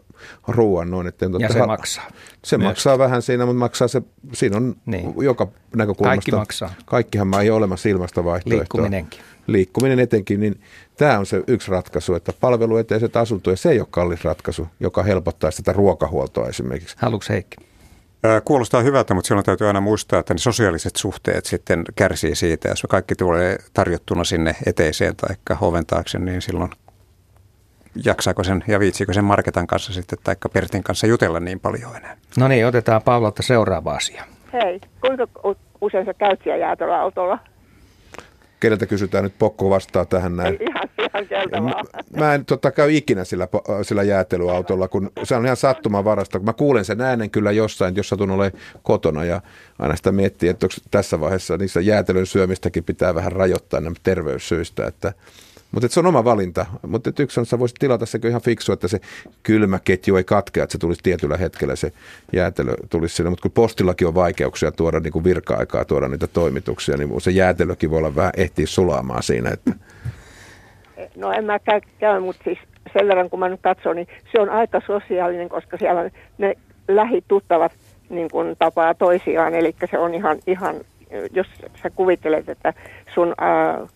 ruoan noin. Että, ja se ha- maksaa. Se Myös. maksaa vähän siinä, mutta maksaa se, siinä on niin. joka näkökulmasta. Kaikki maksaa. Kaikkihan ei ole olemassa ilmasta vaihtoehtoa. Liikkuminenkin. Liikkuminen etenkin, niin tämä on se yksi ratkaisu, että palvelueteiset asuntoja, se ei ole kallis ratkaisu, joka helpottaa sitä ruokahuoltoa esimerkiksi. Haluatko Heikki? Kuulostaa hyvältä, mutta silloin täytyy aina muistaa, että ne sosiaaliset suhteet sitten kärsii siitä. Jos kaikki tulee tarjottuna sinne eteiseen tai hoven taakse, niin silloin jaksaako sen ja viitsikö sen Marketan kanssa sitten tai Pertin kanssa jutella niin paljon enää. No niin, otetaan Paulalta seuraava asia. Hei, kuinka usein sä käyt siellä autolla? Keneltä kysytään nyt pokko vastaa tähän näin. Ihan, ihan mä, mä en totta käy ikinä sillä, sillä jäätelyautolla, kun se on ihan sattuman varasta. Kun mä kuulen sen äänen kyllä jossain, jos satun ole kotona ja aina sitä miettii, että tässä vaiheessa niissä jäätelön syömistäkin pitää vähän rajoittaa nämä terveyssyistä, että mutta se on oma valinta. Mutta yksi on, että sä voisit tilata se ihan fiksu, että se kylmä ketju ei katkea, että se tulisi tietyllä hetkellä se jäätelö tulisi sinne. Mutta kun postillakin on vaikeuksia tuoda niin kuin virka-aikaa, tuoda niitä toimituksia, niin se jäätelökin voi olla vähän ehtiä sulaamaan siinä. Että. No en mä käy, käy mutta siis sen verran kun mä nyt katson, niin se on aika sosiaalinen, koska siellä ne lähituttavat niin kuin tapaa toisiaan. Eli se on ihan, ihan, jos sä kuvittelet, että sun... Ää,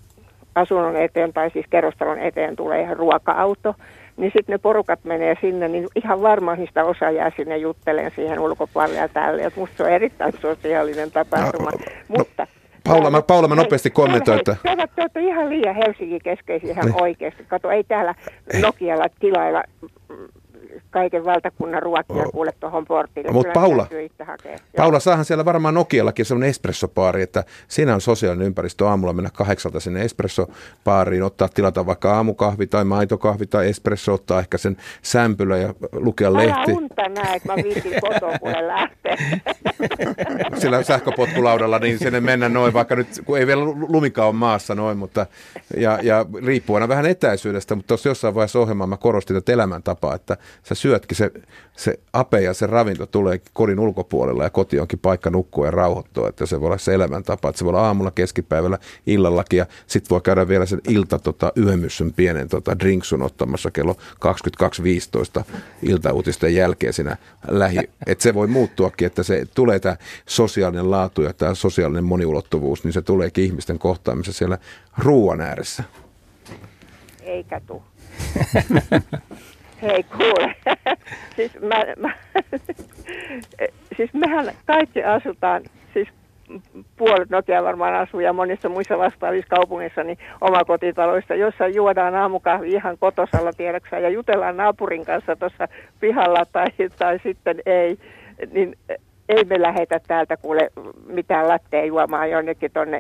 asunnon eteen tai siis kerrostalon eteen tulee ihan ruoka-auto, niin sitten ne porukat menee sinne, niin ihan varmaan niistä osa jää sinne juttelemaan siihen ulkopuolelle ja tälle. Et musta se on erittäin sosiaalinen tapahtuma. No, Mutta no. Paula, mä, Paula, mä nopeasti kommentoin, että... Te olette ihan liian Helsingin keskeisiä ihan niin. oikeasti. Kato, ei täällä Nokialla tilailla kaiken valtakunnan ruokia oh. kuule tuohon portille. Mutta Paula, Paula, saahan siellä varmaan Nokiallakin sellainen espressopaari, että siinä on sosiaalinen ympäristö aamulla mennä kahdeksalta sinne espressopaariin, ottaa tilata vaikka aamukahvi tai maitokahvi tai espresso, ottaa ehkä sen sämpylä ja lukea Älä lehti. Älä unta näin, että mä viitin kotoa, kun lähtee. Sillä sähköpotkulaudalla niin sinne mennä noin, vaikka nyt, kun ei vielä lumika ole maassa noin, mutta ja, ja riippuu aina vähän etäisyydestä, mutta tuossa jossain vaiheessa ohjelmaa mä korostin tätä elämäntapaa, että sä syötkin, se, se ape ja se ravinto tulee kodin ulkopuolella ja koti onkin paikka nukkua ja rauhoittua, että se voi olla se elämäntapa, että se voi olla aamulla, keskipäivällä, illallakin ja sitten voi käydä vielä sen ilta tota, yömyssyn pienen tota, drinksun ottamassa kello 22.15 iltauutisten jälkeen siinä lähi, että se voi muuttuakin, että se tulee tämä sosiaalinen laatu ja tämä sosiaalinen moniulottuvuus, niin se tuleekin ihmisten kohtaamisessa siellä ruoan ääressä. Eikä tuu. Hei kuule, siis, mä, mä, siis mehän kaikki asutaan, siis puolet Nokia varmaan asuu ja monissa muissa vastaavissa kaupungeissa niin omakotitaloissa, jossa juodaan aamukahvi ihan kotosalla tiedoksaan ja jutellaan naapurin kanssa tuossa pihalla tai, tai sitten ei, niin ei me lähetä täältä kuule mitään lattea juomaan jonnekin tuonne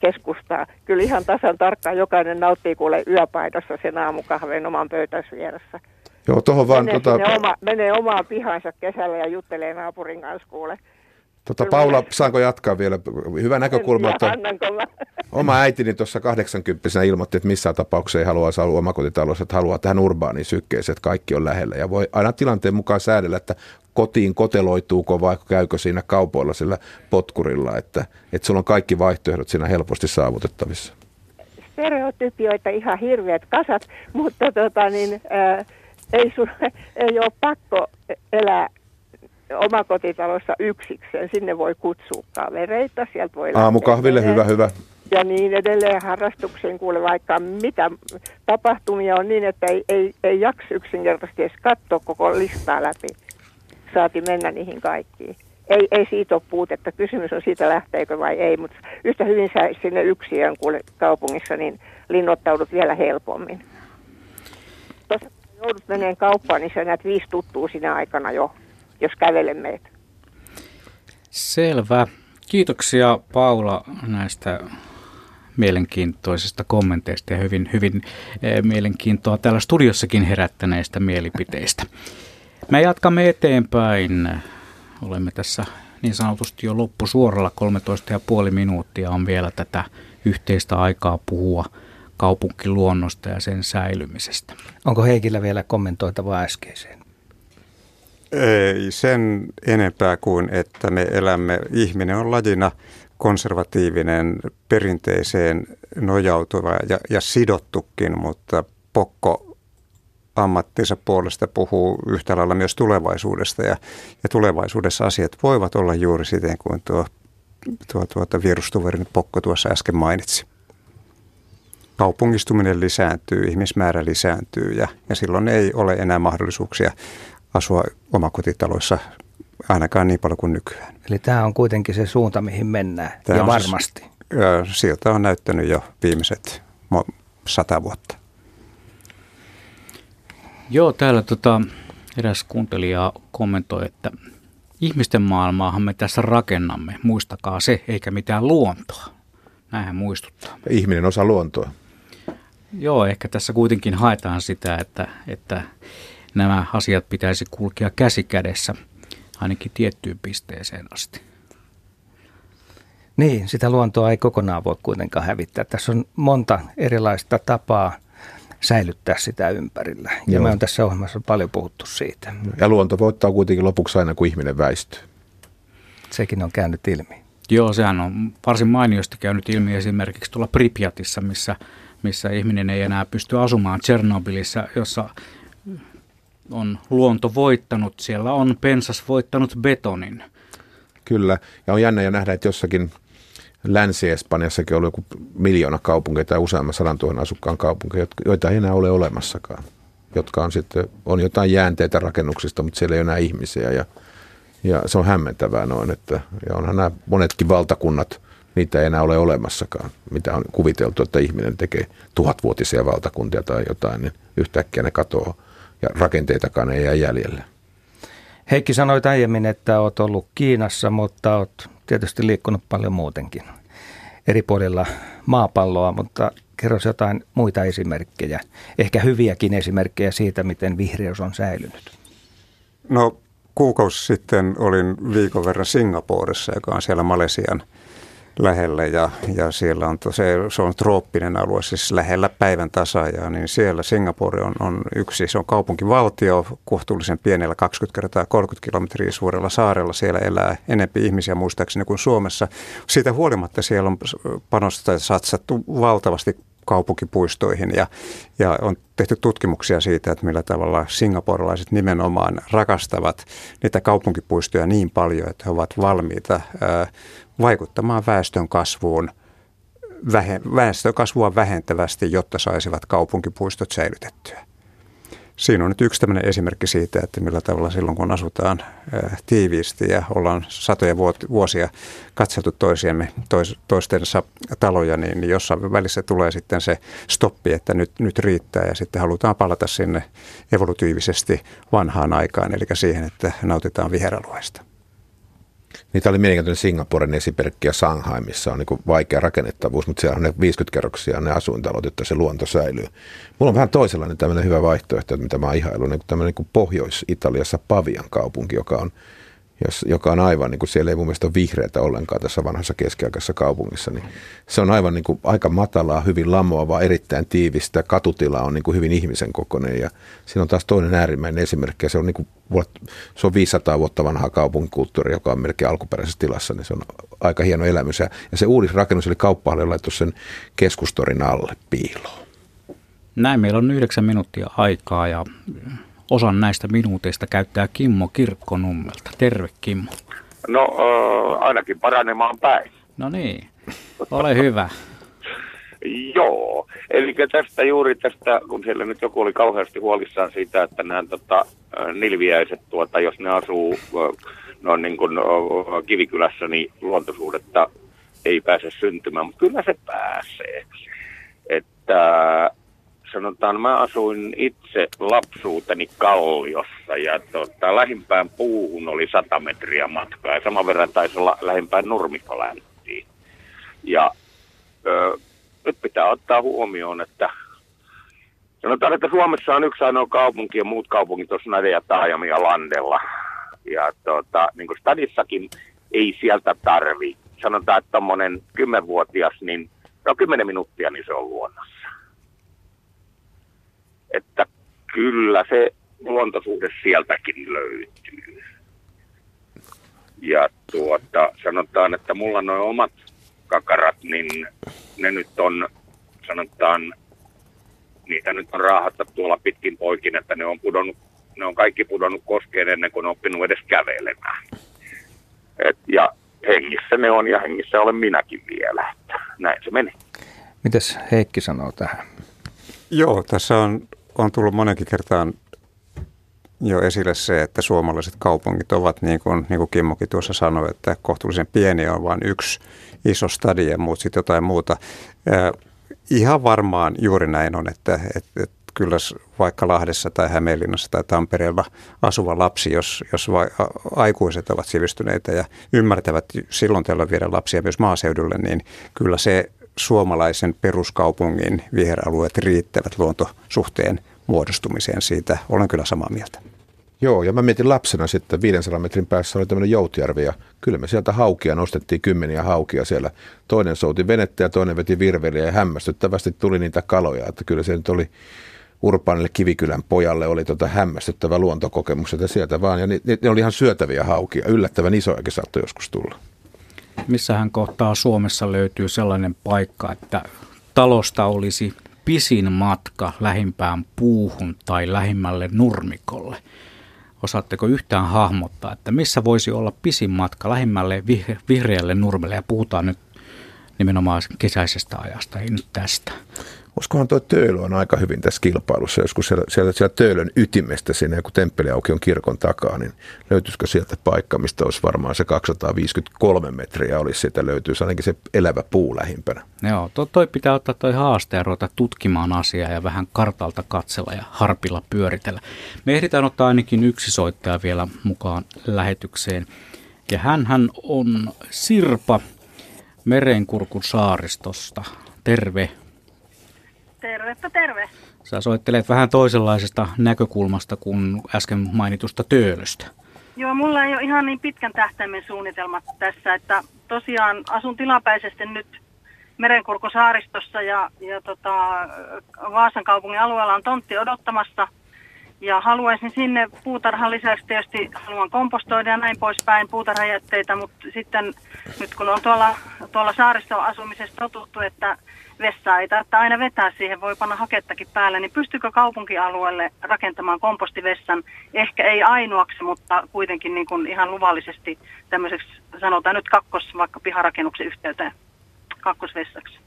keskustaa. Kyllä ihan tasan tarkkaan jokainen nauttii kuule yöpaidassa sen aamukahveen oman pöytänsä vieressä. Joo, tuohon vaan... Menee, tota... oma, menee omaan pihansa kesällä ja juttelee naapurin kanssa kuule. Tota, Paula, saanko jatkaa vielä? Hyvä näkökulma, että oma äitini tuossa 80 ilmoitti, että missään tapauksessa ei halua asua omakotitalossa, että haluaa tähän urbaaniin sykkeeseen, että kaikki on lähellä. Ja voi aina tilanteen mukaan säädellä, että kotiin koteloituuko vai käykö siinä kaupoilla sillä potkurilla, että, että sulla on kaikki vaihtoehdot siinä helposti saavutettavissa. Stereotypioita ihan hirveät kasat, mutta tota niin, ää, ei, sun, ei ole pakko elää omakotitalossa yksikseen. Sinne voi kutsua kavereita, sieltä voi Aamukahville, hyvä, hyvä. Ja niin edelleen harrastukseen kuule vaikka mitä tapahtumia on niin, että ei, ei, ei jaksa yksinkertaisesti edes katsoa koko listaa läpi. Saati mennä niihin kaikkiin. Ei, ei siitä ole puutetta. Kysymys on siitä lähteekö vai ei, mutta yhtä hyvin sä sinne yksiön kuule kaupungissa, niin linnoittaudut vielä helpommin. Tuossa joudut meneen kauppaan, niin sä näet viisi tuttua sinä aikana jo jos kävelemme. Selvä. Kiitoksia Paula näistä mielenkiintoisista kommenteista ja hyvin, hyvin eh, mielenkiintoa täällä studiossakin herättäneistä mielipiteistä. Me jatkamme eteenpäin. Olemme tässä niin sanotusti jo loppusuoralla 13,5 minuuttia on vielä tätä yhteistä aikaa puhua kaupunkiluonnosta ja sen säilymisestä. Onko Heikillä vielä kommentoitavaa äskeiseen? Ei sen enempää kuin, että me elämme, ihminen on lajina konservatiivinen, perinteiseen nojautuva ja, ja sidottukin, mutta Pokko ammattinsa puolesta puhuu yhtä lailla myös tulevaisuudesta ja, ja tulevaisuudessa asiat voivat olla juuri siten kuin tuo, tuo tuota virustuverin Pokko tuossa äsken mainitsi. Kaupungistuminen lisääntyy, ihmismäärä lisääntyy ja, ja silloin ei ole enää mahdollisuuksia asua omakotitaloissa ainakaan niin paljon kuin nykyään. Eli tämä on kuitenkin se suunta, mihin mennään, tämä ja varmasti. Siis, siltä on näyttänyt jo viimeiset sata vuotta. Joo, täällä tota, eräs kuuntelija kommentoi, että ihmisten maailmaahan me tässä rakennamme. Muistakaa se, eikä mitään luontoa. Näinhän muistuttaa. Ihminen osa luontoa. Joo, ehkä tässä kuitenkin haetaan sitä, että, että nämä asiat pitäisi kulkea käsi kädessä ainakin tiettyyn pisteeseen asti. Niin, sitä luontoa ei kokonaan voi kuitenkaan hävittää. Tässä on monta erilaista tapaa säilyttää sitä ympärillä. Ja Joo. me on tässä ohjelmassa paljon puhuttu siitä. Ja luonto voittaa kuitenkin lopuksi aina, kun ihminen väistyy. Sekin on käynyt ilmi. Joo, sehän on varsin mainiosti käynyt ilmi esimerkiksi tuolla Pripyatissa, missä, missä ihminen ei enää pysty asumaan Tchernobylissa, jossa on luonto voittanut, siellä on pensas voittanut betonin. Kyllä, ja on jännä ja nähdä, että jossakin Länsi-Espanjassakin on joku miljoona kaupunkeja tai useamman sadan tuhannen asukkaan kaupunkeja, joita ei enää ole olemassakaan. Jotka on sitten, on jotain jäänteitä rakennuksista, mutta siellä ei ole enää ihmisiä ja, ja se on hämmentävää noin, että ja onhan nämä monetkin valtakunnat, niitä ei enää ole olemassakaan, mitä on kuviteltu, että ihminen tekee tuhatvuotisia valtakuntia tai jotain, niin yhtäkkiä ne katoaa ja rakenteitakaan ei jää jäljelle. Heikki sanoi aiemmin, että olet ollut Kiinassa, mutta olet tietysti liikkunut paljon muutenkin eri puolilla maapalloa, mutta kerro jotain muita esimerkkejä, ehkä hyviäkin esimerkkejä siitä, miten vihreys on säilynyt. No kuukausi sitten olin viikon verran Singaporessa, joka on siellä Malesian – lähellä ja, ja siellä on, se, se on trooppinen alue, siis lähellä päivän tasaajaa, niin siellä Singapore on, on yksi, se on kaupunkivaltio kohtuullisen pienellä 20 kertaa 30 kilometriä suurella saarella, siellä elää enempi ihmisiä muistaakseni kuin Suomessa. Siitä huolimatta siellä on panostettu satsattu valtavasti kaupunkipuistoihin ja, ja on tehty tutkimuksia siitä, että millä tavalla singaporelaiset nimenomaan rakastavat niitä kaupunkipuistoja niin paljon, että he ovat valmiita ää, vaikuttamaan väestön kasvuun väestön kasvua vähentävästi, jotta saisivat kaupunkipuistot säilytettyä. Siinä on nyt yksi tämmöinen esimerkki siitä, että millä tavalla silloin kun asutaan tiiviisti ja ollaan satoja vuosia katseltu toisiamme, toistensa taloja, niin jossain välissä tulee sitten se stoppi, että nyt, nyt riittää ja sitten halutaan palata sinne evolutiivisesti vanhaan aikaan, eli siihen, että nautitaan viheralueesta. Niitä oli mielenkiintoinen Singaporen esimerkki ja Shanghai, missä on niin vaikea rakennettavuus, mutta siellä on ne 50 kerroksia ne asuintalot, että se luonto säilyy. Mulla on vähän toisenlainen tämmöinen hyvä vaihtoehto, mitä mä oon ihailu, niin tämmöinen niin Pohjois-Italiassa Pavian kaupunki, joka on, jos, joka on aivan, niin kuin siellä ei mun mielestä ole vihreätä ollenkaan tässä vanhassa keskiaikaisessa kaupungissa, niin se on aivan niin kuin aika matalaa, hyvin lamoavaa, erittäin tiivistä, katutila on niin kuin hyvin ihmisen kokoinen ja siinä on taas toinen äärimmäinen esimerkki ja se on, niin kuin, se on 500 vuotta vanhaa kaupunkikulttuuri, joka on melkein alkuperäisessä tilassa, niin se on aika hieno elämys ja, se uudisrakennus eli kauppahalli on laittu sen keskustorin alle piiloon. Näin meillä on yhdeksän minuuttia aikaa ja osan näistä minuuteista käyttää Kimmo Kirkkonummelta. Terve Kimmo. No äh, ainakin paranemaan päin. No niin, ole hyvä. Joo, eli tästä juuri tästä, kun siellä nyt joku oli kauheasti huolissaan siitä, että nämä tota, nilviäiset, tuota, jos ne asuu no, niin kuin, Kivikylässä, niin luontosuudetta ei pääse syntymään, mutta kyllä se pääsee. Että sanotaan, mä asuin itse lapsuuteni Kalliossa ja tota, lähimpään puuhun oli 100 metriä matkaa ja saman verran taisi olla lähimpään nurmikkolänttiin. Ja ö, nyt pitää ottaa huomioon, että sanotaan, että Suomessa on yksi ainoa kaupunki ja muut kaupungit on Snade ja Taajami ja Landella. Ja tota, niin kuin Stadissakin ei sieltä tarvi. Sanotaan, että tuommoinen kymmenvuotias, niin no kymmenen minuuttia, niin se on luonnossa että kyllä se luontosuhde sieltäkin löytyy. Ja tuota, sanotaan, että mulla nuo omat kakarat, niin ne nyt on, sanotaan, niitä nyt on raahatta tuolla pitkin poikin, että ne on, pudonnut, ne on kaikki pudonnut koskeen ennen kuin on oppinut edes kävelemään. Et, ja hengissä ne on ja hengissä olen minäkin vielä, että näin se meni. Mitäs Heikki sanoo tähän? Joo, tässä on on tullut monenkin kertaan jo esille se, että suomalaiset kaupungit ovat, niin kuin, niin kuin Kimmokin tuossa sanoi, että kohtuullisen pieniä on vain yksi iso stadi ja muut sitten jotain muuta. Ja ihan varmaan juuri näin on, että, että, että kyllä vaikka Lahdessa tai Hämeenlinnassa tai Tampereella asuva lapsi, jos, jos vai, a, aikuiset ovat sivistyneitä ja ymmärtävät silloin tällöin viedä lapsia myös maaseudulle, niin kyllä se suomalaisen peruskaupungin viheralueet riittävät luontosuhteen muodostumiseen. Siitä olen kyllä samaa mieltä. Joo, ja mä mietin lapsena sitten 500 metrin päässä oli tämmöinen Joutjärvi ja kyllä me sieltä haukia nostettiin kymmeniä haukia siellä. Toinen souti venettä ja toinen veti virveliä ja hämmästyttävästi tuli niitä kaloja. Että kyllä se nyt oli Urbaanille Kivikylän pojalle oli tota hämmästyttävä luontokokemus, että sieltä vaan. Ja ne, ne oli ihan syötäviä haukia, yllättävän isojakin saattoi joskus tulla missähän kohtaa Suomessa löytyy sellainen paikka, että talosta olisi pisin matka lähimpään puuhun tai lähimmälle nurmikolle. Osaatteko yhtään hahmottaa, että missä voisi olla pisin matka lähimmälle vihreälle nurmelle ja puhutaan nyt nimenomaan kesäisestä ajasta, ei nyt tästä. Uskohan tuo Töölö on aika hyvin tässä kilpailussa. Joskus siellä, siellä, siellä Töölön ytimestä siinä joku temppeliauki on kirkon takaa, niin löytyisikö sieltä paikka, mistä olisi varmaan se 253 metriä olisi siitä löytyisi ainakin se elävä puu lähimpänä. Joo, to, toi pitää ottaa toi haaste ja ruveta tutkimaan asiaa ja vähän kartalta katsella ja harpilla pyöritellä. Me ehditään ottaa ainakin yksi soittaja vielä mukaan lähetykseen. Ja hän on Sirpa Merenkurkun saaristosta. Terve. Tervepä terve. Sä soittelet vähän toisenlaisesta näkökulmasta kuin äsken mainitusta töölöstä. Joo, mulla ei ole ihan niin pitkän tähtäimen suunnitelmat tässä, että tosiaan asun tilapäisesti nyt Merenkurkun saaristossa ja, ja tota, Vaasan kaupungin alueella on tontti odottamassa. Ja haluaisin sinne puutarhan lisäksi tietysti haluan kompostoida ja näin poispäin puutarhajätteitä, mutta sitten nyt kun on tuolla, tuolla saaristoasumisessa totuttu, että vessaa ei tarvitse aina vetää siihen, voi panna hakettakin päälle, niin pystyykö kaupunkialueelle rakentamaan kompostivessan, ehkä ei ainoaksi, mutta kuitenkin niin kuin ihan luvallisesti tämmöiseksi, sanotaan nyt kakkos, vaikka piharakennuksen yhteyteen, kakkosvessaksi.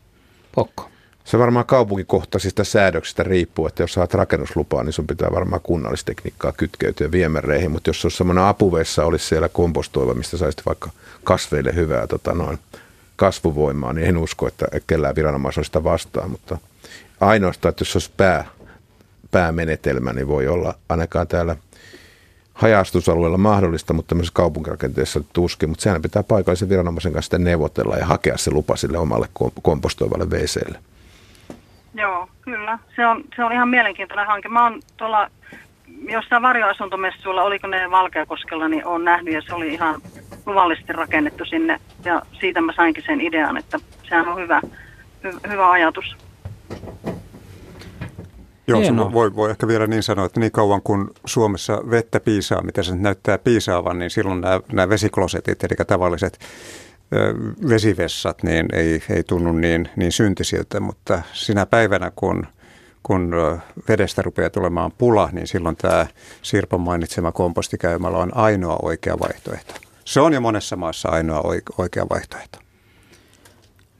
Pokko. Se varmaan kaupunkikohtaisista säädöksistä riippuu, että jos saat rakennuslupaa, niin sun pitää varmaan kunnallistekniikkaa kytkeytyä viemäreihin, mutta jos olisi semmoinen apuvessa, olisi siellä kompostoiva, mistä saisit vaikka kasveille hyvää tota noin, kasvuvoimaa, niin en usko, että kellään viranomaisella sitä vastaan, mutta ainoastaan, että jos olisi pää, päämenetelmä, niin voi olla ainakaan täällä hajastusalueella mahdollista, mutta tämmöisessä kaupunkirakenteessa tuskin, mutta sehän pitää paikallisen viranomaisen kanssa sitten neuvotella ja hakea se lupa sille omalle kompostoivalle WClle. Joo, kyllä. Se on, se on ihan mielenkiintoinen hanke. Mä oon tuolla jossain varjoasuntomessuilla, oliko ne Valkeakoskella, niin olen nähnyt ja se oli ihan luvallisesti rakennettu sinne. Ja siitä mä sainkin sen idean, että sehän on hyvä, hy, hyvä ajatus. Joo, se voi, voi ehkä vielä niin sanoa, että niin kauan kun Suomessa vettä piisaa, mitä se näyttää piisaavan, niin silloin nämä, nämä vesiklosetit, eli tavalliset ö, vesivessat, niin ei, ei tunnu niin, niin syntisiltä, mutta sinä päivänä, kun, kun vedestä rupeaa tulemaan pula, niin silloin tämä Sirpan mainitsema kompostikäymälä on ainoa oikea vaihtoehto. Se on jo monessa maassa ainoa oikea vaihtoehto.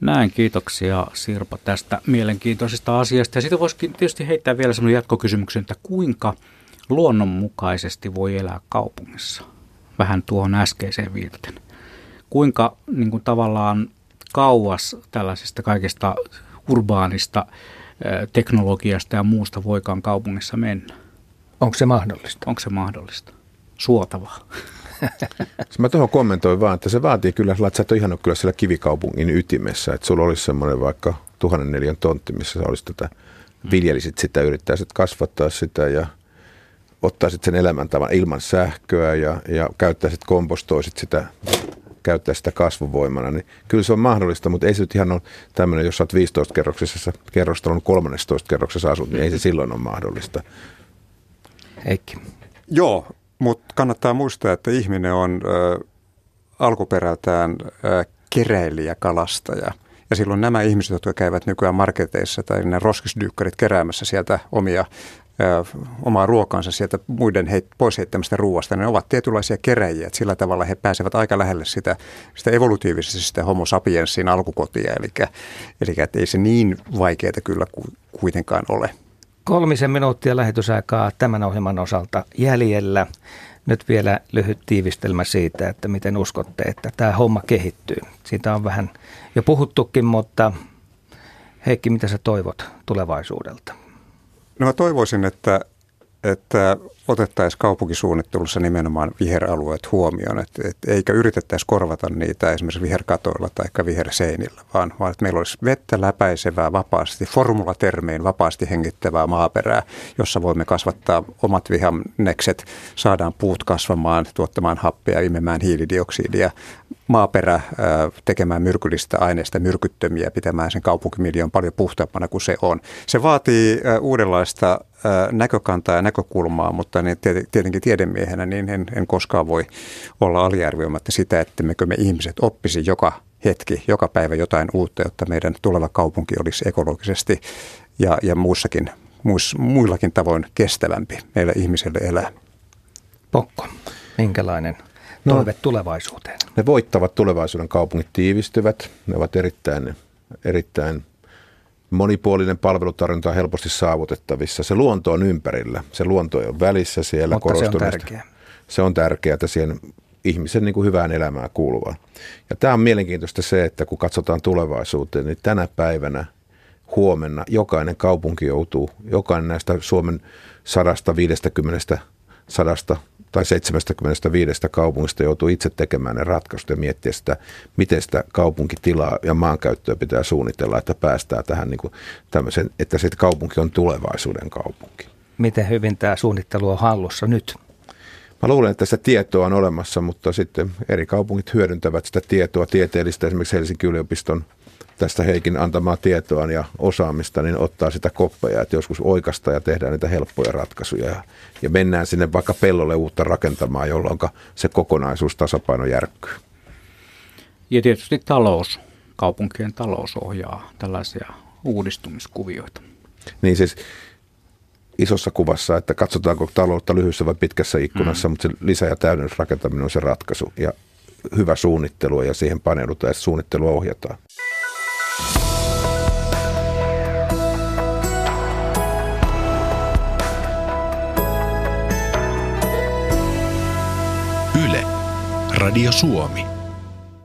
Näin, kiitoksia Sirpa tästä mielenkiintoisesta asiasta. Ja sitten voisi tietysti heittää vielä sellainen jatkokysymyksen, että kuinka luonnonmukaisesti voi elää kaupungissa? Vähän tuohon äskeiseen viitaten. Kuinka niin kuin tavallaan kauas tällaisesta kaikesta urbaanista teknologiasta ja muusta voikaan kaupungissa mennä? Onko se mahdollista? Onko se mahdollista? Suotavaa. Mä tuohon kommentoin vaan, että se vaatii kyllä, että sä et ole ihan kyllä siellä kivikaupungin ytimessä, että sulla olisi semmoinen vaikka tuhannen neljän tontti, missä sä olisit tätä, viljelisit sitä, yrittäisit kasvattaa sitä ja ottaisit sen elämäntavan ilman sähköä ja, ja käyttäisit, kompostoisit sitä, käyttää sitä kasvuvoimana, niin kyllä se on mahdollista, mutta ei se nyt ihan ole tämmöinen, jos sä oot 15 kerroksessa, kerrostalon 13 kerroksessa asut, niin ei se silloin ole mahdollista. Heikki. Joo, mutta kannattaa muistaa, että ihminen on ö, alkuperältään ö, keräilijä, kalastaja. Ja silloin nämä ihmiset, jotka käyvät nykyään marketeissa tai ne roskisdyykkarit keräämässä sieltä omia ö, omaa ruokaansa sieltä muiden heit, pois heittämästä ruoasta, ne ovat tietynlaisia keräjiä. Sillä tavalla he pääsevät aika lähelle sitä, sitä evolutiivisesti sitä homo sapiensin alkukotia. Eli, eli ei se niin vaikeaa kyllä kuitenkaan ole. Kolmisen minuuttia lähetysaikaa tämän ohjelman osalta jäljellä. Nyt vielä lyhyt tiivistelmä siitä, että miten uskotte, että tämä homma kehittyy. Siitä on vähän jo puhuttukin, mutta Heikki, mitä sä toivot tulevaisuudelta? No mä toivoisin, että että otettaisiin kaupunkisuunnittelussa nimenomaan viheralueet huomioon, että, että eikä yritettäisi korvata niitä esimerkiksi viherkatoilla tai viherseinillä, vaan, vaan että meillä olisi vettä läpäisevää vapaasti, formulatermein vapaasti hengittävää maaperää, jossa voimme kasvattaa omat vihannekset, saadaan puut kasvamaan, tuottamaan happea, imemään hiilidioksidia, maaperä tekemään myrkyllistä aineista myrkyttömiä, pitämään sen kaupunkimiljoon paljon puhtaampana kuin se on. Se vaatii uudenlaista näkökantaa ja näkökulmaa, mutta niin tietenkin tiedemiehenä niin en, en koskaan voi olla aliarvioimatta sitä, että mekö me ihmiset oppisi joka hetki, joka päivä jotain uutta, jotta meidän tuleva kaupunki olisi ekologisesti ja, ja muussakin, muis, muillakin tavoin kestävämpi meille ihmisille elää. Pokko, minkälainen no, toive tulevaisuuteen? Ne voittavat tulevaisuuden kaupungit tiivistyvät. Ne ovat erittäin, erittäin monipuolinen palvelutarjonta on helposti saavutettavissa. Se luonto on ympärillä, se luonto on välissä siellä Mutta se on tärkeää. Se on tärkeää, että siihen ihmisen niin kuin hyvään elämään kuuluvaa. Ja tämä on mielenkiintoista se, että kun katsotaan tulevaisuuteen, niin tänä päivänä huomenna jokainen kaupunki joutuu, jokainen näistä Suomen 150 sadasta tai 75 kaupungista joutuu itse tekemään ne ratkaisut ja miettiä sitä, miten sitä kaupunkitilaa ja maankäyttöä pitää suunnitella, että päästään tähän niin kuin tämmöisen, että se kaupunki on tulevaisuuden kaupunki. Miten hyvin tämä suunnittelu on hallussa nyt? Mä luulen, että sitä tietoa on olemassa, mutta sitten eri kaupungit hyödyntävät sitä tietoa tieteellistä, esimerkiksi Helsingin yliopiston tästä Heikin antamaa tietoa ja osaamista, niin ottaa sitä koppeja, että joskus oikasta ja tehdään niitä helppoja ratkaisuja. Ja, ja mennään sinne vaikka pellolle uutta rakentamaan, jolloin se kokonaisuus tasapaino järkkyy. Ja tietysti talous, kaupunkien talous ohjaa tällaisia uudistumiskuvioita. Niin siis isossa kuvassa, että katsotaanko taloutta lyhyessä vai pitkässä ikkunassa, mm. mutta se lisä- ja täydennysrakentaminen on se ratkaisu. Ja hyvä suunnittelu ja siihen paneudutaan ja suunnittelua ohjataan. Radio Suomi.